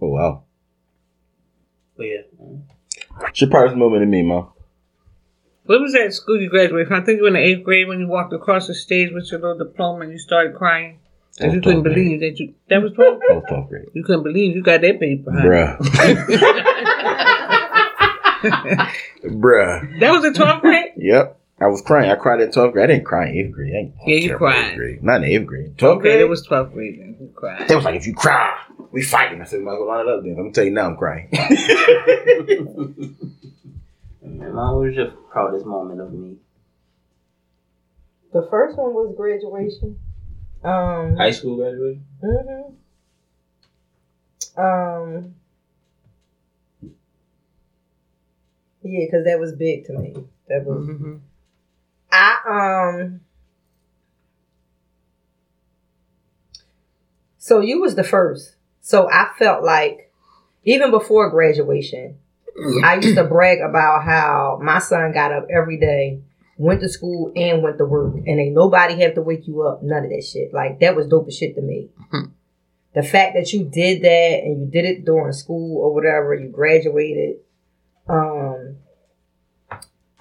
wow. But yeah, It's your proudest moment to me, ma. What was that school you graduated from? I think you were in the eighth grade when you walked across the stage with your little diploma and you started crying. Because oh, you Oh, couldn't twelfth grade. believe that you. That was 12? Oh, 12th grade. You couldn't believe you got that paper. Huh? Bruh. Bruh. That was the 12th grade? Yep. I was crying. I cried in 12th grade. I didn't cry in 8th grade. I ain't Yeah, you in cried. eighth grade. Not in 8th grade. 12th Okay, grade? it was 12th grade then. You cried. They was like, if you cry, we fighting. I said, might as well line it up then. I'm going to tell you now I'm crying. Man, what was your proudest moment of me? The first one was graduation. Um, High school graduation? hmm Um. Yeah, because that was big to me. That was. Mm-hmm. I um. So you was the first. So I felt like, even before graduation, I used to brag about how my son got up every day, went to school and went to work, and ain't nobody have to wake you up. None of that shit. Like that was dope as shit to me. the fact that you did that and you did it during school or whatever, you graduated. Um,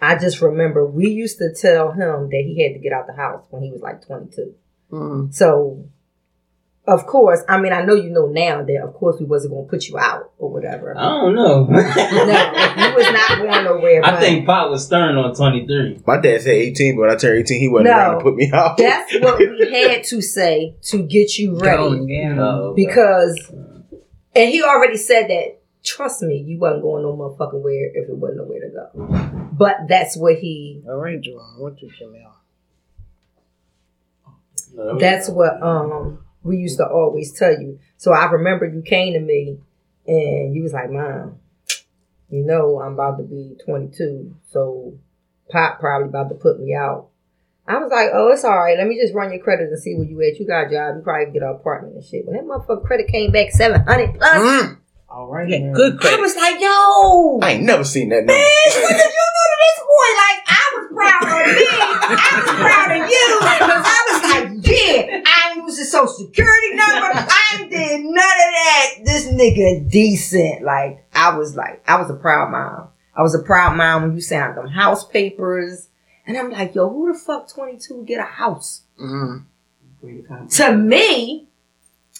I just remember we used to tell him that he had to get out the house when he was like twenty two. Mm. So, of course, I mean, I know you know now that, of course, we wasn't going to put you out or whatever. I don't know. no, you was not going nowhere. I think Pop was stern on 23. My dad said 18, but when I turned 18, he wasn't No. around to put me out. That's what we had to say to get you ready. Going, yeah. Oh. Because, and he already said that, trust me, you wasn't going no motherfucking where if it wasn't nowhere to go. But that's what he, All right, Joel. What you Jamel? that's what um we used to always tell you. So I remember you came to me and you was like, Mom, you know I'm about to be 22, so Pop probably about to put me out. I was like, oh, it's all right. Let me just run your credit and see where you at. You got a job. You probably get an apartment and shit. When that motherfucker credit came back 700 plus, Mm. All right. Yeah, now. good I credit. was like, yo. I ain't never seen that number. Bitch, what did you do to this boy? Like, I was proud of me. I was proud of you. Because I was like, yeah, I ain't used a social security number. I ain't did none of that. This nigga decent. Like, I was like, I was a proud mom. I was a proud mom when you signed them house papers. And I'm like, yo, who the fuck 22 get a house? Mm. To me,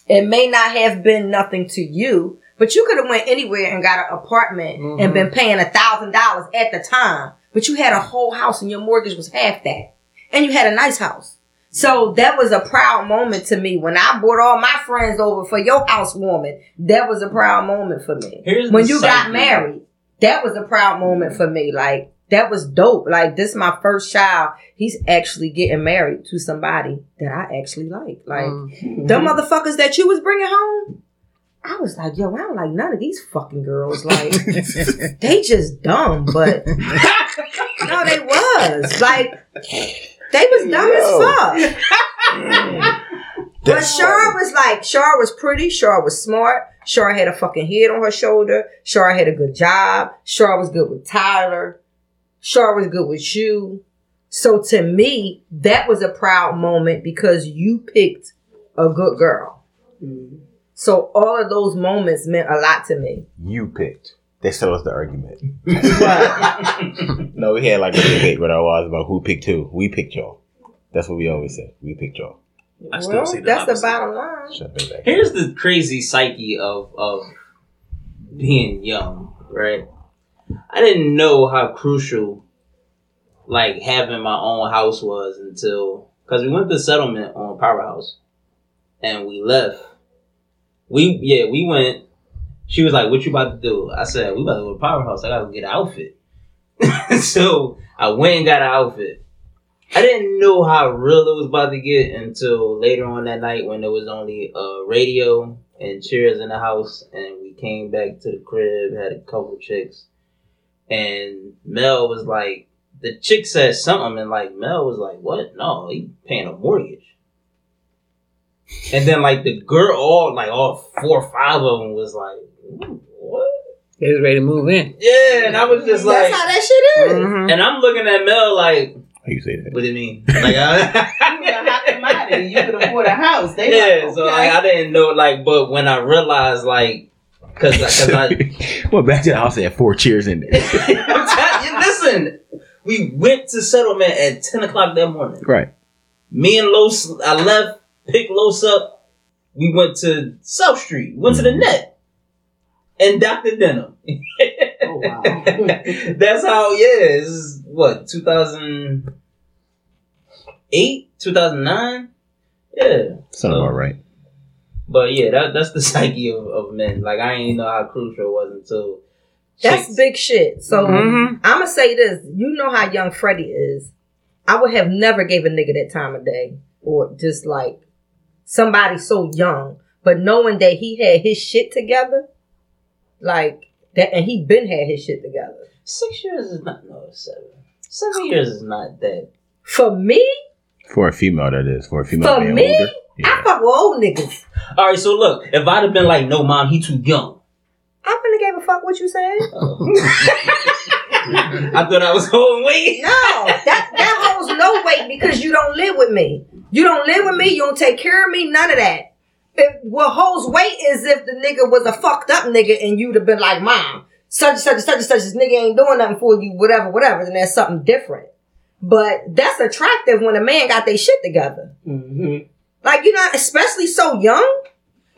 it may not have been nothing to you, but you could have went anywhere and got an apartment and been paying a thousand dollars at the time. But you had a whole house and your mortgage was half that. And you had a nice house. So that was a proud moment to me. When I brought all my friends over for your housewarming, that was a proud moment for me. Here's when the you got married, that was a proud moment for me. Like, that was dope. Like, this is my first child. He's actually getting married to somebody that I actually like. Like, Mm. them motherfuckers that you was bringing home, I was like, yo, I don't like none of these fucking girls. Like, they just dumb, but no, they was like, they was dumb Yo. as fuck. Mm. But Shar was like, Shar was pretty, Shar was smart, Shar had a fucking head on her shoulder. Shar had a good job. Shar was good with Tyler. Shar was good with you. So to me, that was a proud moment because you picked a good girl. Mm. So all of those moments meant a lot to me. You picked. They settled us the argument. no, we had like a debate with our was about who picked who. We picked y'all. That's what we always say. We picked y'all. I still well, see the that's opposite. the bottom line. Shut that back. Here's the crazy psyche of of being young, right? I didn't know how crucial like having my own house was until because we went to settlement on Powerhouse and we left. We yeah we went. She was like, "What you about to do?" I said, "We about to go to the Powerhouse. I gotta go get an outfit." so I went and got an outfit. I didn't know how real it was about to get until later on that night when there was only a radio and chairs in the house, and we came back to the crib, had a couple chicks, and Mel was like, the chick said something, and like Mel was like, "What? No, he paying a mortgage." And then like the girl, all like all four or five of them was like, "What?" They was ready to move in. Yeah, and I was just like, That's how that shit is. Mhm. and I'm looking at Mel like, How you say that? "What do you mean?" Like, I, You a hot commodity. You could afford a house. They yeah, like, so okay. like I didn't know like, but when I realized like, cause, cause I, well, back to the house, they had four chairs in there. I'm telling you, listen, we went to settlement at ten o'clock that morning. right. Me and Los, I left, picked Los up. We went to South Street, went to the net, and Dr. Denim. Oh, wow. That's how, yeah, this is what, 2008, 2009? Yeah. Sound about right. But yeah, that, that's the psyche of, of men. Like, I ain't know how crucial it was until. That's chicks- big shit. So Mhm. I'm gonna say this. You know how young Freddie is. I would have never gave a nigga that time of day, or just like somebody so young. But knowing that he had his shit together, like that, and he been had his shit together. Six years is not, no, seven. Seven years is not that. For me, For a female, that is. For a female For being me? older. I fuck with old niggas. All right, so look, if I'd have been like, no, mom, he too young. I wouldn't have gave a fuck what you said. I thought I was holding weight. No, that that holds no weight because you don't live with me. You don't live with me. You don't take care of me. None of that. If, what holds weight is if the nigga was a fucked up nigga and you'd have been like, "Mom, such and such and such and such. This nigga ain't doing nothing for you. Whatever, whatever." Then that's something different. But that's attractive when a man got their shit together. Mhm. Like you know, especially so young.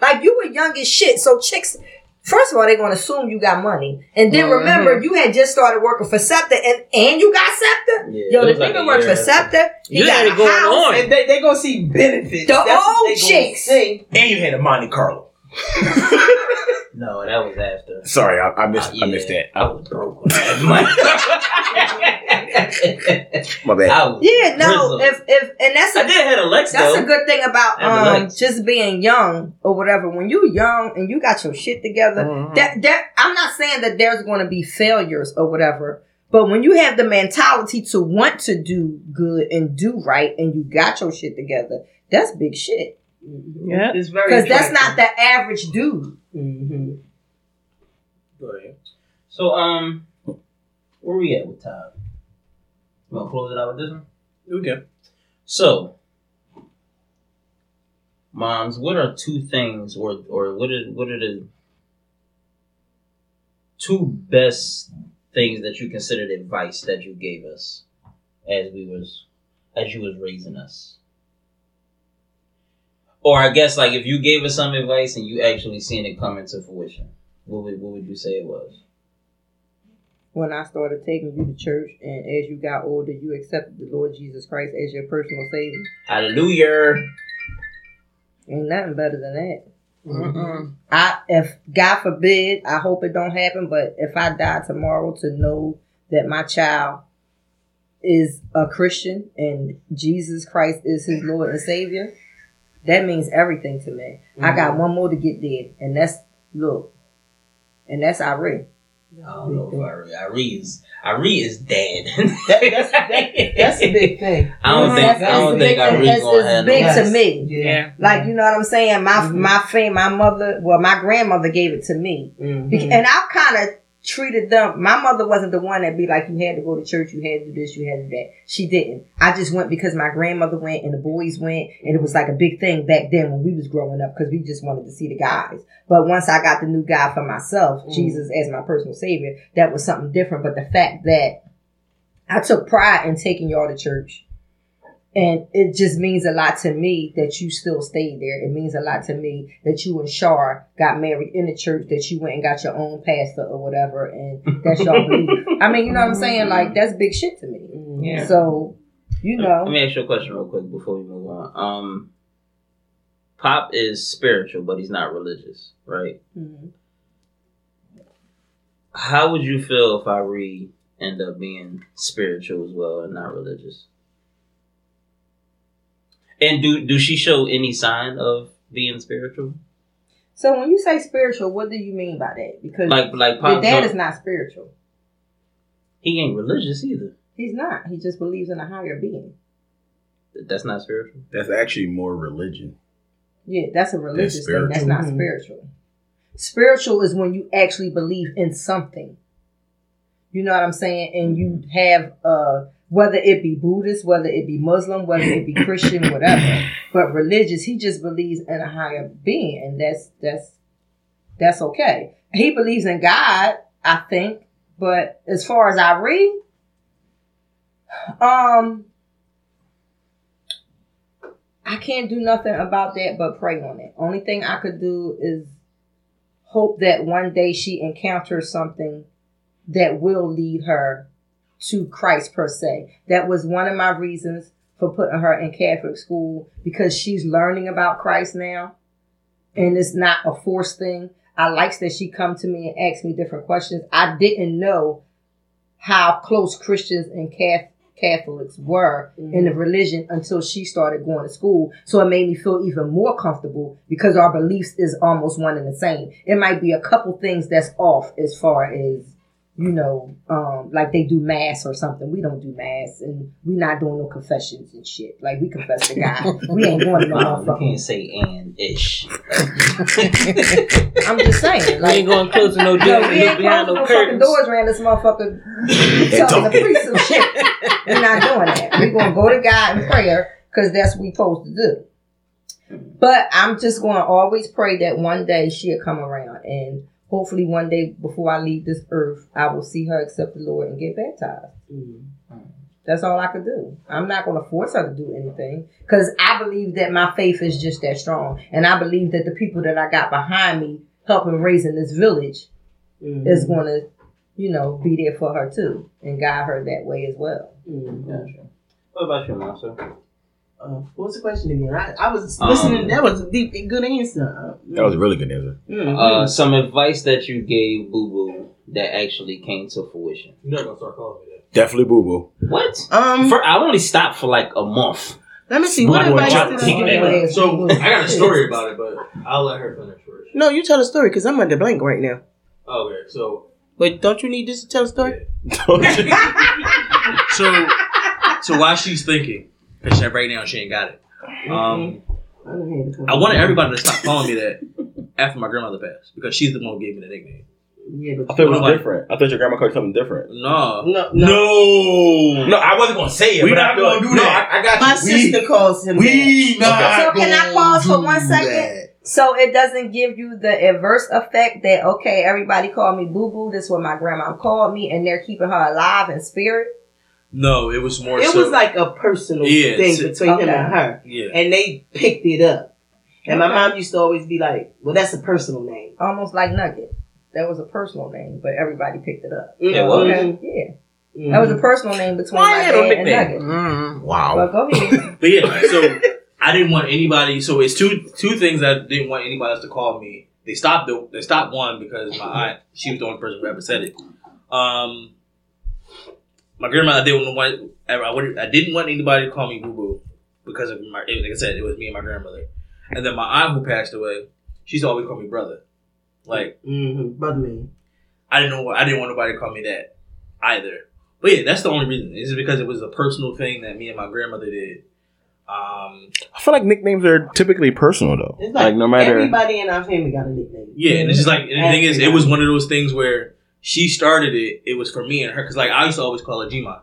Like you were young as shit. So chicks, first of all, they're gonna assume you got money, and then Mhm. remember you had just started working for SEPTA, and and you got SEPTA. Yeah, Yo, the was like nigga a for or SEPTA. He You got had a going house. on. And they they gonna see benefits. The That's old chicks. see. And you had a Monte Carlo. No, that was after. Sorry, I, I missed. I missed that. I was broke when I had money. My bad. I was Yeah, no. grizzled. If if and that's I a, did have a Lex that's though. a good thing about I have a um just being young or whatever. When you're young and you got your shit together, Mhm. that that I'm not saying that there's going to be failures or whatever. But when you have the mentality to want to do good and do right, and you got your shit together, that's big shit. Yeah. It's very Because that's not the average dude. Mhm. So um, where we at with time? You want to close it out with this one? Okay. So, moms, what are two things, or or what are what are the two best things that you considered advice that you gave us as we was as you was raising us? Or I guess like if you gave us some advice and you actually seen it come into fruition, what would what would you say it was? When I started taking you to church, and as you got older, you accepted the Lord Jesus Christ as your personal savior. Hallelujah. Ain't nothing better than that. Mm-hmm. Mm-mm. I if God forbid, I hope it don't happen, but if I die tomorrow to know that my child is a Christian and Jesus Christ is his Lord and Savior, that means everything to me. I got one more to get there, and that's look, and that's Irene. I don't know if Ari. Ari is Ari is dead. That, that's that, that's a big thing. I don't think That's- I don't think big- Ari gonna it's have big no. to me. Yeah. Like you know what I'm saying? My Mhm. my fam, my mother, well, my grandmother gave it to me, Mhm. And I kind of treated them. My mother wasn't the one that be like, you had to go to church, you had to do this, you had to do that. She didn't. I just went because my grandmother went and the boys went, and it was like a big thing back then when we was growing up because we just wanted to see the guys. But once I got the new guy for myself, Mm. Jesus as my personal savior, that was something different. But the fact that I took pride in taking y'all to church. And it just means a lot to me that you still stayed there. It means a lot to me that you and Shar got married in the church, that you went and got your own pastor or whatever, and that's y'all belief. I mean, you know what I'm saying? Like, that's big shit to me. Yeah. So, you know. Let know, me ask you a question real quick before we move on. Um, Pop is spiritual, but he's not religious, right? Mhm. How would you feel if Ari end up being spiritual as well and not religious? And do do she show any sign of being spiritual? so when you say spiritual, what do you mean by that? Because Like like your dad don't- is not spiritual. he ain't religious either. He's not. He just believes in a higher being. That's not spiritual. That's actually more religion. Yeah, that's a religious thing. That's not spiritual. Spiritual is when you actually believe in something. You know what I'm saying? And you have uh whether it be Buddhist, whether it be Muslim, whether it be Christian, whatever. But religious, he just believes in a higher being, and that's that's that's okay. He believes in God, I think, but as far as I read, um, I can't do nothing about that but pray on it. Only thing I could do is hope that one day she encounters something that will lead her to Christ per se. That was one of my reasons for putting her in Catholic school because she's learning about Christ now. And it's not a forced thing. I likes that she come to me and ask me different questions. I didn't know how close Christians and Cath- Catholics were in the mm-hmm. religion until she started going to school. So it made me feel even more comfortable because our beliefs is almost one and the same. It might be a couple things that's off as far as you know, um, like they do mass or something. We don't do mass, and we're not doing no confessions and shit. Like we confess to God. we ain't going to no you can't say and ish. I'm just saying. We ain't going close to no No, doors we ain't behind closing no no fucking doors around this motherfucker telling the priest some shit. We're not doing that. We're gonna go to God in prayer because that's what we supposed to do. But I'm just gonna always pray that one day she'll come around and hopefully one day before I leave this earth, I will see her accept the Lord and get baptized. That's all I could do. I'm not going to force her to do anything because I believe that my faith is just that strong. And I believe that the people that I got behind me helping raising this village Mhm. is going to, you know, be there for her too and guide her that way as well. Mhm. Gotcha. What about you, Monster? Uh, what's the question again? I, I was Um, listening. that was a deep, good answer. That was a really good answer. Mhm. Uh, some advice that you gave Boo Boo that actually came to fruition. You're not gonna start calling me that. Definitely boo boo. What? um, For, I only stopped for like a month. let me see. What Boo Boo advice tried did to I give? back. So I got a story about it, but I'll let her finish first. No, you tell a story because I'm under blank right now. Okay, so But don't you need this to tell a story? so so while she's thinking, because right now she ain't got it. Um, I done had a couple. I wanted everybody to stop calling me that after my grandmother passed because she's the one who gave me the nickname. Yeah, I thought it was What? different. I thought your grandma called you something different. No, no, no. no, No, I wasn't gonna say it. We but not I feel gonna like- do no, that. I, I got My you. sister calls him. we not So can I pause for one second? that. So it doesn't give you the adverse effect that, okay, everybody called me boo boo. This is what my grandma called me and they're keeping her alive in spirit. No. It was more. It so, was like a personal Yeah, thing it's- between him and her, yeah. and they picked it up. And my mom used to always be like, "Well, that's a personal name." Almost like Nugget. That was a personal name, but everybody picked it up. It was? Mhm. Yeah. Mhm. That was a personal name between Why my they dad make and? Nugget. Mm. Wow. But go ahead. But yeah, so I didn't want anybody. So it's two two things I didn't want anybody else to call me. They stopped the, they stopped one because my aunt she was the only person who ever said it. Um, my grandma I didn't want I, I didn't want anybody to call me boo boo because of my like I said it was me and my grandmother. And then my aunt who passed away, she's always called me brother. Like Mhm. brother man. I didn't know. I didn't want nobody to call me that either. But yeah, that's the only reason. Is because it was a personal thing that me and my grandmother did. Um, I feel like nicknames are typically personal though. It's Like, like, no matter. everybody in our family got a nickname. yeah, and it's just like and the thing is, it was one of those things where she started it. It was for me and her because like I used to always call her Gma.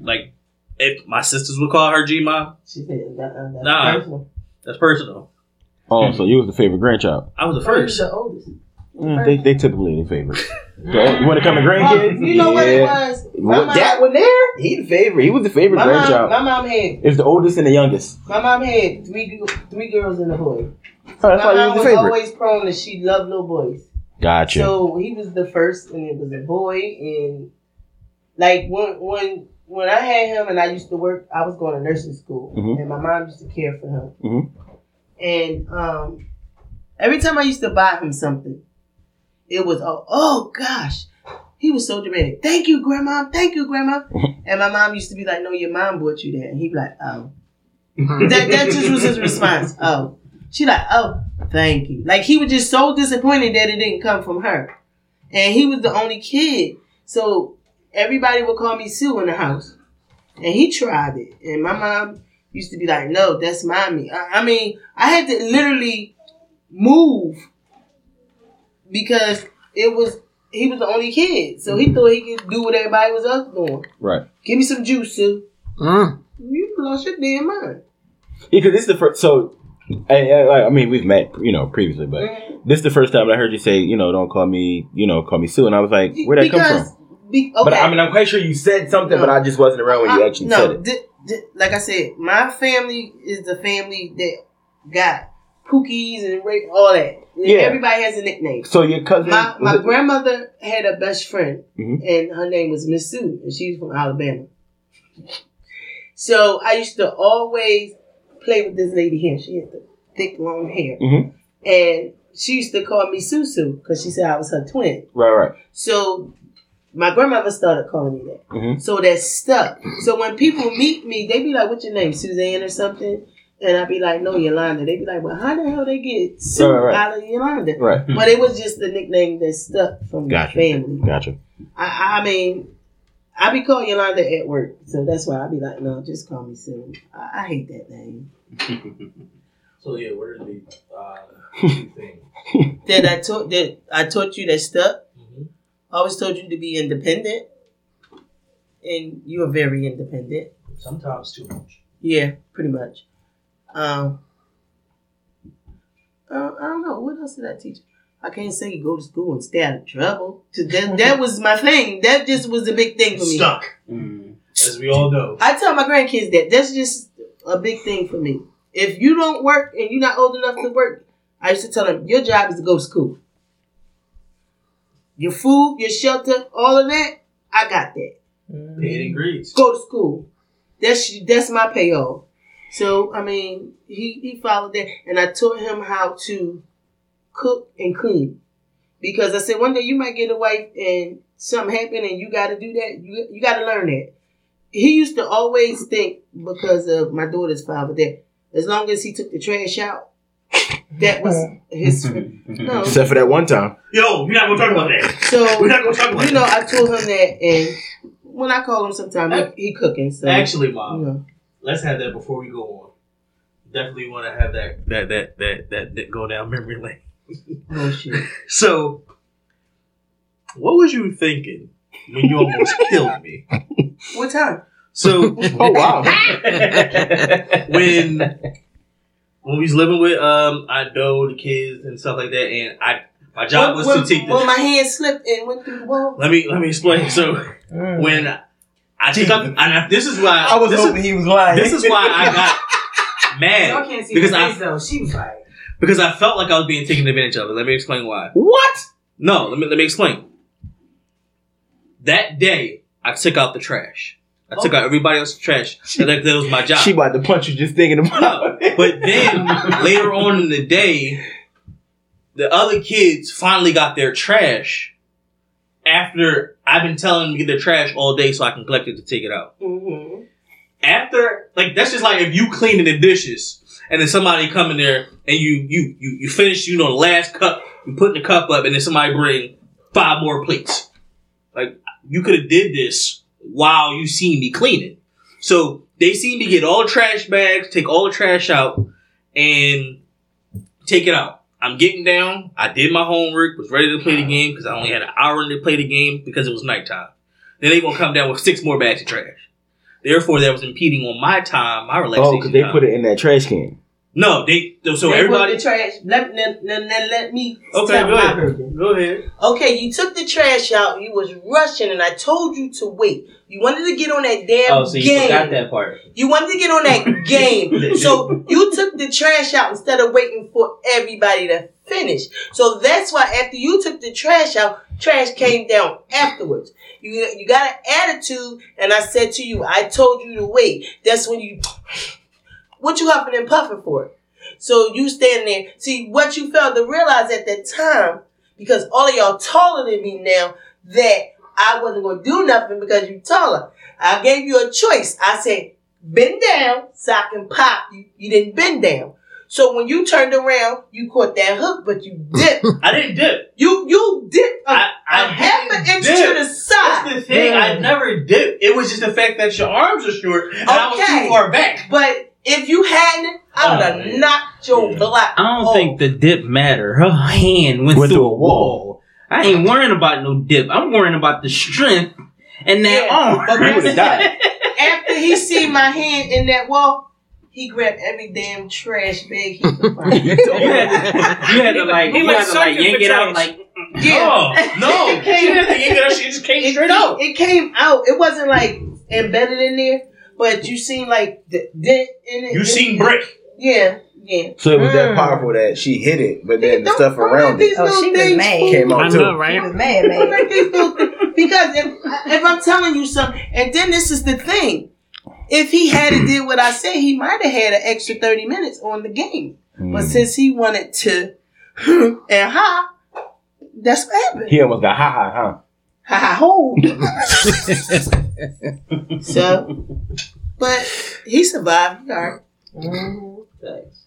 Like if my sisters would call her Gma, She said that, that's Nah. personal. that's personal. Oh, so you was the favorite grandchild. I was the First, first. the oldest. Mm, they they typically the favorite. Okay, You want to come to grandkids? Well, you know what it was? My What, mom, that one there? He the favorite. He was the favorite my, mom, grandchild. my mom had It's the oldest and the youngest. my mom had three three girls and a boy. Oh, that's my why mom he was was the favorite. always prone that she loved little boys. Gotcha. So he was the first, and it was a boy. And like when when when I had him, and I used to work, I was going to nursing school, Mhm. and my mom used to care for him. Mhm. And um, every time I used to buy him something, it was oh, oh gosh, he was so dramatic. Thank you, grandma. Thank you, grandma. and my mom used to be like, No, your mom bought you that. And he'd be like, Oh. that that just was his response. Oh. She like, oh, thank you. Like he was just so disappointed that it didn't come from her. And he was the only kid. So everybody would call me Sue in the house. And he tried it. And my mom used to be like, no, that's mommy. I, I mean, I had to literally move because it was he was the only kid. So he thought he could do what everybody was else doing. right. Give me some juice, Sue. Mm. You lost your damn mind. Yeah, because this is the first. So, I, I, I mean, we've met, you know, previously, but Mhm. this is the first time I heard you say, you know, don't call me, you know, call me Sue, and I was like, where'd that come from? Be, okay. But I mean, I'm quite sure you said something, No. but I just wasn't around when you actually no, said it. like I said, my family is the family that got Pookies and all that. Yeah. Everybody has a nickname. So your cousin, My, my grandmother had a best friend, Mhm. and her name was Miss Sue, and she was from Alabama. So I used to always play with this lady here. She had the thick long hair, Mhm. and she used to call me Susu because she said I was her twin. right, right. So my grandmother started calling me that. Mhm. So that stuck. So when people meet me, they be like, "What's your name, Suzanne or something?" And I'd be like, "No, Yolanda." They be like, "Well, how the hell they get Sue Right, right. out of Yolanda?" Right. But it was just the nickname that stuck from Gotcha. the family. Gotcha. I, I mean, I be called Yolanda at work, so that's why I be like, "No, just call me Sue." I, I hate that name. So yeah, where is the uh, thing? That I taught that I taught you that stuck. Mhm. I always told you to be independent, and you are very independent. Sometimes too much. Yeah, pretty much. Um, uh, I don't know. What else did I teach? I can't say go to school and stay out of trouble. So That, that was my thing. That just was a big thing for me. Stuck, Mm. as we all know. I tell my grandkids that. That's just a big thing for me. If you don't work and you're not old enough to work, I used to tell them, your job is to go to school. Your food, your shelter, all of that, I got that. Paid in grades. go to school. That's that's my payoff. So I mean, he he followed that, and I taught him how to cook and clean. Because I said one day you might get a wife and something happen and you got to do that. You you got to learn that. He used to always think because of my daughter's father that as long as he took the trash out, that was his. No. Except for that one time. Yo, we're not gonna talk about that. So We're not gonna talk about you know, that. I told him that, and when I call him, sometimes he, he cooking. So Actually, you mom, know. let's have that before we go on. Definitely want to have that that that that that, that go down memory lane. Oh shit. So, what was you thinking when you almost killed me? What time? So, Oh wow. when when we was living with um Ido, the kids and stuff like that, and I my job was when, to take the. when my hand slipped and went through the wall. let me let me explain. So when I took up, and I, this is why I was this hoping is, he was lying. this is why I got Y'all mad can't see because I though. She was like, because I felt like I was being taken advantage of. Let me explain why. what? No, let me let me explain. That day, I took out the trash. I took out everybody else's trash. And that, that was my job. She about to punch you just thinking about it. but then later on in the day, the other kids finally got their trash after I've been telling them to get their trash all day so I can collect it to take it out. Mm-hmm. After, like, that's just like if you cleaning the dishes and then somebody come in there and you you you you finish, you know, the last cup you putting the cup up, and then somebody bring five more plates. Like you could have did this while you seen me cleaning. So they seen me get all the trash bags, take all the trash out, and take it out. I'm getting down. I did my homework, was ready to play the game because I only had an hour to play the game because it was nighttime. Then they gonna come down with six more bags of trash. Therefore, that was impeding on my time, my oh, relaxation. Oh, because they time. put it in that trash can. No, they so They everybody. put the trash. Let, let, let, let, let me Okay, tell go my ahead. version. Go ahead. Okay, you took the trash out. You was rushing, and I told you to wait. You wanted to get on that damn Oh, so you game. forgot that part. You wanted to get on that game. So you took the trash out instead of waiting for everybody to finish. So that's why after you took the trash out, trash came down afterwards. You you got an attitude, and I said to you, I told you to wait. That's when you what you huffing and puffing for? So you stand there. See what you failed to realize at that time, because all of y'all taller than me now, that I wasn't gonna do nothing because you taller. I gave you a choice. I said, bend down so I can pop you. You didn't bend down. So when you turned around, you caught that hook, but you dipped. I didn't dip. you you dipped a, I- I a half an didn't inch dip. to the side. That's the thing. I never dipped. It was just the fact that your arms are short and I was too far back. But if you hadn't, I would Oh, have man. knocked your block. I don't off. think the dip matter. Her hand went, Went through through a a wall. I ain't worrying about no dip. I'm worrying about the strength and that Yeah, arm. but You would've died. After he see my hand in that wall, he grabbed every damn trash bag he could find. you had to, you had to like, He you was had to like searching yank for it out trash. like. yeah. Oh, no. It came- She didn't have to yank it out. She just came It, straight out. it came out. It wasn't like embedded in there, but you seen like the dent in it. You It- seen it- brick. Yeah, yeah. So it was that Mm. powerful that she hit it, but then the stuff around it Oh, she was things mad. fool came I out know, too. She right? was mad, Don't man. let these little things- because if if I'm telling you something, and then this is the thing, if he had it did what I said, he might have had an extra thirty minutes on the game. But Mm. since he wanted to and ha, that's what happened. He almost got ha ha, huh? Ha ha hold. so, but he survived. He all right. Thanks.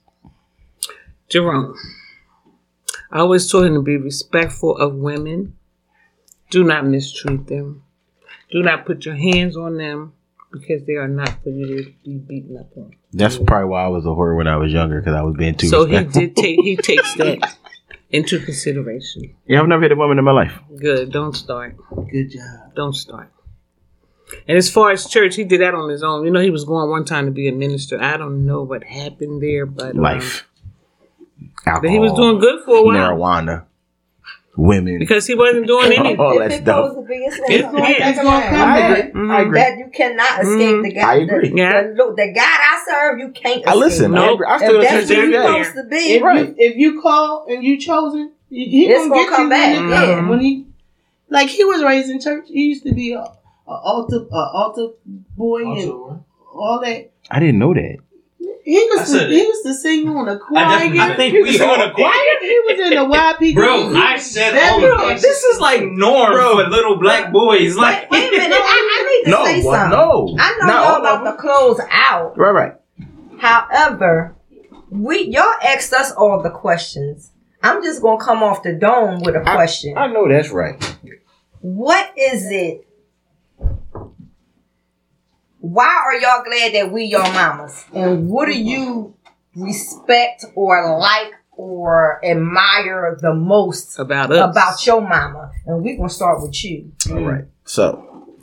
Jerome. I always told him to be respectful of women. Do not mistreat them. Do not put your hands on them because they are not for you to be beaten up on. That's probably why I was a whore when I was younger because I was being too. so he did take he takes that into consideration. Yeah, I've never hit a woman in my life. Good. Don't start. Good job. Don't start. And as far as church, he did that on his own. You know, he was going one time to be a minister. I don't know what happened there, but um, Life. But he was doing good for a while marijuana, women. because he wasn't doing anything. all If that it stuff. goes to be, it's It's- gonna come yeah. back around. I agree. I agree. That you cannot escape the God. I agree. The, Yeah. the, look, the God I serve, you can't. I listen. I, Nope. agree. I If still that's listen who to you're you supposed to be, If, Right. you, if you call and you chosen, he, he gonna gonna get come you back, When, yeah. when he, like he was raised in church. He used to be a, a altar, a altar boy and all that. I didn't know that. He I was to, said he it. was to sing on the I, choir. definitely- I think he we was all on the choir. He was in the YP. Bro, I said That all of this. This is like norm bro. for little black boys. Like, Wait a minute, I, I need to No, say what? something. no. I know Not all y'all about them. to close out. Right, right. However, we y'all asked us all the questions. I'm just gonna come off the dome with a question. I know that's right. what is it? Why are y'all glad that we your mamas? And what do you respect or like or admire the most About us. about your mama? And we're gonna start with you. All right. So,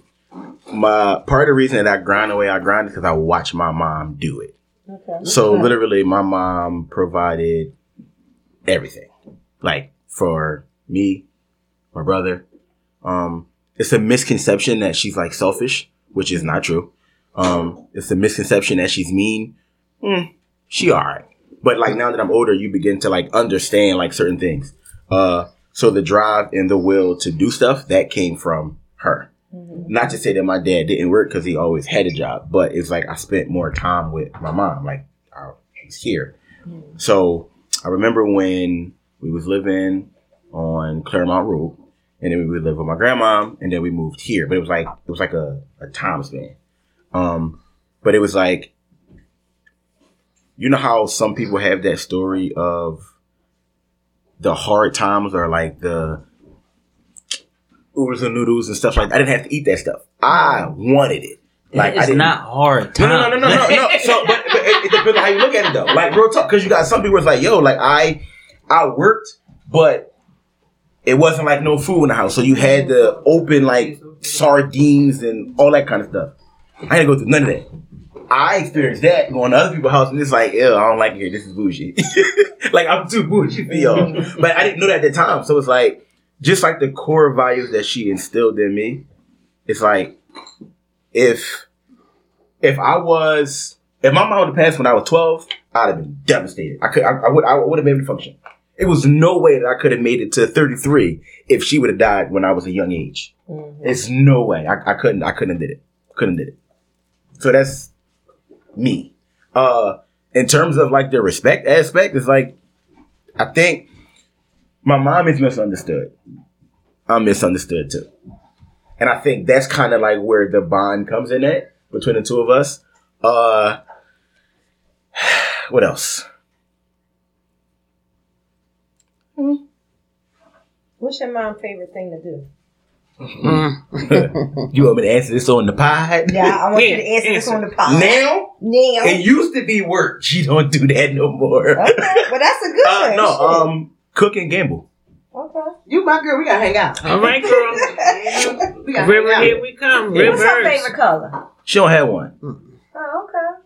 my part of the reason that I grind the way I grind is because I watch my mom do it. Okay. So literally, my mom provided everything, like for me, my brother. Um, it's a misconception that she's like selfish, which is not true. Um, it's a misconception that she's mean. Hmm, she alright, but like now that I'm older, you begin to like understand like certain things. Uh, so the drive and the will to do stuff that came from her. Not to say that my dad didn't work because he always had a job, but it's like I spent more time with my mom. Like I was here. So I remember when we was living on Claremont Road, and then we would live with my grandma, and then we moved here. But it was like it was like a, a time span. Um, but it was like you know how some people have that story of the hard times or like the oodles and noodles and stuff like that. I didn't have to eat that stuff. I wanted it. Like I it's didn't. not hard. No, no, no, no, no, no, no. So, but, but it, it depends on how you look at it, though. Like real talk, because you got some people it's like, yo, like I, I worked, but it wasn't like no food in the house, so you had to open like sardines and all that kind of stuff. I didn't go through none of that. I experienced that going to other people's house, and it's like, ew, I don't like it here. This is bougie. like I'm too bougie for y'all. but I didn't know that at the time, so it's like just like the core values that she instilled in me. It's like if if I was if my mom would have passed when I was twelve, I'd have been devastated. I could I, I would I would have been able to function. It was no way that I could have made it to thirty three if she would have died when I was a young age. Mm-hmm. It's no way. I, I couldn't I couldn't have did it. Couldn't have did it. So that's me. Uh in terms of like the respect aspect, it's like I think my mom is misunderstood. I'm misunderstood too. And I think that's kind of like where the bond comes in at between the two of us. Uh what else? What's your mom's favorite thing to do? you want me to answer this on the pod? Yeah, I want you to answer this on the pod. Now? Now. It used to be work. She don't do that no more. Okay, well that's a good Uh, one. no, um, cook and gamble. Okay. You my girl. We gotta hang out. All right, girl. We gotta River, hang out. here we come. Yeah. What's her Rivers. favorite color? She don't have one. Oh, okay.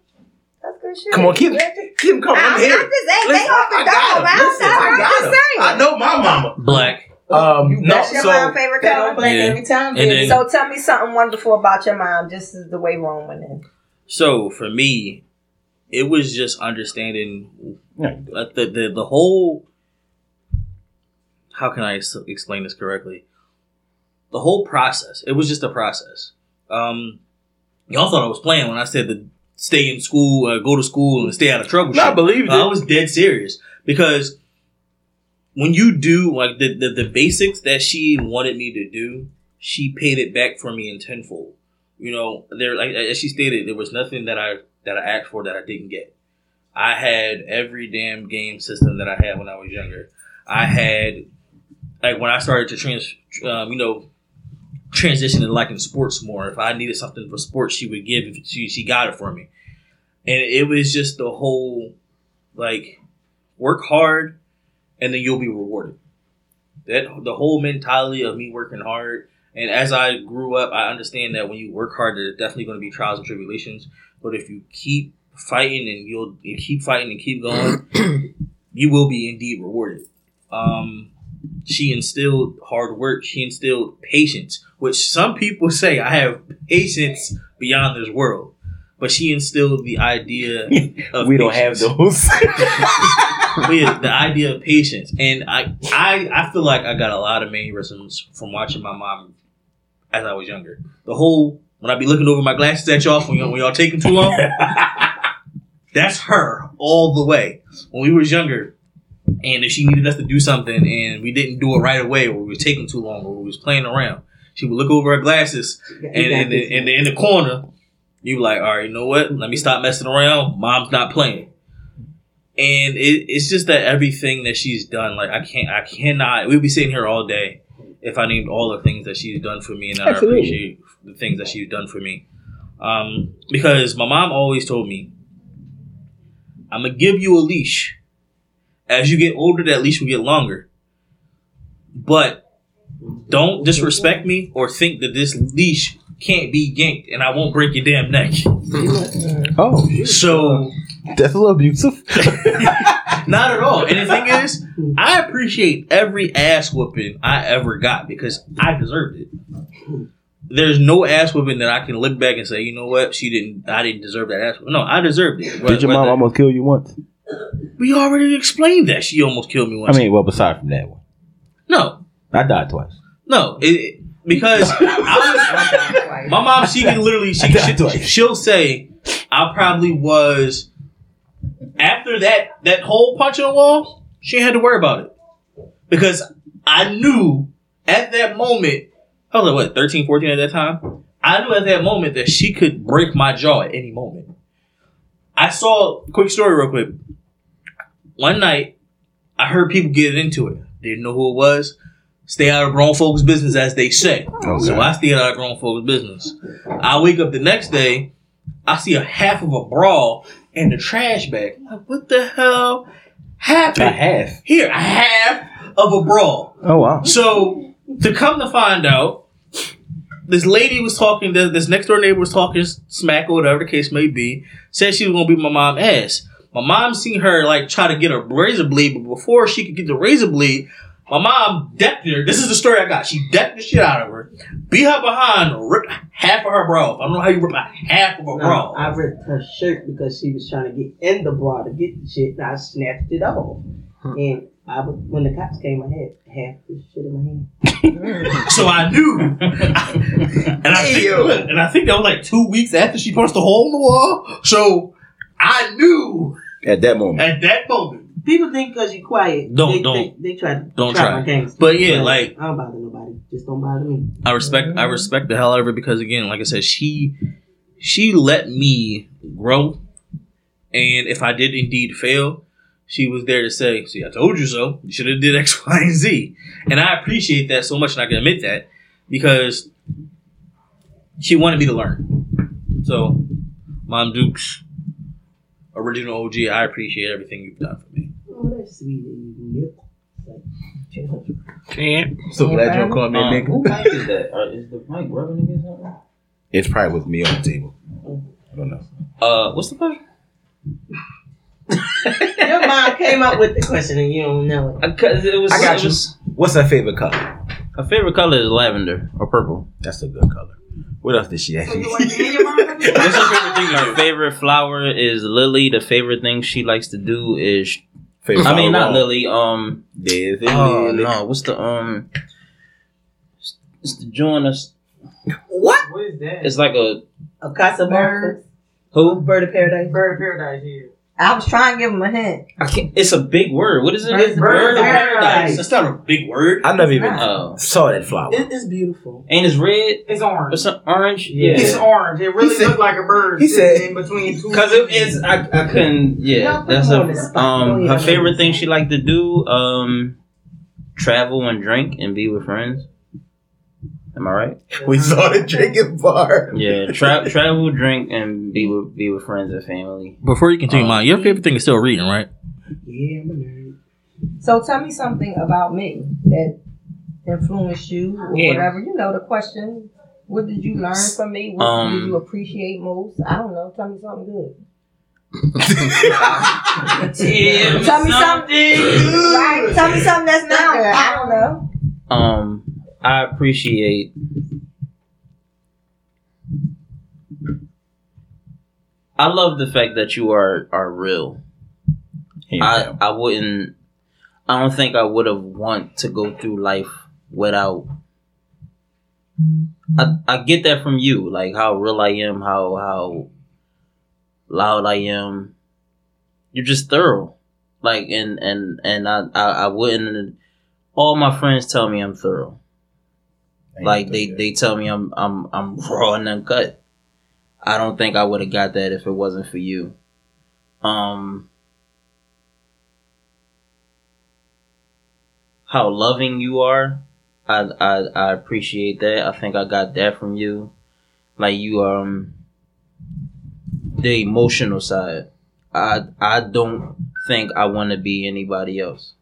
That's good shit. Come on, keep Yeah. keep him coming. I'm, I'm I'm here. just saying, they Listen, off the I got dome. I'm I I'm just saying. I know my mama. Black. Um, no, That's your so mom's favorite color? don't Yeah. every time. Then- So tell me something wonderful about your mom, just as the way Rome went in. So for me, it was just understanding Yeah. uh, the the the whole. How can I explain this correctly? The whole process. It was just a process. Um, y'all thought I was playing when I said to stay in school, uh, go to school, and stay out of trouble. No, I shit. believed I was dead serious because when you do like the, the the basics that she wanted me to do, she paid it back for me in tenfold. You know, there like as she stated, there was nothing that I that I asked for that I didn't get. I had every damn game system that I had when I was younger. I had like when I started to trans, um, you know, transition to liking sports more. If I needed something for sports, she would give. If She she got it for me, and it was just the whole like work hard, and then you'll be rewarded. That the whole mentality of me working hard, and as I grew up, I understand that when you work hard, there's definitely going to be trials and tribulations. But if you keep fighting and you'll you keep fighting and keep going, you will be indeed rewarded. Um, she instilled hard work. She instilled patience, which some people say I have patience beyond this world. But she instilled the idea of we don't have those. Yeah, the idea of patience, and I, I, I feel like I got a lot of mannerisms from watching my mom as I was younger. The whole when I be looking over my glasses at y'all when y'all, when y'all taking too long, that's her all the way. When we was younger, and if she needed us to do something and we didn't do it right away, or we was taking too long, or we was playing around, she would look over her glasses, and and, then- and then in the corner, you be like, all right, you know what? Let me stop messing around. Mom's not playing and it, it's just that everything that she's done, like I can't, I cannot. We'd be sitting here all day if I named all the things that she's done for me, and I Absolutely. appreciate the things that she's done for me. Um, because my mom always told me, "I'm gonna give you a leash. As you get older, that leash will get longer, but don't disrespect me or think that this leash can't be yanked, and I won't break your damn neck." oh, So. That's a little abusive. Not at all. And the thing is, I appreciate every ass whooping I ever got because I deserved it. There's no ass whooping that I can look back and say, you know what, she didn't. I didn't deserve that ass. whooping. No, I deserved it. Did your mom Whether- almost kill you once? We already explained that she almost killed me once. I mean, well, aside from that one, no, I died twice. no, it, it- because I was. My mom, she can literally, she, she she'll say, I probably was after that that whole punch in the wall. She had to worry about it because I knew at that moment. I was like, what, 13, 14 at that time? I knew at that moment that she could break my jaw at any moment. I saw quick story real quick. One night, I heard people get into it. Didn't know who it was. Stay out of grown folks' business, as they say. So I stayed out of grown folks' business. I wake up the next day, I see a half of a bra in the trash bag. Like, what the hell happened? A half. Here, a half of a bra. Oh wow. So to come to find out, this lady was talking. This, this next door neighbor was talking smack or whatever the case may be. Said she was gonna beat my mom ass. My mom seen her like try to get a razor blade, but before she could get the razor blade, my mom decked her. This is the story I got. She decked the shit out of her, beat her behind, ripped half of her bra. off. I don't know how you rip a half of a bra. No, I ripped her shirt because she was trying to get in the bra to get the shit, and I snatched it off. And I was, when the cops came, I had half the shit in my hand. So I knew, and I think, look, and I think that was like two weeks after she punched a hole in the wall. So I knew At that moment. at that moment. People think because you're quiet, Don't- they, don't- they, they try to don't try try. But yeah, like- I don't bother nobody. Just don't bother me. I respect I respect the hell out of her because again, like I said, she she let me grow. And if I did indeed fail, she was there to say, See, I told you so. You should have did X, Y, and Z. And I appreciate that so much and I can admit that because she wanted me to learn. So Mom Dukes, original OG, I appreciate everything you've done for me. That's sweet. Nip. Yeah. So glad you don't call me a Um, nigga. who mic is that? Uh, is the mic rubbing against something? It's probably with me on the table. I don't know. Uh, what's the question? Your mom came up with the question and you don't know it. Because it was. I got it you. was- What's her favorite color? her favorite color is lavender or purple. That's a good color. What else did she So ask you you? want to your mom? What's her favorite thing? Her favorite flower is lily. The favorite thing she likes to do is. Favorite I mean, not lily. Um. There's a Oh lily. no! What's the um? It's, it's the joint. That's, What? What is that? it's like a A casa bird. who? Bird of paradise. Bird of Paradise here. I was trying to give him a hint. I can't. It's a big word. What is it? It's bird of paradise. That's not a big word. I never even Oh, saw that flower. It, it's beautiful. And it's red? It's orange. It's an orange. Yeah. It's orange. It really He said- looked like a bird. he sitting said- in between two. Cause it is, I, I couldn't. Yeah, that's a, on the spot. um. Don't Her favorite thing she liked to do, um, travel and drink and be with friends. Am I right? We saw the drinking bar. Yeah, tra- travel, drink, and be with be with friends and family. Before you continue, mine, your favorite thing is still reading, right? Yeah, I'm a nerd. So tell me something about me that influenced you or Yeah. whatever. You know the question. What did you learn from me? What Um, did you appreciate most? I don't know. Tell me something good. Tell me something. Right? Tell me something that's not good. I don't know. Um, I appreciate. I love the fact that you are are real. I I wouldn't. I don't think I would have want to go through life without. I I get that from you, like how real I am, how how loud I am. You're just thorough, like and and and I I, I wouldn't. All my friends tell me I'm thorough. Like they they tell me I'm I'm I'm raw and uncut. I don't think I would have got that if it wasn't for you. Um how loving you are. I I I appreciate that. I think I got that from you. Like you um the emotional side. I I don't think I want to be anybody else.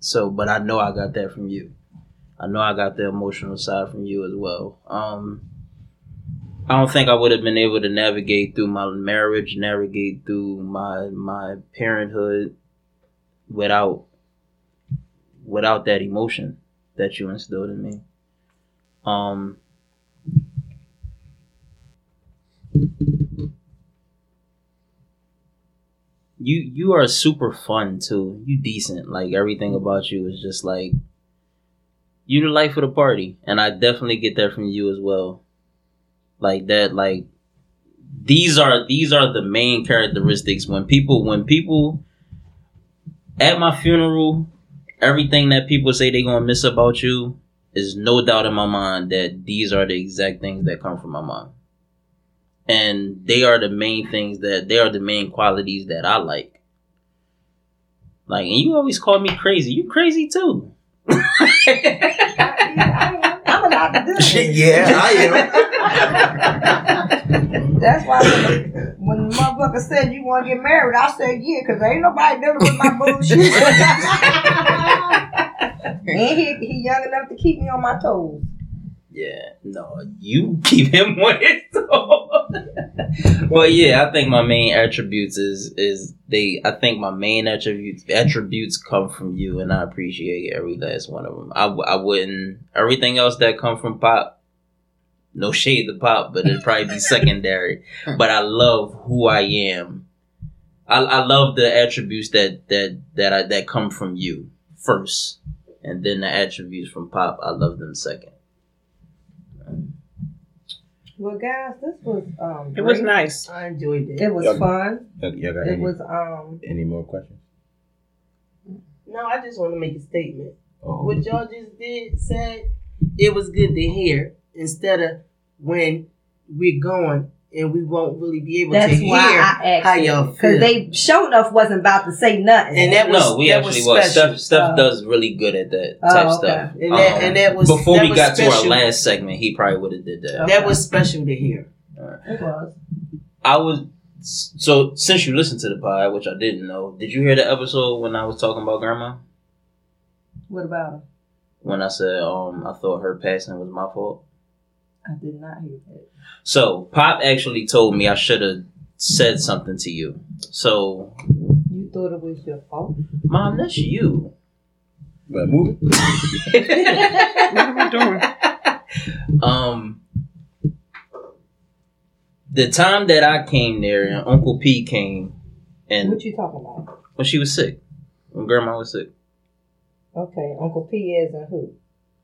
So, but I know I got that from you. I know I got the emotional side from you as well. Um, I don't think I would have been able to navigate through my marriage, navigate through my my parenthood without without that emotion that you instilled in me. Um, you you are super fun too. You decent. Like everything about you is just like you the life of the party, and I definitely get that from you as well. Like that, like these are these are the main characteristics when people when people at my funeral, everything that people say they're gonna miss about you is no doubt in my mind that these are the exact things that come from my mom. And they are the main things that they are the main qualities that I like. Like, and you always call me crazy. You crazy too. I'm allowed to do this. yeah, I am. That's why when, when the motherfucker said you want to get married, I said yeah, because ain't nobody dealing with my bullshit. and he, he young enough to keep me on my toes. Yeah, no, you keep him his toes. well, yeah, I think my main attributes is is they. I think my main attributes attributes come from you, and I appreciate every last one of them. I, I wouldn't everything else that come from Pop. No shade to Pop, but it'd probably be secondary. But I love who I am. I, I love the attributes that that that I, that come from you first, and then the attributes from Pop. I love them second. Well, guys, this was um. It was great. nice. I enjoyed it. It was Y'all- fun. Y'all got It any, was um. any more questions? No, I just want to make a statement. Oh. What y'all just did said it was good to hear instead of when we're going and we won't really be able That's to why hear I asked how y'all feel. because they showed enough wasn't about to say nothing. and that was no, we that actually was was. special. Steph, Steph Oh. does really good at that Oh, type okay. stuff. And that- Um, and that was- before that we was got to our last segment. He probably would have did that. That was special to hear. it was. I was so since you listened to the pod, which I didn't know. Did you hear the episode when I was talking about grandma? What about her? When I said um I thought her passing was my fault. I did not hear that. So Pop actually told me I should have said something to you. So You thought it was your fault. mom, that's you. But move. What are we doing? Um, the time that I came there and Uncle P came, and What you talking about? when she was sick, when Grandma was sick, Okay, Uncle P is and who?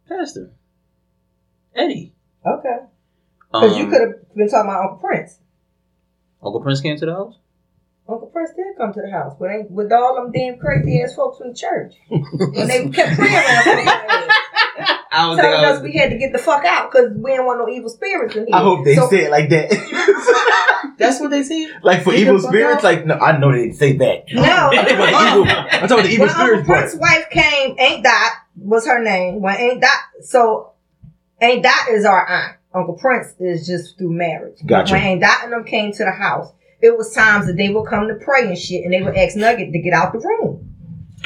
Pastor Eddie. Okay, because you Um, could have been talking about Uncle Prince. Uncle Prince came to the house. Uncle Prince did come to the house, but ain't with all them damn crazy ass folks from the church, and they kept praying around us, I was telling us we had to get the fuck out because we didn't want no evil spirits in here. I hope they So- say it like that. That's what they said. like for Get evil spirits, out. like no, I know they didn't say that. No, I'm talking about the evil. I'm talking about the evil when spirits Uncle. Prince's wife came, Ain't Dot was her name. When Ain't Dot, so Ain't Dot is our aunt. Uncle Prince is just through marriage. Gotcha. When Ain't Dot and them came to the house, it was times that they would come to pray and shit, and they would ask Nugget to get out the room.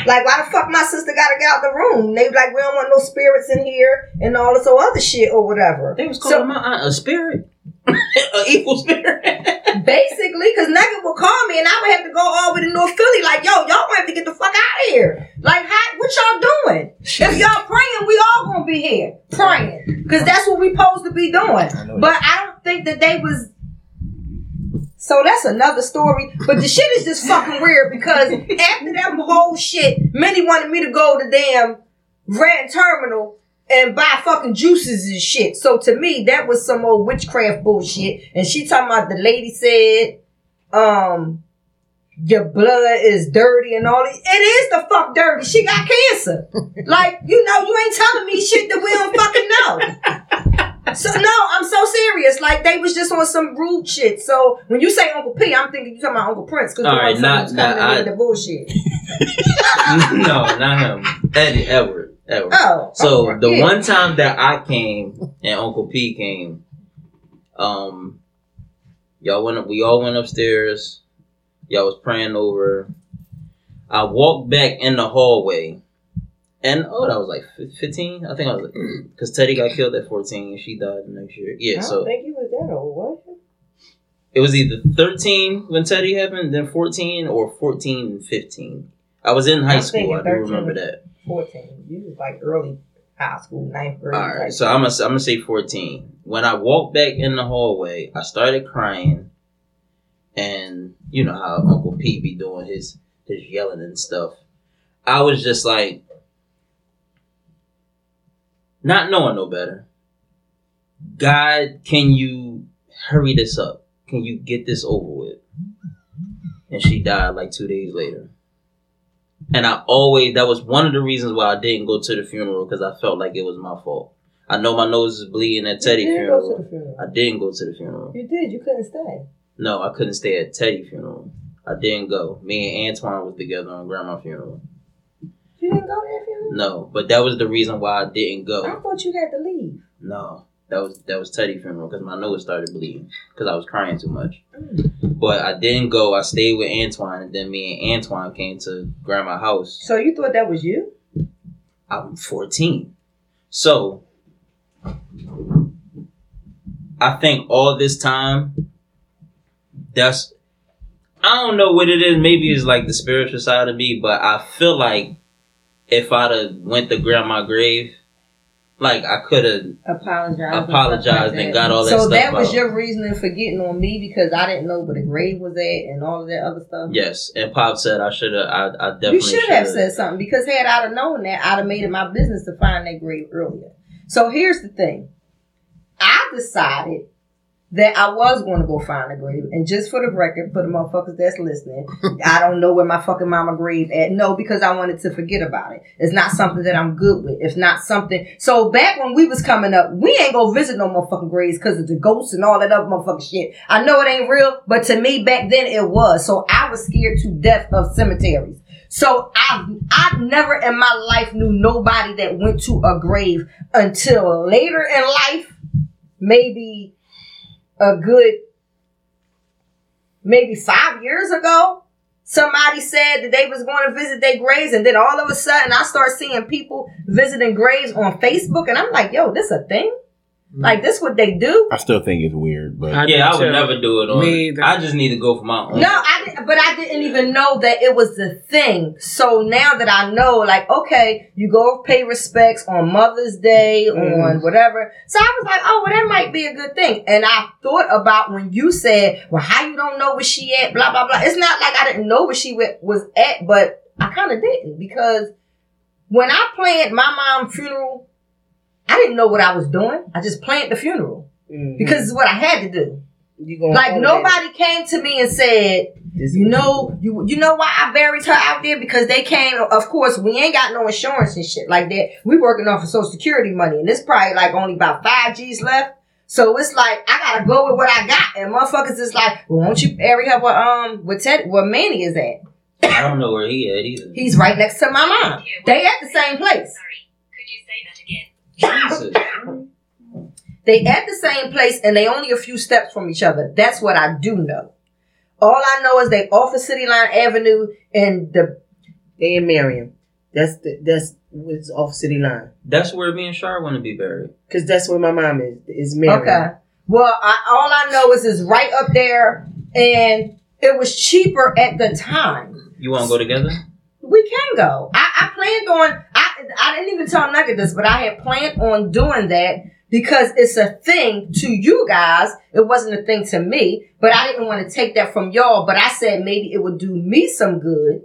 Like, why the fuck my sister gotta get out the room? They like, we don't want no spirits in here and all this other shit or whatever. They was So- calling my aunt a spirit, an evil spirit. Basically, because Nugget would call me and I would have to go all the way to North Philly, like, yo, y'all gonna have to get the fuck out of here. Like, how, what y'all doing? If y'all praying, we all gonna be here praying. Because that's what we supposed to be doing. know But I don't think that they was. So that's another story. But the shit is just fucking weird because after that whole shit, many wanted me to go to damn Reading Terminal and buy fucking juices and shit. So to me, that was some old witchcraft bullshit. And she talking about the lady said, um, your blood is dirty and all. It is the fuck dirty. She got cancer. like, you know, you ain't telling me shit that we don't fucking know. So no, I'm so serious. Like they was just on some rude shit. So when you say Uncle P, I'm thinking you talking about Uncle Prince because All right, not- not- in I- the bullshit. no, not him. Eddie Edward. Edward. Oh, So okay. the Yeah. one time that I came and Uncle P came, um, y'all went up. We all went upstairs. Y'all was praying over. I walked back in the hallway, and oh, that was like fifteen. I think I was like, because Teddy got killed at fourteen, and she died the next year. I Yeah, don't so think you was that old, was it was either thirteen when Teddy happened, then fourteen, or fourteen and fifteen. I was in high I'm school. I do 13. remember that. Fourteen. You was like early high school, ninth grade. All right, like- so I'm gonna I'm gonna say 14. When I walked back in the hallway, I started crying, and you know how Uncle Pete be doing his his yelling and stuff. I was just like, not knowing no better. God, can you hurry this up? Can you get this over with? And she died like two days later. And I always that was one of the reasons why I didn't go to the funeral because I felt like it was my fault. I know my nose is bleeding at Teddy you did go to funeral. funeral. I didn't go to the funeral. You did. You couldn't stay. No, I couldn't stay at Teddy funeral. I didn't go. Me and Antoine was together on grandma funeral. You didn't go to that funeral? No, but that was the reason why I didn't go. I thought you had to leave. No, that was that was Teddy funeral because my nose started bleeding because I was crying too much. Mm. But I didn't go. I stayed with Antoine, and then me and Antoine came to grandma's house. So you thought that was you? I'm 14. So I think all this time that's I don't know what it is. Maybe it's like the spiritual side of me, but I feel like if I'd have went to grandma grave, like I could have Apologize. apologized and got all that so that was out. your reasoning for getting on me because I didn't know where the grave was at and all of that other stuff. Yes, and Pop said I should have. I, I definitely You should have said something because had I have known that, I'd have made it my business to find that grave earlier. So here's the thing. I decided that I was going to go find a grave. And just for the record, for the motherfuckers that's listening, I don't know where my fucking mama grave at. No, because I wanted to forget about it. It's not something that I'm good with. It's not something. So back when we was coming up, we ain't gonna visit no motherfucking graves because of the ghosts and all that other motherfucking shit. I know it ain't real, but to me back then it was. So I was scared to death of cemeteries. So I I never in my life knew nobody that went to a grave until later in life, maybe a good maybe five years ago. Somebody said that they was going to visit their graves, and then all of a sudden I start seeing people visiting graves on Facebook, and I'm like, yo, this a thing? Like this what they do? I still think it's weird, but yeah, I would too. never do it on. Me either. I just need to go for my own. No, I didn't, but I didn't even know that it was the thing. So now that I know, like, okay, you go pay respects on Mother's Day, mm. on whatever. So I was like, oh, well, that might be a good thing. And I thought about when you said, well, how you don't know where she at, blah, blah, blah. It's not like I didn't know where she wa- was at, but I kind of didn't because when I planned my mom's funeral, I didn't know what I was doing. I just planned the funeral because it's what I had to do. Like own nobody came to me and said, This you know, you you know why I buried her out there because they came. Of course, we ain't got no insurance and shit like that. We working off of Social Security money, and it's probably like only about five G's left. So it's like I gotta go with what I got, and motherfuckers is like, well, won't you bury her where um where Ted where Manny is at? I don't know where he at either. He's right next to my mom. They at the same place. Jesus. They at the same place and they only a few steps from each other. That's what I do know. All I know is they off of City Line Avenue and the They in Merion. That's the, that's what's off City Line. That's where me and Shar want to be buried. Cause that's where my mom is. Is Merion. Okay. Well, I, all I know is it's right up there, and it was cheaper at the time. You want to go together? We can go. I, I planned on. I I didn't even tell Nugget this, but I had planned on doing that because it's a thing to you guys. It wasn't a thing to me, but I didn't want to take that from y'all. But I said maybe it would do me some good.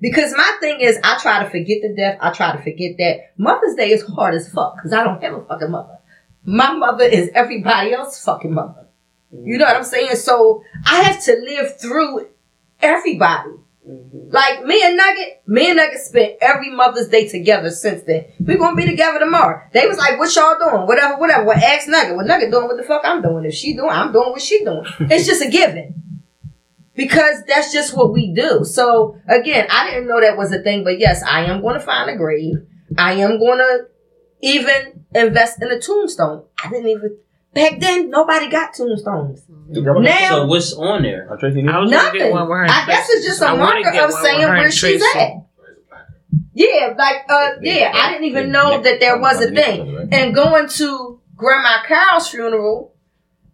Because my thing is, I try to forget the death. I try to forget that. Mother's Day is hard as fuck because I don't have a fucking mother. My mother is everybody else's fucking mother. You know what I'm saying? So I have to live through everybody. Like me and Nugget, me and Nugget spent every Mother's Day together since then. we gonna be together tomorrow. They was like, what y'all doing? Whatever, whatever. Well, ask Nugget. What Nugget doing what the fuck I'm doing. If she doing, I'm doing what she doing. it's just a given. Because that's just what we do. So again, I didn't know that was a thing, but yes, I am going to find a grave. I am going to even invest in a tombstone. I didn't even back then. Nobody got tombstones. Now, So what's on there? I was gonna get nothing. one with her. I guess it's just a I wanna marker get of saying her where she's at. Yeah, like uh, yeah, I didn't even know that there was a thing. And going to Grandma Carol's funeral,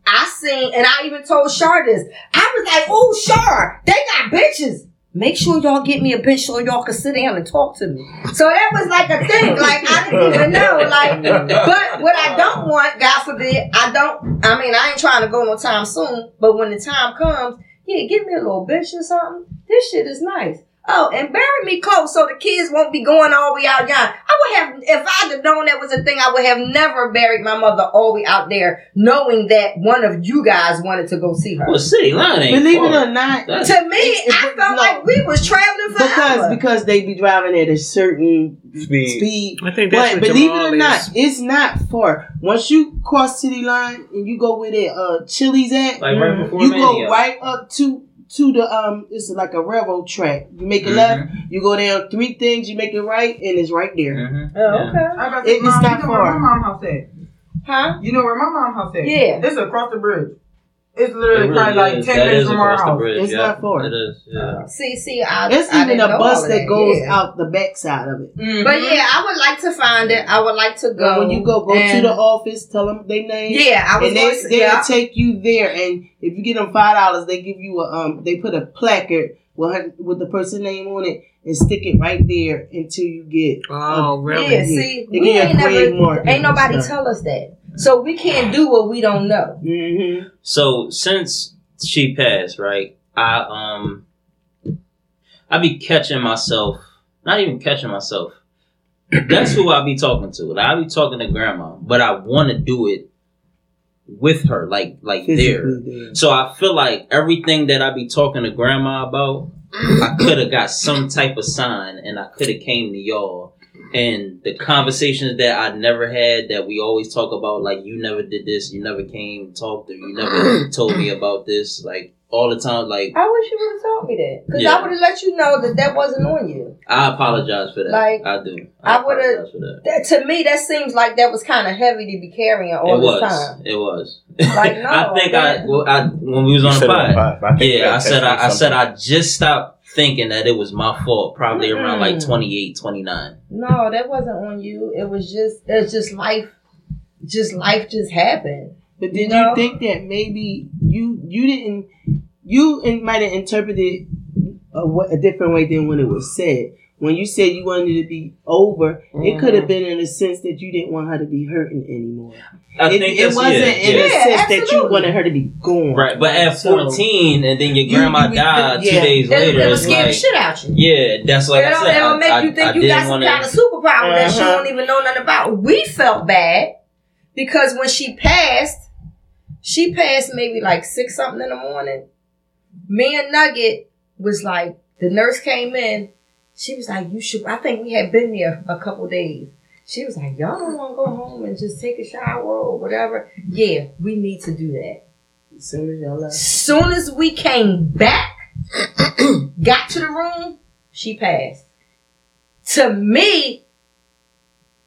I seen, and I even told Shar this. I was like, "Oh, Shar, they got bitches. Make sure y'all get me a bench so y'all can sit down and talk to me." So that was like a thing. Like I didn't even know. Like, but what I don't want, God forbid, I don't. I mean, I ain't trying to go no time soon. But when the time comes, yeah, give me a little bench or something. This shit is nice. Oh, and bury me close so the kids won't be going all the way out young. I would have, if I'd have known that was a thing, I would have never buried my mother all the way out there, knowing that one of you guys wanted to go see her. Well, City Line ain't Believe far. it or not, That's- To me, It- it- I felt no. like we was traveling because forever. because they be driving at a certain Speed. speed. I think that's But what believe it Jamal or not, it's not far. Once you cross city line and you go where that uh Chili's at, Like right you Mania. go right up to to the um, it's like a railroad track. You make it left, you go down three things, you make it right, and it's right there. Mm-hmm. Oh, okay. I got It- say, it's not you know where far. my mom house at? Huh? You know where my mom house at? Yeah. It's across the bridge. It's literally probably like ten minutes from our house. It's not far. It is. Yeah. See, see, I It's I even didn't a know bus all that goes yeah. out the backside of it. But yeah, I would like to find it. I would like to go. Go when you go, go to the office, tell them their name. Yeah, I was and going they to- they'll yeah. take you there, and if you get them five dollars, they give you a um, they put a placard with her, with the person name on it and stick it right there until you get. Oh, really? Yeah, see, we give you a ain't never, ain't nobody stuff. tell us that. So we can't do what we don't know. Mm-hmm. So since she passed, right? I um, I be catching myself. Not even catching myself. That's who I be talking to. Like, I be talking to grandma, but I want to do it with her, like like there. There. So I feel like everything that I be talking to grandma about, I could have got some type of sign, and I could have came to y'all. And the conversations that I never had, that we always talk about, like you never did this, you never came and talked, or you never told me about this, like all the time. Like I wish you would have told me that because Yeah. I would have let you know that that wasn't on you. I apologize for that. Like, I do. I would've- that. That to me, that seems like that was kind of heavy to be carrying all It this was. time. It was. Like, no, I think I, well, I when we was on the said it on pod. pod, but I think Yeah, I said I, I said. I just stopped thinking that it was my fault. Probably around like Mm-mm. 28, 29. No, that wasn't on you. It was just, it's just life. Just life just happened. But did No. you think that maybe you you didn't you might have interpreted a, a different way than when it was said? When you said you wanted it to be over, it could Mm-hmm. have been in a sense that you didn't want her to be hurting anymore. I it, think it wasn't yeah, in yeah. a Yeah, sense that you wanted her to be gone. Right, but at So- 14, and then your grandma you- died two days It, later. it would it's scare the like, shit out you. yeah, that's like I it'll, said. it'll I, make I, you think I you didn't got some kind of superpower that you Uh-huh. don't even know nothing about. We felt bad because when she passed, she passed maybe like six something in the morning. Me and Nugget was like, the nurse came in. She was like, you should, I think we had been there a couple days. She was like, y'all don't want to go home and just take a shower or whatever. Yeah, we need to do that. As soon as y'all left. Soon as we came back, got to the room, she passed. To me,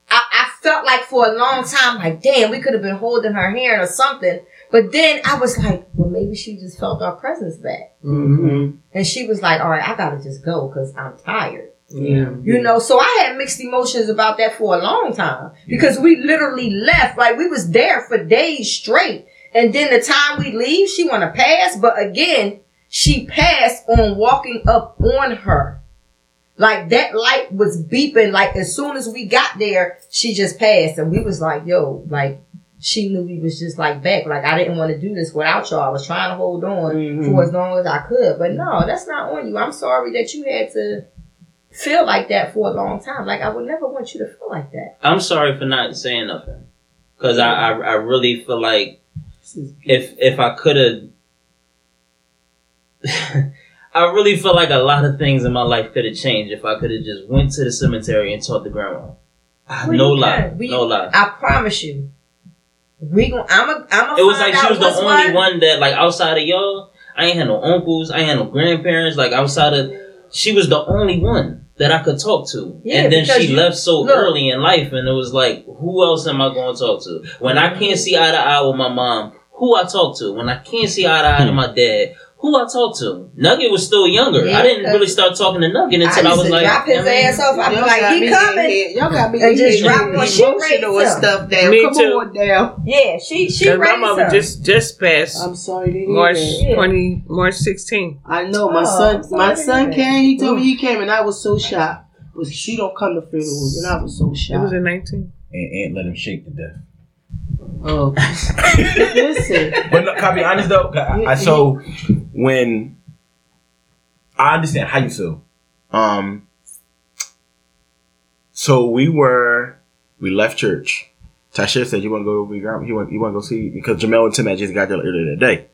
I, I felt like for a long time, like, damn, we could have been holding her hand or something. But then I was like, well, maybe she just felt our presence back. Mm-hmm. And she was like, all right, I gotta just go because I'm tired. Yeah. You know, so I had mixed emotions about that for a long time because we literally left. Like we was there for days straight. And then the time we leave, she want to pass. But again, she passed on walking up on her. Like that light was beeping. Like as soon as we got there, she just passed. And we was like, yo, like she knew we was just like back. Like I didn't want to do this without y'all. I was trying to hold on Mhm. for as long as I could. But no, that's not on you. I'm sorry that you had to feel like that for a long time. Like I would never want you to feel like that. I'm sorry for not saying nothing. Because I, I, I really feel like if if I could have. I really feel like a lot of things in my life could have changed if I could have just went to the cemetery and talked to grandma. Well, no lie. We- no lie. I promise you. We gon' I'm a I'm a It was like she was the only one. one that like outside of y'all. I ain't had no uncles. I ain't had no grandparents. Like outside of, she was the only one that I could talk to. Yeah, and then she you- left so look. early in life, and it was like, who else am I going to talk to? When I can't see eye to eye with my mom, who I talk to? When I can't see eye to eye to hmm. my dad, who I talked to? Nugget was still younger. Yeah, I didn't really start talking to Nugget until I, used was to like, drop his I mean, ass off. I'd be like, he coming. in- Y'all got me And just in- drop one shit right emotional and stuff down. Me Come too. on down. Yeah, she she 'Cause my raised mother her. just just passed I'm sorry to March that. Yeah. twenty March sixteen. I know my Oh, son. My son came. He told me he came, and I was so shocked. But she don't come to funerals, and I was so shocked. It was in nineteen. And Aunt let him shake to death. Oh, listen. But no, can I be honest though? I, I so when I understand how you feel. Um. So we were we left church. Tasha said you want to go with your grandma. You want you want to go see because Jamel and Tim had just got there earlier that day.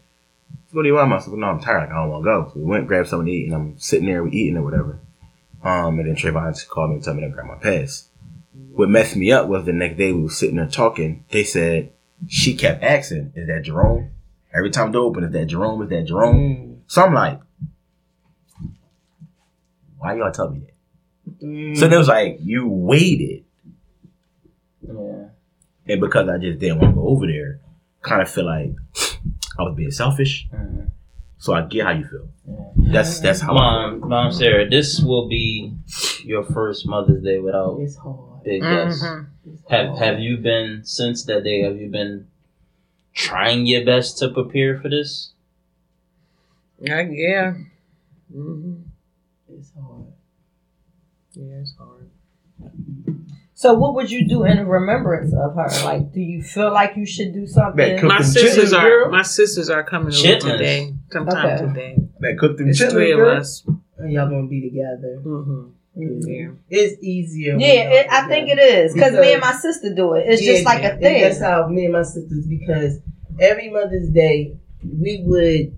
So what do you want? I said, no, I'm tired. Like, I don't want to go. So we went grab something to eat, and I'm sitting there, we eating or whatever. Um, and then Trayvon called me and told me that grandma passed. What messed me up was the next day we were sitting there talking. They said she kept asking, "Is that Jerome?" Every time the door open, is that Jerome? Is that Jerome? So I'm like, why y'all tell me that? Mm. So it was like you waited, Yeah. and because I just didn't want to go over there, kind of feel like I was being selfish. Mhm. So I get how you feel. Yeah. That's that's how I Mom, Mom Sarah, this will be your first Mother's Day without It's hard. Big guest. Mhm. Have. Have you been since that day? Have you been trying your best to prepare for this? Yeah, yeah. hmm It's hard. Yeah, it's hard. So, what would you do in remembrance of her? Like, do you feel like you should do something? My sisters chitlins, are girl. my sisters are coming over today. Sometime Okay. today. Man, cook them It's chitlins, three of girl. us. And y'all gonna be together. hmm Yeah. It's easier. Yeah, it, I think it is because me and my sister do it. It's just Yeah, like a and thing. That's how me and my sisters because every Mother's Day we would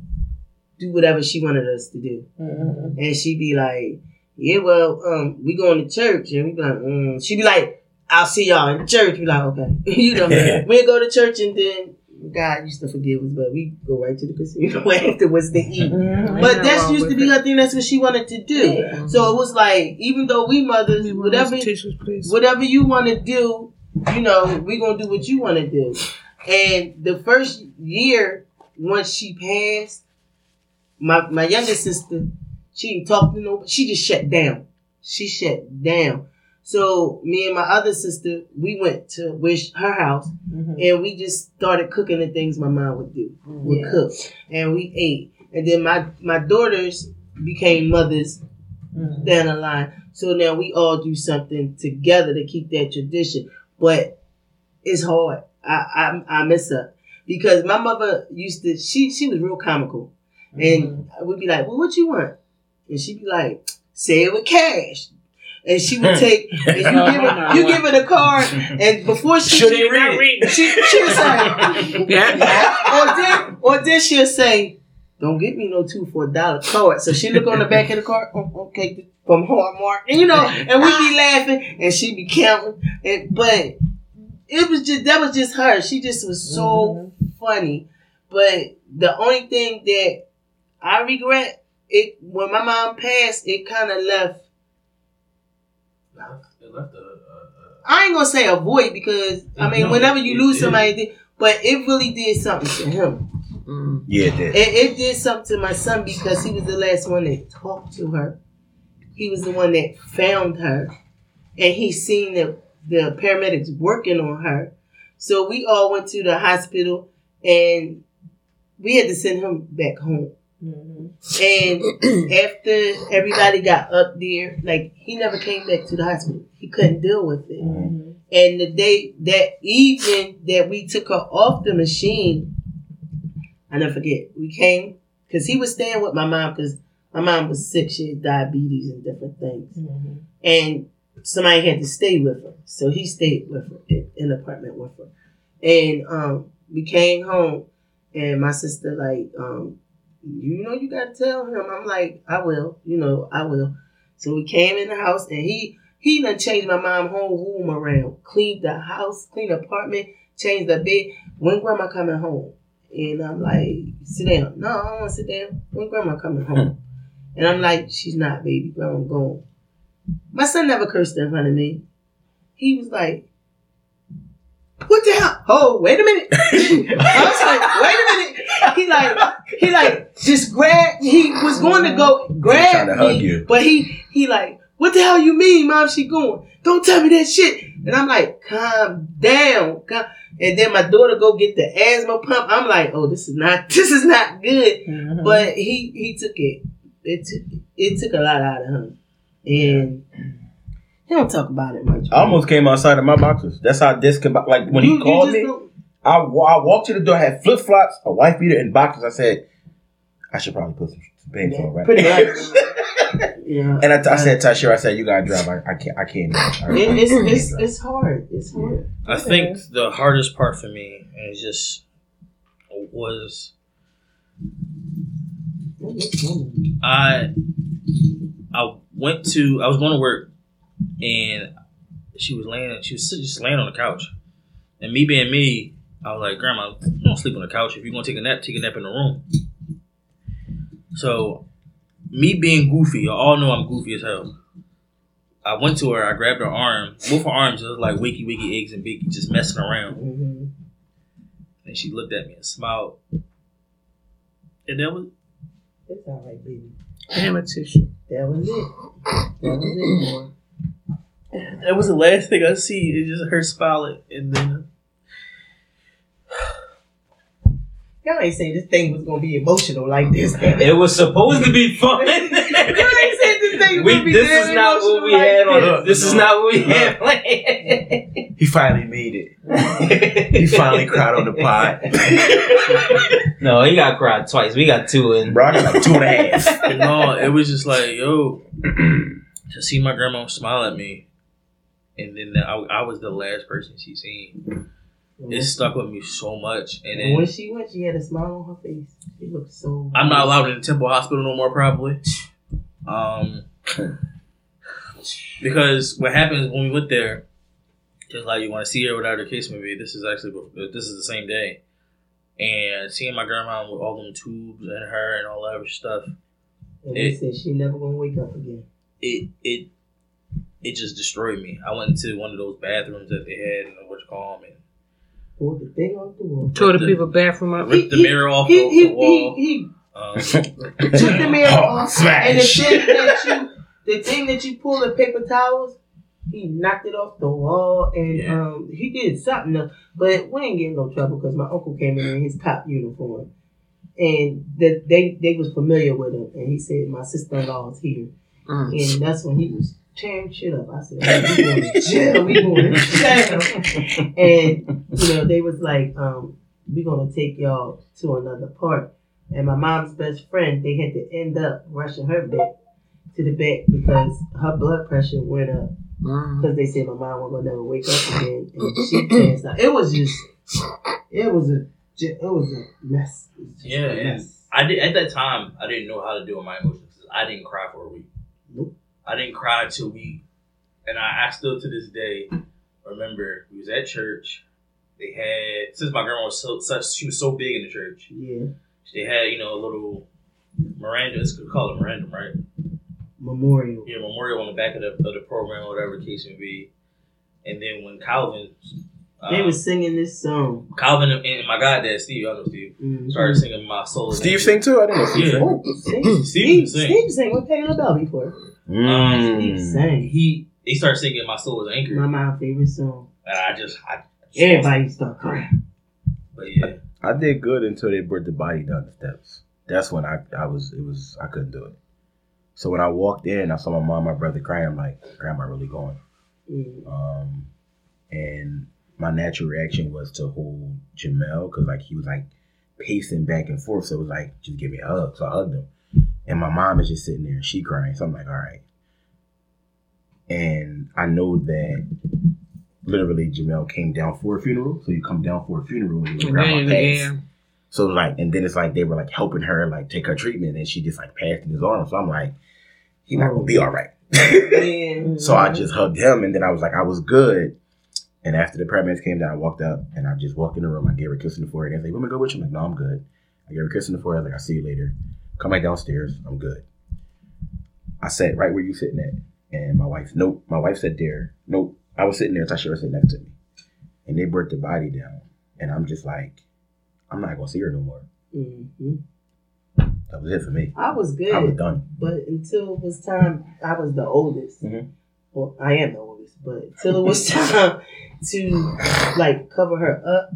do whatever she wanted us to do, Mhm. and she'd be like, "Yeah, well, um, we going to church," and we be like, mm. "She'd be like, I'll see y'all in church." We like, "Okay," you know, we go to church and then. God used to forgive us, but we go right to the casino afterwards to eat. Mhm. But Ain't that's wrong used to be it. her thing. That's what she wanted to do. Yeah. So it was like, even though we mothers, Give me one of whatever tissues, whatever you want to do, you know, we gonna do what you want to do. And the first year, once she passed, my my youngest sister, she didn't talk to nobody. She just shut down. She shut down. So me and my other sister, we went to wish her house, Mhm. and we just started cooking the things my mom would do. Would Yeah. cook, and we ate. And then my my daughters became mothers Mhm. down the line. So now we all do something together to keep that tradition. But it's hard. I I, I miss her because my mother used to. She she was real comical, and I would be like, "Well, what you want?" And she'd be like, "Say it with cash." And she would take, and you give her, you give her the card, and before she, Should she, he read it? she, she'll say, Yeah. or then, or then she'll say, "Don't get me no two for a dollar card." So she look on the back of the card. Oh, okay, from Hallmark, and you know, and we be laughing, and she be counting. And, but it was just that was just her. She just was so mm-hmm. funny. But the only thing that I regret it when my mom passed, it kind of left. I ain't gonna say avoid because I mean, No, whenever you lose did. somebody, but it really did something to him. Mm. Yeah, it did. It, it did something to my son because he was the last one that talked to her. He was the one that found her, and he seen the the paramedics working on her. So we all went to the hospital, and we had to send him back home. Mhm. And after everybody got up there, like he never came back to the hospital. He couldn't deal with it. Mhm. And the day that evening that we took her off the machine, I never forget. We came because he was staying with my mom because my mom was sick. She had diabetes and different things, Mhm. and somebody had to stay with her. So he stayed with her in in an apartment with her. And um, we came home, and my sister like, um, you know, you gotta tell him. I'm like, I will. You know, I will. So we came in the house, and he he done changed my mom whole room around, cleaned the house, cleaned the apartment, changed the bed. When grandma coming home? And I'm like, sit down. No, I don't want to sit down. When grandma coming home? and I'm like, she's not, baby. Grandma gone. My son never cursed in front of me. He was like, what the hell? Oh, wait a minute. I was like, wait a minute. He like, he like, just grab, he was going to go grab trying to me, hug you. but he, he like, what the hell you mean, mom? She going, don't tell me that shit. And I'm like, calm down. Calm. And then my daughter go get the asthma pump. I'm like, oh, this is not, this is not good. Mhm. But he, he took it. It took, it took a lot out of him. And he don't talk about it much. I almost came outside of my boxers. That's how disconnect. Like when You- he you called just me, don't- I, I walked to the door, I had flip flops, a wife beater, and boxes. I said, I should probably put some, some pants on, right? Pretty much. Yeah. and I, t- I said, Tashira, I said, you gotta drive. I, I can't. I can't. do. I- It, I it's, can't it's, drive." it's hard. It's hard. I think the hardest part for me is just was I I went to I was going to work and she was laying she was just laying on the couch and me being me I was like grandma don't sleep on the couch if you're gonna take a nap take a nap in the room so me being goofy, you all know I'm goofy as hell. I went to her, I grabbed her arm, both her arms just like wiki wiki eggs and biggie, just messing around. Mm-hmm. And she looked at me and smiled. And that was It's all right, baby. Damn it, tissue. That was it. That was it, boy. that was the last thing I see. It just her smiling and then Y'all ain't saying this thing was gonna be emotional like this. It was supposed to be fun. Y'all ain't saying this thing was we, gonna be this damn is not what we emotional had on. this. This is not what we had planned. He finally made it. He finally cried on the pod. no, he got cried twice. We got two in. Bro, I got like two and a half. no, it was just like, yo, to see my grandma smile at me, and then I, I was the last person she seen. It stuck with me so much, and And when she went, she had a smile on her face. She looked so. I'm not allowed in the Temple Hospital no more, probably. Um, because what happens when we went there, just like you want to see her, whatever the case may be. This is actually this is the same day, and seeing my grandma with all them tubes and her and all that other stuff. And they said she never gonna wake up again. it it it just destroyed me. I went into one of those bathrooms that they had in the what you call 'em and Pulled the thing off the wall. Tore the people bathroom up. ripped the mirror off He, the, he, the wall. he, he Um, took the mirror Oh, off, smash. and the thing that you, the thing that you pull the paper towels, he knocked it off the wall, and Yeah. um, he did something. Else. But we ain't getting no trouble because my uncle came in in his cop uniform, and the, they they was familiar with him, and he said my sister in law is here, Mm. and that's when he was tearing shit up. I said, we going to jail, we going to jail, and you know they was like, um, we gonna take y'all to another part. And my mom's best friend, they had to end up rushing her back to the back because her blood pressure went up Mm. because they said my mom was gonna never wake up again, and she passed out. It was just, it was a, it was a mess. Was yeah, a and mess. I did at that time. I didn't know how to deal with my emotions. I didn't cry for a week. Nope. I didn't cry until we, and I, I still to this day remember we was at church. They had since my grandma was so such she was so big in the church. Yeah, They had you know a little Miranda. It's called a Miranda, right? memorial. yeah, memorial on the back of the, of the program, or whatever the case may be. And then when Calvin, uh, They was singing this song. Calvin and, and my goddad Steve, I know Steve, Mhm. started singing "My Soul." Steve sing too? I didn't know Steve Yeah. sang. Oh, Steve, Steve Steve, sang. Steve sang. What Peggy LaBelle before? Steve Mm. sang. He he started singing "My Soul Is Anchored," My my favorite song. and I just, I, Everybody start crying. But yeah, I did good until they brought the body down the steps. That's when I, I was it was I couldn't do it. So when I walked in, I saw my mom, my brother crying. I'm like, Grandma really going. Mm. Um, and my natural reaction was to hold Jamel because like he was like pacing back and forth. So it was like, just give me a hug. So I hugged him. And my mom is just sitting there and she crying. So I'm like, all right. And I know that literally Jamel came down for a funeral. So you come down for a funeral when your grandma Yeah, passed. yeah. So like, and then it's like they were like helping her like take her treatment, and she just like passed in his arms. So I'm like, he not gonna be oh. all right. So I just hugged him, and then I was like, I was good. And after the paramedics came down, I walked up and I just walked in the room. I gave her a kiss in the forehead. And they like, "Want me to go with you?" I'm like, "No, I'm good." I gave her a kiss in the forehead. I was like, "I'll see you later." Come back downstairs. I'm good. I sat right where you sitting at, and my wife. Nope. My wife sat there. Nope. I was sitting there. Tasha was sitting next to me, and they brought the body down, and I'm just like, I'm not gonna see her no more. hmm That was it for me. I was good. I was done. But until it was time, I was the oldest. Mhm. Well, I am the oldest, but until it was time to like cover her up,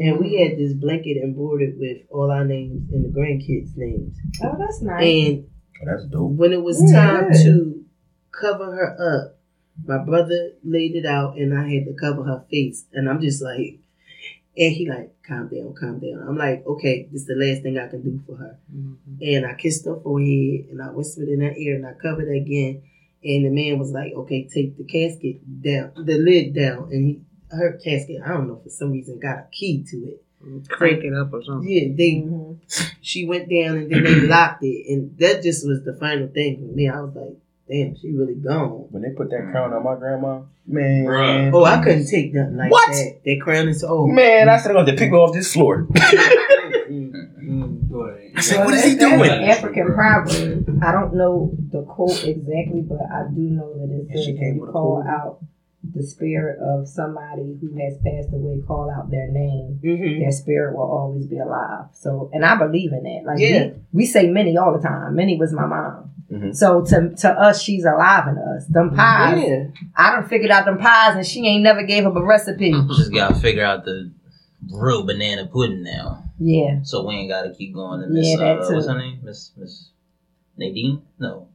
and we mm-hmm. had this blanket embroidered with all our names and the grandkids' names. Oh, that's nice. And Oh, that's dope. when it was Yeah. time to cover her up, my brother laid it out, and I had to cover her face, and I'm just like, and he like, calm down, calm down. I'm like, okay, this is the last thing I can do for her. Mm-hmm. And I kissed her forehead and I whispered in her ear and I covered her again. And the man was like, okay, take the casket down, the lid down. And he, her casket, I don't know, for some reason got a key to it. Crank it up or something. Yeah, they, Mhm. she went down and then they locked it. And that just was the final thing for me. I was like, damn, she really gone. When they put that crown on my grandma, man. Bruh. Oh, I couldn't take nothing like What? that. That crown is old. Man, I said I'm going to pick me off this floor. I mm. Boy. said, what is he doing? an African proverb. I don't know the quote exactly, but I do know that it says when you call out the spirit of somebody who has passed away, call out their name. Mhm. Their spirit will always be alive. So, and I believe in that. Like Yeah. we, we say Minnie all the time. Minnie was my mom. Mhm. So to to us, she's alive in us. Them pies, Yeah. I done figured out them pies, and she ain't never gave up a recipe. Just gotta figure out the real banana pudding now. Yeah, So we ain't gotta keep going to Miss Yeah, that uh, too. what's her name? Miss Miss Nadine? No.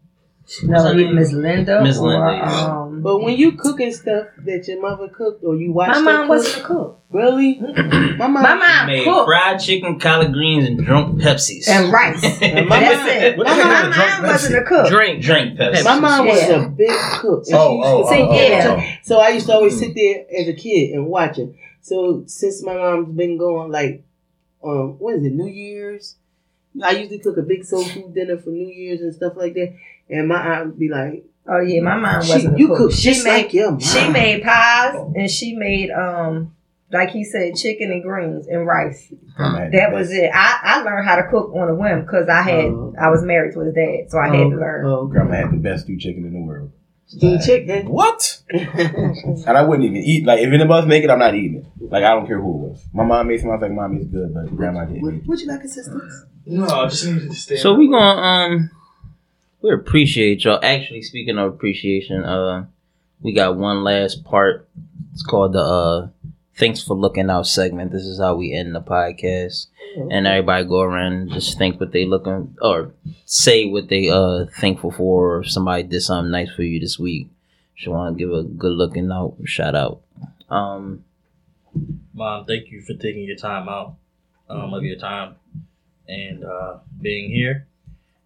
No, What's her? Miss Linda Miss or Linda, yeah. um. But when you cooking stuff that your mother cooked or you watch My mom cook, wasn't a cook. really? My mom, My mom Made cooked fried chicken, collard greens, and drunk Pepsis. and rice. And my That's mom- it. What My the hell is mom wasn't Pepsi? a cook. Drink. Drink Pepsi. My mom was Yeah. a big cook. And Oh, she used oh, to See, cook oh, yeah. time. So I used to always sit there as a kid and watch it. So since my mom's been going like, um, what is it, New Year's? I usually to cook a big soul food dinner for New Year's and stuff like that. And my aunt would be like, Oh yeah, my mom she, wasn't a "You cook. cook she just made like your mom." she made pies and she made um like he said chicken and greens and rice. That was it. I, I learned how to cook on a whim because I had Oh. I was married to his dad, so I had to learn. Oh, Grandma had the best stewed chicken in the world. steamed chicken. What? And I wouldn't even eat. Like, if any of us make it, I'm not eating it. Like, I don't care who it was. My mom made some. I was like, Mom, it's good, but Grandma didn't. Would, would you like assistance? No, I just needed to stay. So we gonna um we appreciate y'all. Actually, speaking of appreciation, uh, we got one last part. It's called the uh thanks for looking out segment. This is how we end the podcast, and everybody go around and just think what they looking or say what they uh thankful for. Or somebody did something nice for you this week, just want to give a good looking out shout out. Um, Mom, thank you for taking your time out um, of your time and uh, being here.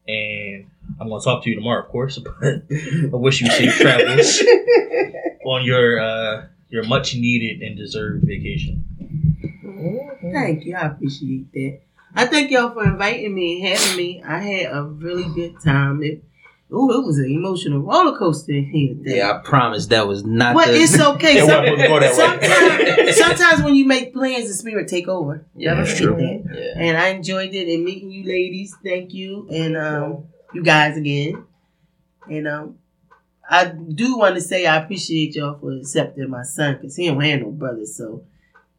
And I'm going to talk to you tomorrow, of course. But I wish you safe travels on your uh, your much needed and deserved vacation. Thank you. I appreciate that. I thank y'all for inviting me and having me. I had a really good time. It, oh, it was an emotional roller coaster here today. yeah, I promise that was not. But the, it's okay. Some- wasn't gonna go that way. sometimes, sometimes when you make plans, the spirit take over. Yeah, Never that's true. that. Yeah. And I enjoyed it and meeting you ladies. Thank you. And um, you guys again. And um, I do want to say I appreciate y'all for accepting my son because he don't have no brothers. So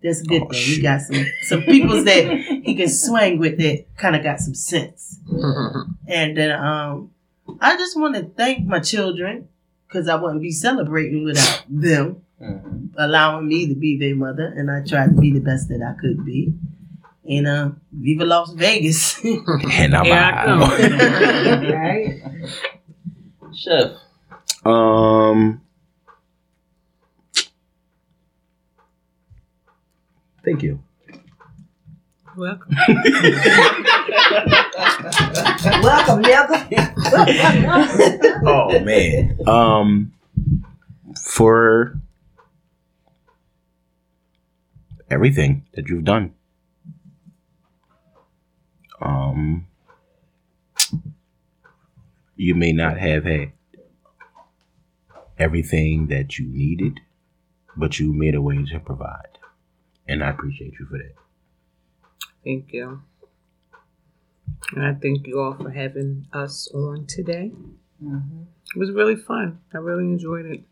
that's a good Oh, thing. shoot. He got some some peoples that he can swing with that kind of got some sense. And then um, I just want to thank my children because I wouldn't be celebrating without them Mhm. allowing me to be their mother, and I tried to be the best that I could be. And uh, Viva Las Vegas. And I'm Here I come. out. right? Chef. Um. Thank you. Welcome. Welcome, nigga. Oh man. Um. For everything that you've done. Um. You may not have had everything that you needed, but you made a way to provide. And I appreciate you for that. Thank you. And I thank you all for having us on today. It was really fun. I really enjoyed it.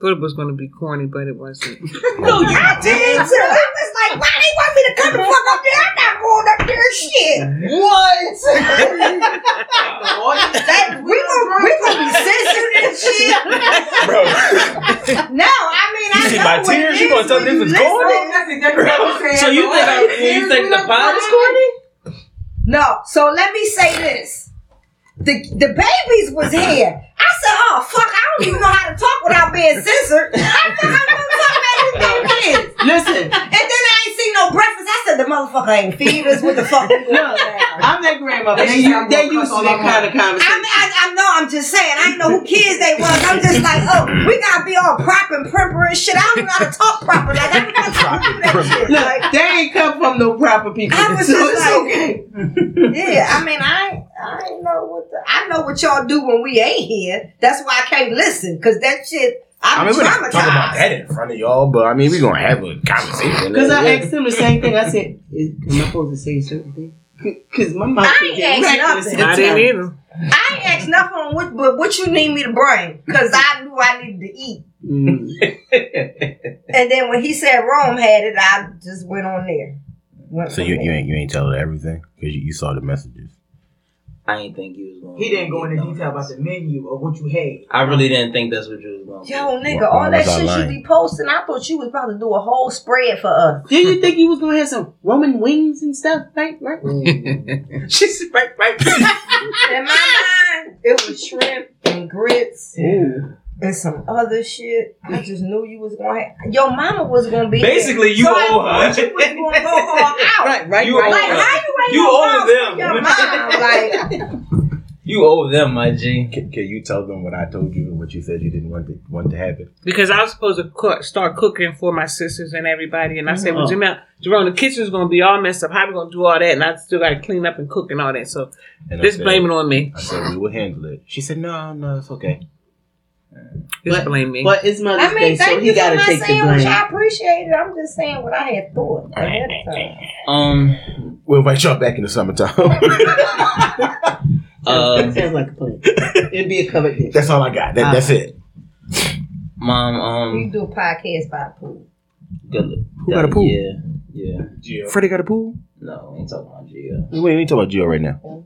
Thought it was going to be corny, but it wasn't. No, you did too. It was like, why they want me to come the fuck up there? I'm not going up there. Shit. What? that, we gonna we gonna be censored and shit. Bro. no, I mean I You see know my tears? You is gonna tell when this is listen. corny? That's exactly what I was saying. So you think I, you think the pod is corny? No, so let me say this. The the babies was here. I said, oh fuck, I don't even know how to talk without being censored. I thought I was gonna talk about this baby is. Listen, And then I ain't seen no breakfast. I said the motherfucker ain't feed us. What the fuck? no. I'm that grandmother. And They, she they used to that kind of conversation. I conversation. mean, I, I know. I'm just saying. I didn't know who kids they was. I'm just like, oh, we gotta be all proper and proper and shit. I don't know how to talk proper. Like I don't know how to do that shit. Look, Like, they ain't come from no proper people. I was so just it's like- okay. yeah, I mean, I I know what the, I know what y'all do when we ain't here. That's why I can't listen because that shit. I I'm mean, we're not talking about that in front of y'all, but I mean, we're gonna have a conversation. Because I Yeah. asked him the same thing. I said, "Am I supposed to say certain things?" Cause my mom I could ain't asked nothing. I didn't either. I ain't asked nothing on what, but what you need me to bring, cause I knew I needed to eat. Mm. And then when he said Rome had it, I just went on there. Went So you, there. you ain't you ain't tell her everything because you, you saw the messages. I ain't think you was going. He didn't go into detail about the menu or what you had. I really didn't think that's what you was going. Yo, nigga, Why- why all that shit lying? you be posting, I thought you was about to do a whole spread for us. Did you think you was gonna have some Roman wings and stuff? Right, right. Mm. She's right, right. In my mind, it was shrimp and grits and some other shit. I just knew you was gonna. Your mama was gonna be. Basically, there. you so I owe her. You was gonna go all out. right, right, You right. Like owe how you ain't You owe them. Your mom, like You owe them, my G. Can, can you tell them what I told you and what you said you didn't want to want to happen? Because I was supposed to cook, start cooking for my sisters and everybody, and I said, Oh. "Well, Jerome, Jerome, the kitchen's gonna be all messed up. How we gonna do all that? And I still got to clean up and cook and all that. So And I just said- blame it on me. I said we will handle it. She said no, no, it's okay. Just But- blame me. But it's Mother's I mean, Day, so thank he you for gotta my take the sandwich. blame. I appreciate it. I'm just saying what I had thought ahead of time. Um. We'll invite y'all back in the summertime. Uh, Sounds like a plan. It'd be a covered dish. that's all I got. That, that's it. mom. um, We Um. do a podcast by the pool. Good. Who got a pool? Yeah. Yeah. Freddie got a pool. No, we ain't talking about Gio. Wait, we ain't talking about Gio right now.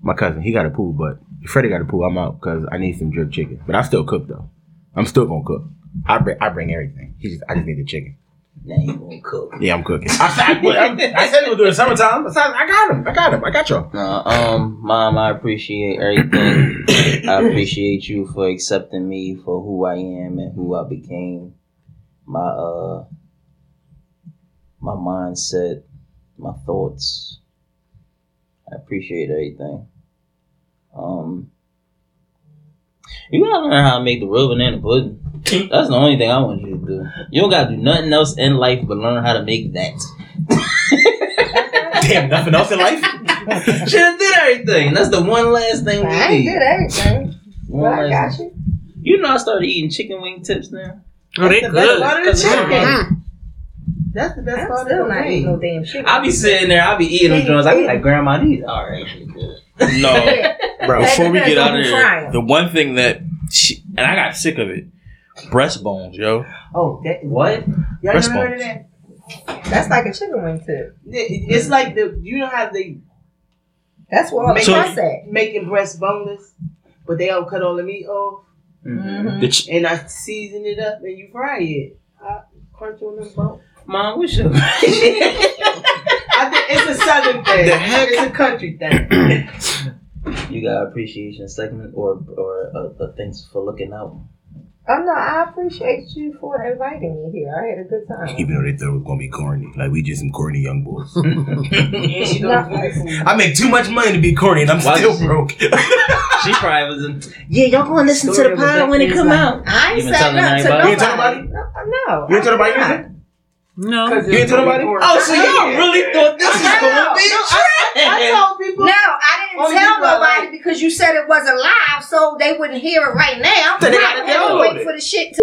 My cousin, he got a pool, but if Freddie got to pool, I'm out because I need some jerk chicken. But I still cook though. I'm still gonna cook. I bring, I bring everything. He just, I just need the chicken. Now you gonna cook. Yeah, I'm cooking. I, said- I, I said it was during summertime. I, said, I got him. I got him. I got y'all. No, um, mom, I appreciate everything. I appreciate you for accepting me for who I am and who I became. My uh, my mindset, my thoughts. I appreciate everything. Um, you gotta learn how to make the real banana pudding. That's the only thing I want you to do. You don't gotta do nothing else in life but learn how to make that. Damn, nothing else in life. Should have did everything. That's the one last thing we I ain't need. did everything, One but I last- got you. You know, I started eating chicken wing tips now. oh, they the best part of the chicken. That's the best I'm part of the not eating wing. no damn chicken. I be sitting there, I be eating them joints. I be like, Grandma, these are actually good. No, Bro, before we get out of here, the one thing that she, and I got sick of it, breastbones, yo. Oh, that is What? Y'all never Breast heard of bones. that? That's like a chicken wing tip. It- It's like the you know how they That's what all the Make- press at. making breast boneless, but they don't cut all the meat off, Mhm. Ch- and I season it up and you fry it. I crunch on them bones. Mom, we should. I think it's a southern thing. The heck? It's a country thing. you got appreciation segment or or uh, uh, thanks for looking out. Oh no, I appreciate you for inviting me here. I had a good time. Even though they thought it was gonna be corny, like we just some corny young boys. Yeah, she No. I make too much money to be corny, and I'm Why still she- broke. She probably was in. Yeah, y'all gonna listen Story of Rebecca is like- out. I You ain't been said telling nothing to anybody? nobody. You ain't tell nobody? No, no. You ain't tell I nobody not. either? No. You ain't tell nobody? Oh, so y'all really thought this was gonna be I told people. No, I didn't Only tell nobody like. because you said it wasn't live, so they wouldn't hear it right now. So they gotta had download wait it. for the shit to.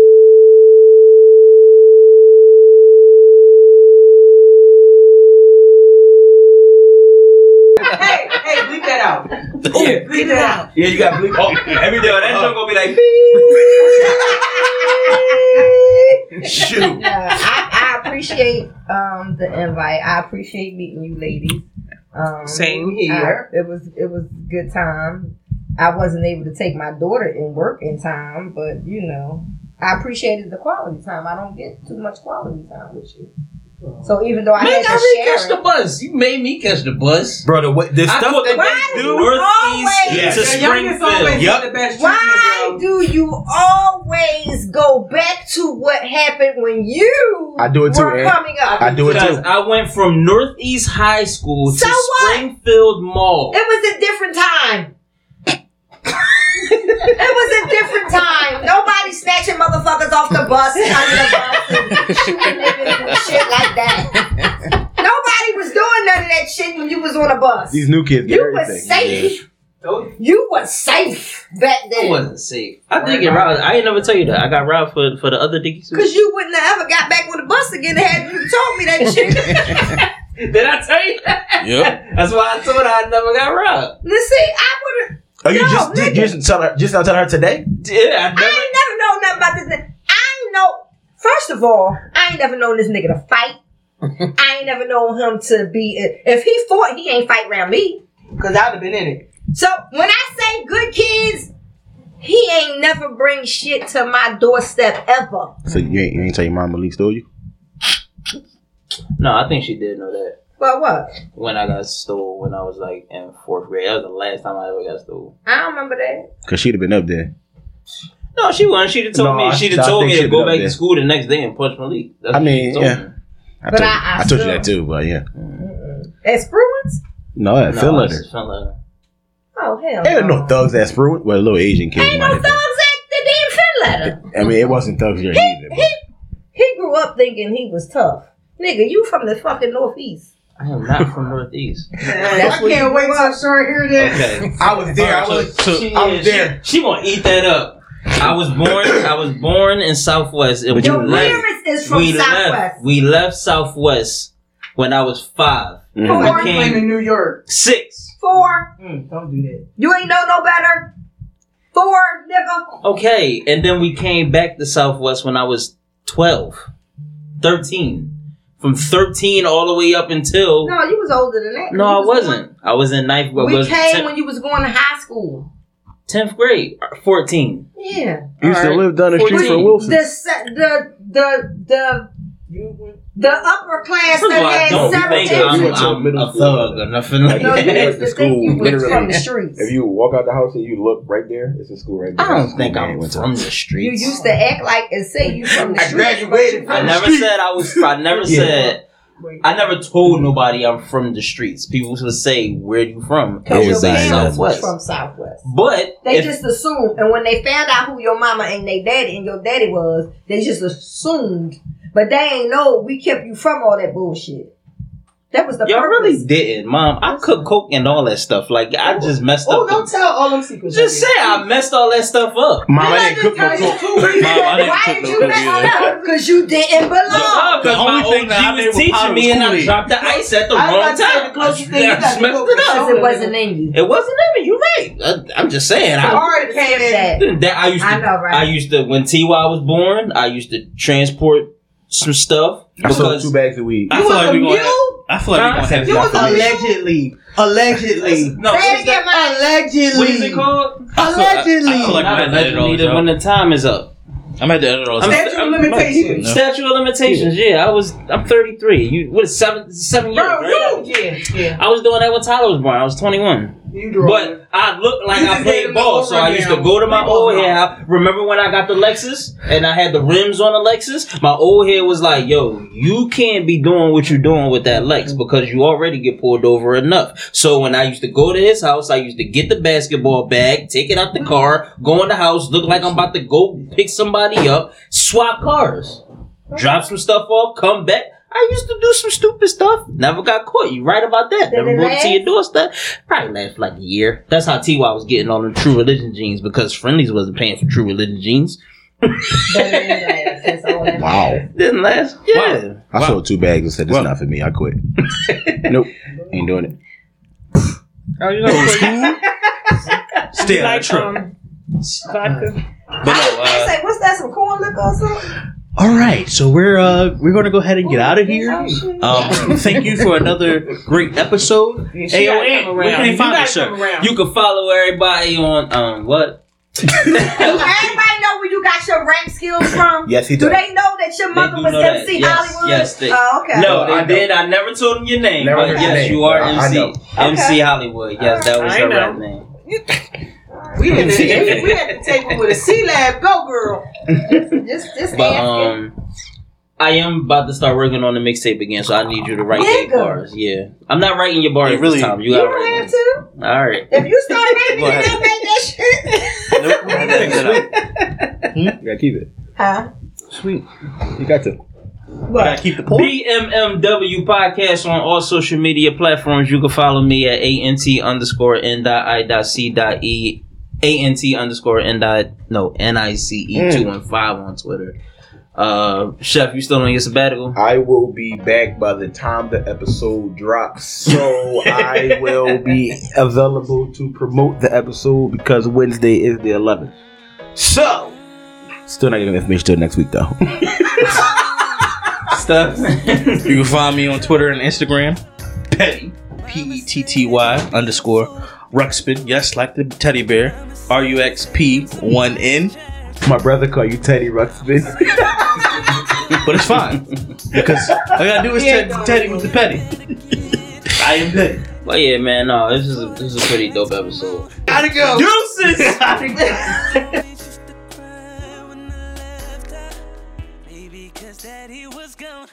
hey, hey, bleep that out. Yeah. Bleep that out. Yeah, you got bleep. Oh, every day Yo, that joke gonna be like. Shoot. Yeah, I, I appreciate um the invite. I appreciate meeting you, ladies. Um, Same I- here. it was it was good time. I wasn't able to take my daughter in work in time, but you know, I appreciated the quality time. I don't get too much quality time with you. So even though I Man, had to didn't share catch the it, bus. You made me catch the bus. Bro, the, what, the I stuff thought that Why they do do. you Northeast always- to The youngest Springfield. get the best why bro. do you always go back to what happened when you I do it too, were coming up? I do it Because too. I went from Northeast High School So to what? Springfield Mall. It was a different time. It was a different time. Nobody snatching motherfuckers off the bus and under the bus and shooting niggas and shit like that. Nobody was doing none of that shit when you was on a bus. These new kids get you was everything. safe. Oh. You was safe back It then. wasn't safe. I think it robbed. I ain't never tell you that. I got robbed for for the other dickies. Cause you wouldn't have ever got back with the bus again had you told me that shit. Did I tell you that? Yep. That's why I told her I never got robbed. Let's see, I would have. Oh, you No, just nigga. did you just tell her just now tell her today? Yeah, I I ain't never known nothing about this. nigga. I ain't know. First of all, I ain't never known this nigga to fight. I ain't never known him to be. If he fought, he ain't fight around me. Cause I'd have been in it. So when I say good kids, he ain't never bring shit to my doorstep ever. So you ain't, you ain't tell your mom Malik stole you? No, I think she did know that. But what? When I got stole when I was like in fourth grade. That was the last time I ever got stole. I don't remember that. Cause she'd have been up there. No, she wasn't. She'd have told No, me she'd have told me to go back there. to school the next day and punch Malik. That's I mean, yeah. me. I But told, I- I, I told you that too, but yeah. At Spruance? No, that No, feel it's letter. just felt like- Oh hell. Ain't no thugs at Spruant. Well, a little Asian kid. Ain't no thugs been. at the damn fin. I mean, it wasn't thugs there either. He he grew up thinking he was tough. Nigga, you from the fucking northeast. I am not from Northeast. That's I can't wait grew till up. Short hear that. Okay. I was there. I was. She, I yeah, was there. She, she gonna eat that up. I was born. I was born in Southwest, and we Your left. parents is from We left. Southwest. We left Southwest when I was five. Mhm. Four. I I'm in New York. six. Four. Mm, don't do that. You ain't know no better. Four, nigga. Okay, and then we came back to Southwest when I was 12, 13. From 13 all the way up until. No, you was older than that. No, You I was wasn't. I was in ninth grade. We was came ten- when you was going to high school. 10th grade. 14. Yeah. You used to live down the street from Wilson. The se- the the the the upper class First of that all, had don't several think You I'm, went to I'm middle a school. thug or nothing like No, you that. used to think you was from the streets. If you walk out the house and you look right there, it's a school right there. I don't think I'm man went to. from the streets. You used to act like and say you from the I streets. graduated but you I from never the said I was. I never Yeah. said. I never told nobody I'm from the streets. People would say, "Where you from?" I Because was your in parents was Southwest. from Southwest. But They if- just assumed, and when they found out who your mama and they daddy and your daddy was, they just assumed. But they ain't know we kept you from all that bullshit. That was the y'all purpose. really didn't, Mom. I cook coke and all that stuff. Like I oh, just messed up. Oh, don't tell all them secrets. just say I messed all that stuff up. Mom, I didn't cook no Tell cook. you the truth. Mom, I didn't Why cook did no you cookie mess either. it up? Because you didn't belong. No, because The my only thing OG that I was teaching me, and I dropped the ice at the I wrong about to say time. the closest thing I you got to messed cook it is up. Because it wasn't in you. It wasn't in me. You're right. I, I'm just saying. I, Already came in. That. that I used to. I know, right? I used to when Ty was born. I used to transport some stuff I sold two bags of weed. I You feel was like we a gonna. mule? I feel like we gonna have You was allegedly. Allegedly. no. Say it again, man. Allegedly. What is it called? I feel- I- Allegedly. I feel like Not I'm at the edit all allegedly, when y'all. the time is up. I'm at the edit all this. I'm- Statute of limitations. No. Statute of limitations. Yeah, I was. I'm 33. You what? is Seven seven years. Bro, right? you. Yeah, yeah. I was doing that when Tyler was born. I was 21. You drove. But I looked like I played ball, so I used to go to my old head. Remember when I got the Lexus and I had the rims on the Lexus? My old head was like, "Yo, you can't be doing what you're doing with that Lex because you already get pulled over enough." So when I used to go to his house, I used to get the basketball bag, take it out the car, go in the house, look like I'm about to go pick somebody up, swap cars, drop some stuff off, come back. I used to do some stupid stuff. Never got caught. You right about that. Did Never it brought it to last? your doorstep. Probably last like a year. That's how Ty was getting on the True Religion jeans because Friendlies wasn't paying for True Religion jeans. But anyway, that's all that Wow. Didn't last. Yeah. I Wow. sold two bags and said, "This Wow. is not for me." I quit. nope, ain't doing it. Oh, you know, Stay you out like of trouble. um, vodka? But no, I uh, say, what's that? Some corn liquor or something? All right. So we're uh we're gonna go ahead and get out of here. Oh. Um, thank you for another great episode. Yeah, Hey, yo, gotta Ant, come where can they You find gotta us, sir? around. You can follow everybody on um what? Do everybody know where you got your rap skills from? Yes, he does. Do they know that your mother do was know that. MC Yes, Hollywood? yes, they- oh, okay. No, I they know. did. I never told them your name, Never but yes, name, you are but MC. know. MC Okay. Hollywood. Yes, that was I her rap name. We had the, we had the table with a C lab. Go, girl. Just, just But um, I am about to start working on the mixtape again, so I need you to write eight bars. Yeah, I'm not writing your bars You really- this time. You you gotta don't write have them. to. All right. If you start writing, Go it, ahead. don't make that shit. Nope, pick that up. You gotta keep it. Huh? Sweet. You got to. Gotta keep the poll. BMMW podcast on all social media platforms. You can follow me at ANT underscore N dot I dot C dot E ANT underscore N dot no N I C E two one five on Twitter. Uh Chef, you still on your sabbatical? I will be back by the time the episode drops, so I will be available to promote the episode because Wednesday is the 11th. So, still not getting information till next week though. Stuff. You can find me on Twitter and Instagram. Petty. P E T T Y underscore Ruxpin. Yes, like the teddy bear. R U X P 1 N. My brother called you Teddy Ruxpin. But it's fine. Because all I gotta do is Yeah. te- Teddy with the petty. I am petty. But yeah, man, no, this is a, this is a pretty dope episode. Gotta go. Deuces. Baby, cause daddy was gone.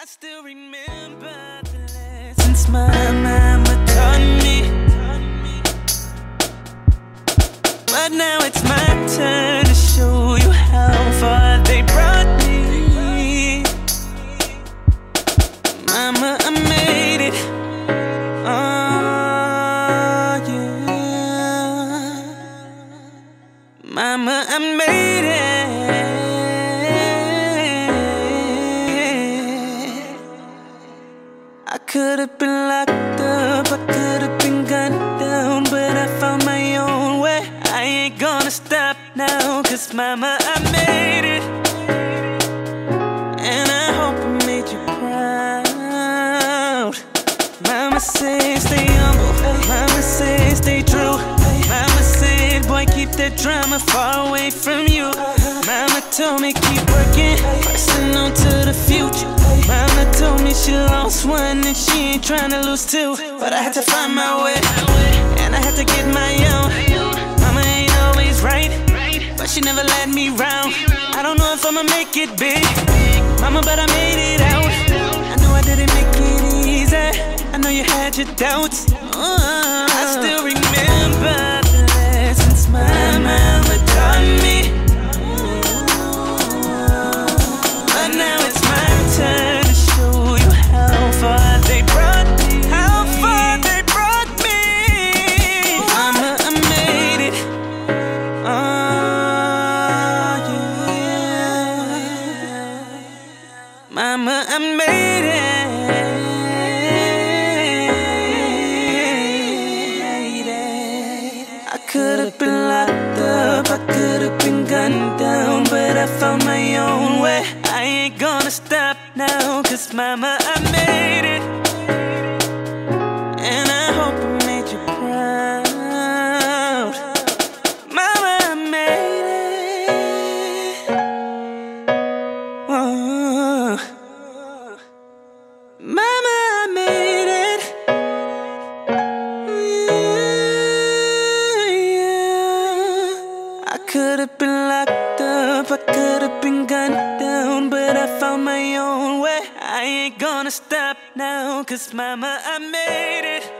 I still remember the lessons my mama taught me. But now it's my turn to show you how far they brought me. Mama, I made it. Oh, yeah. Mama, I made now, cause mama, I made it. And I hope I made you proud. Mama said stay humble, mama said stay true. Mama said, boy, keep that drama far away from you. Mama told me keep working, pressing on to the future. Mama told me she lost one and she ain't trying to lose two. But I had to find my way, and I had to get my own. Mama ain't always right, but she never let me round. I don't know if I'ma make it big, Mama, but I made it out. I know I didn't make it easy. I know you had your doubts. Uh, I still remember the lessons my mama gonna stop now, cause mama, I made gonna stop now, cause mama, I made it.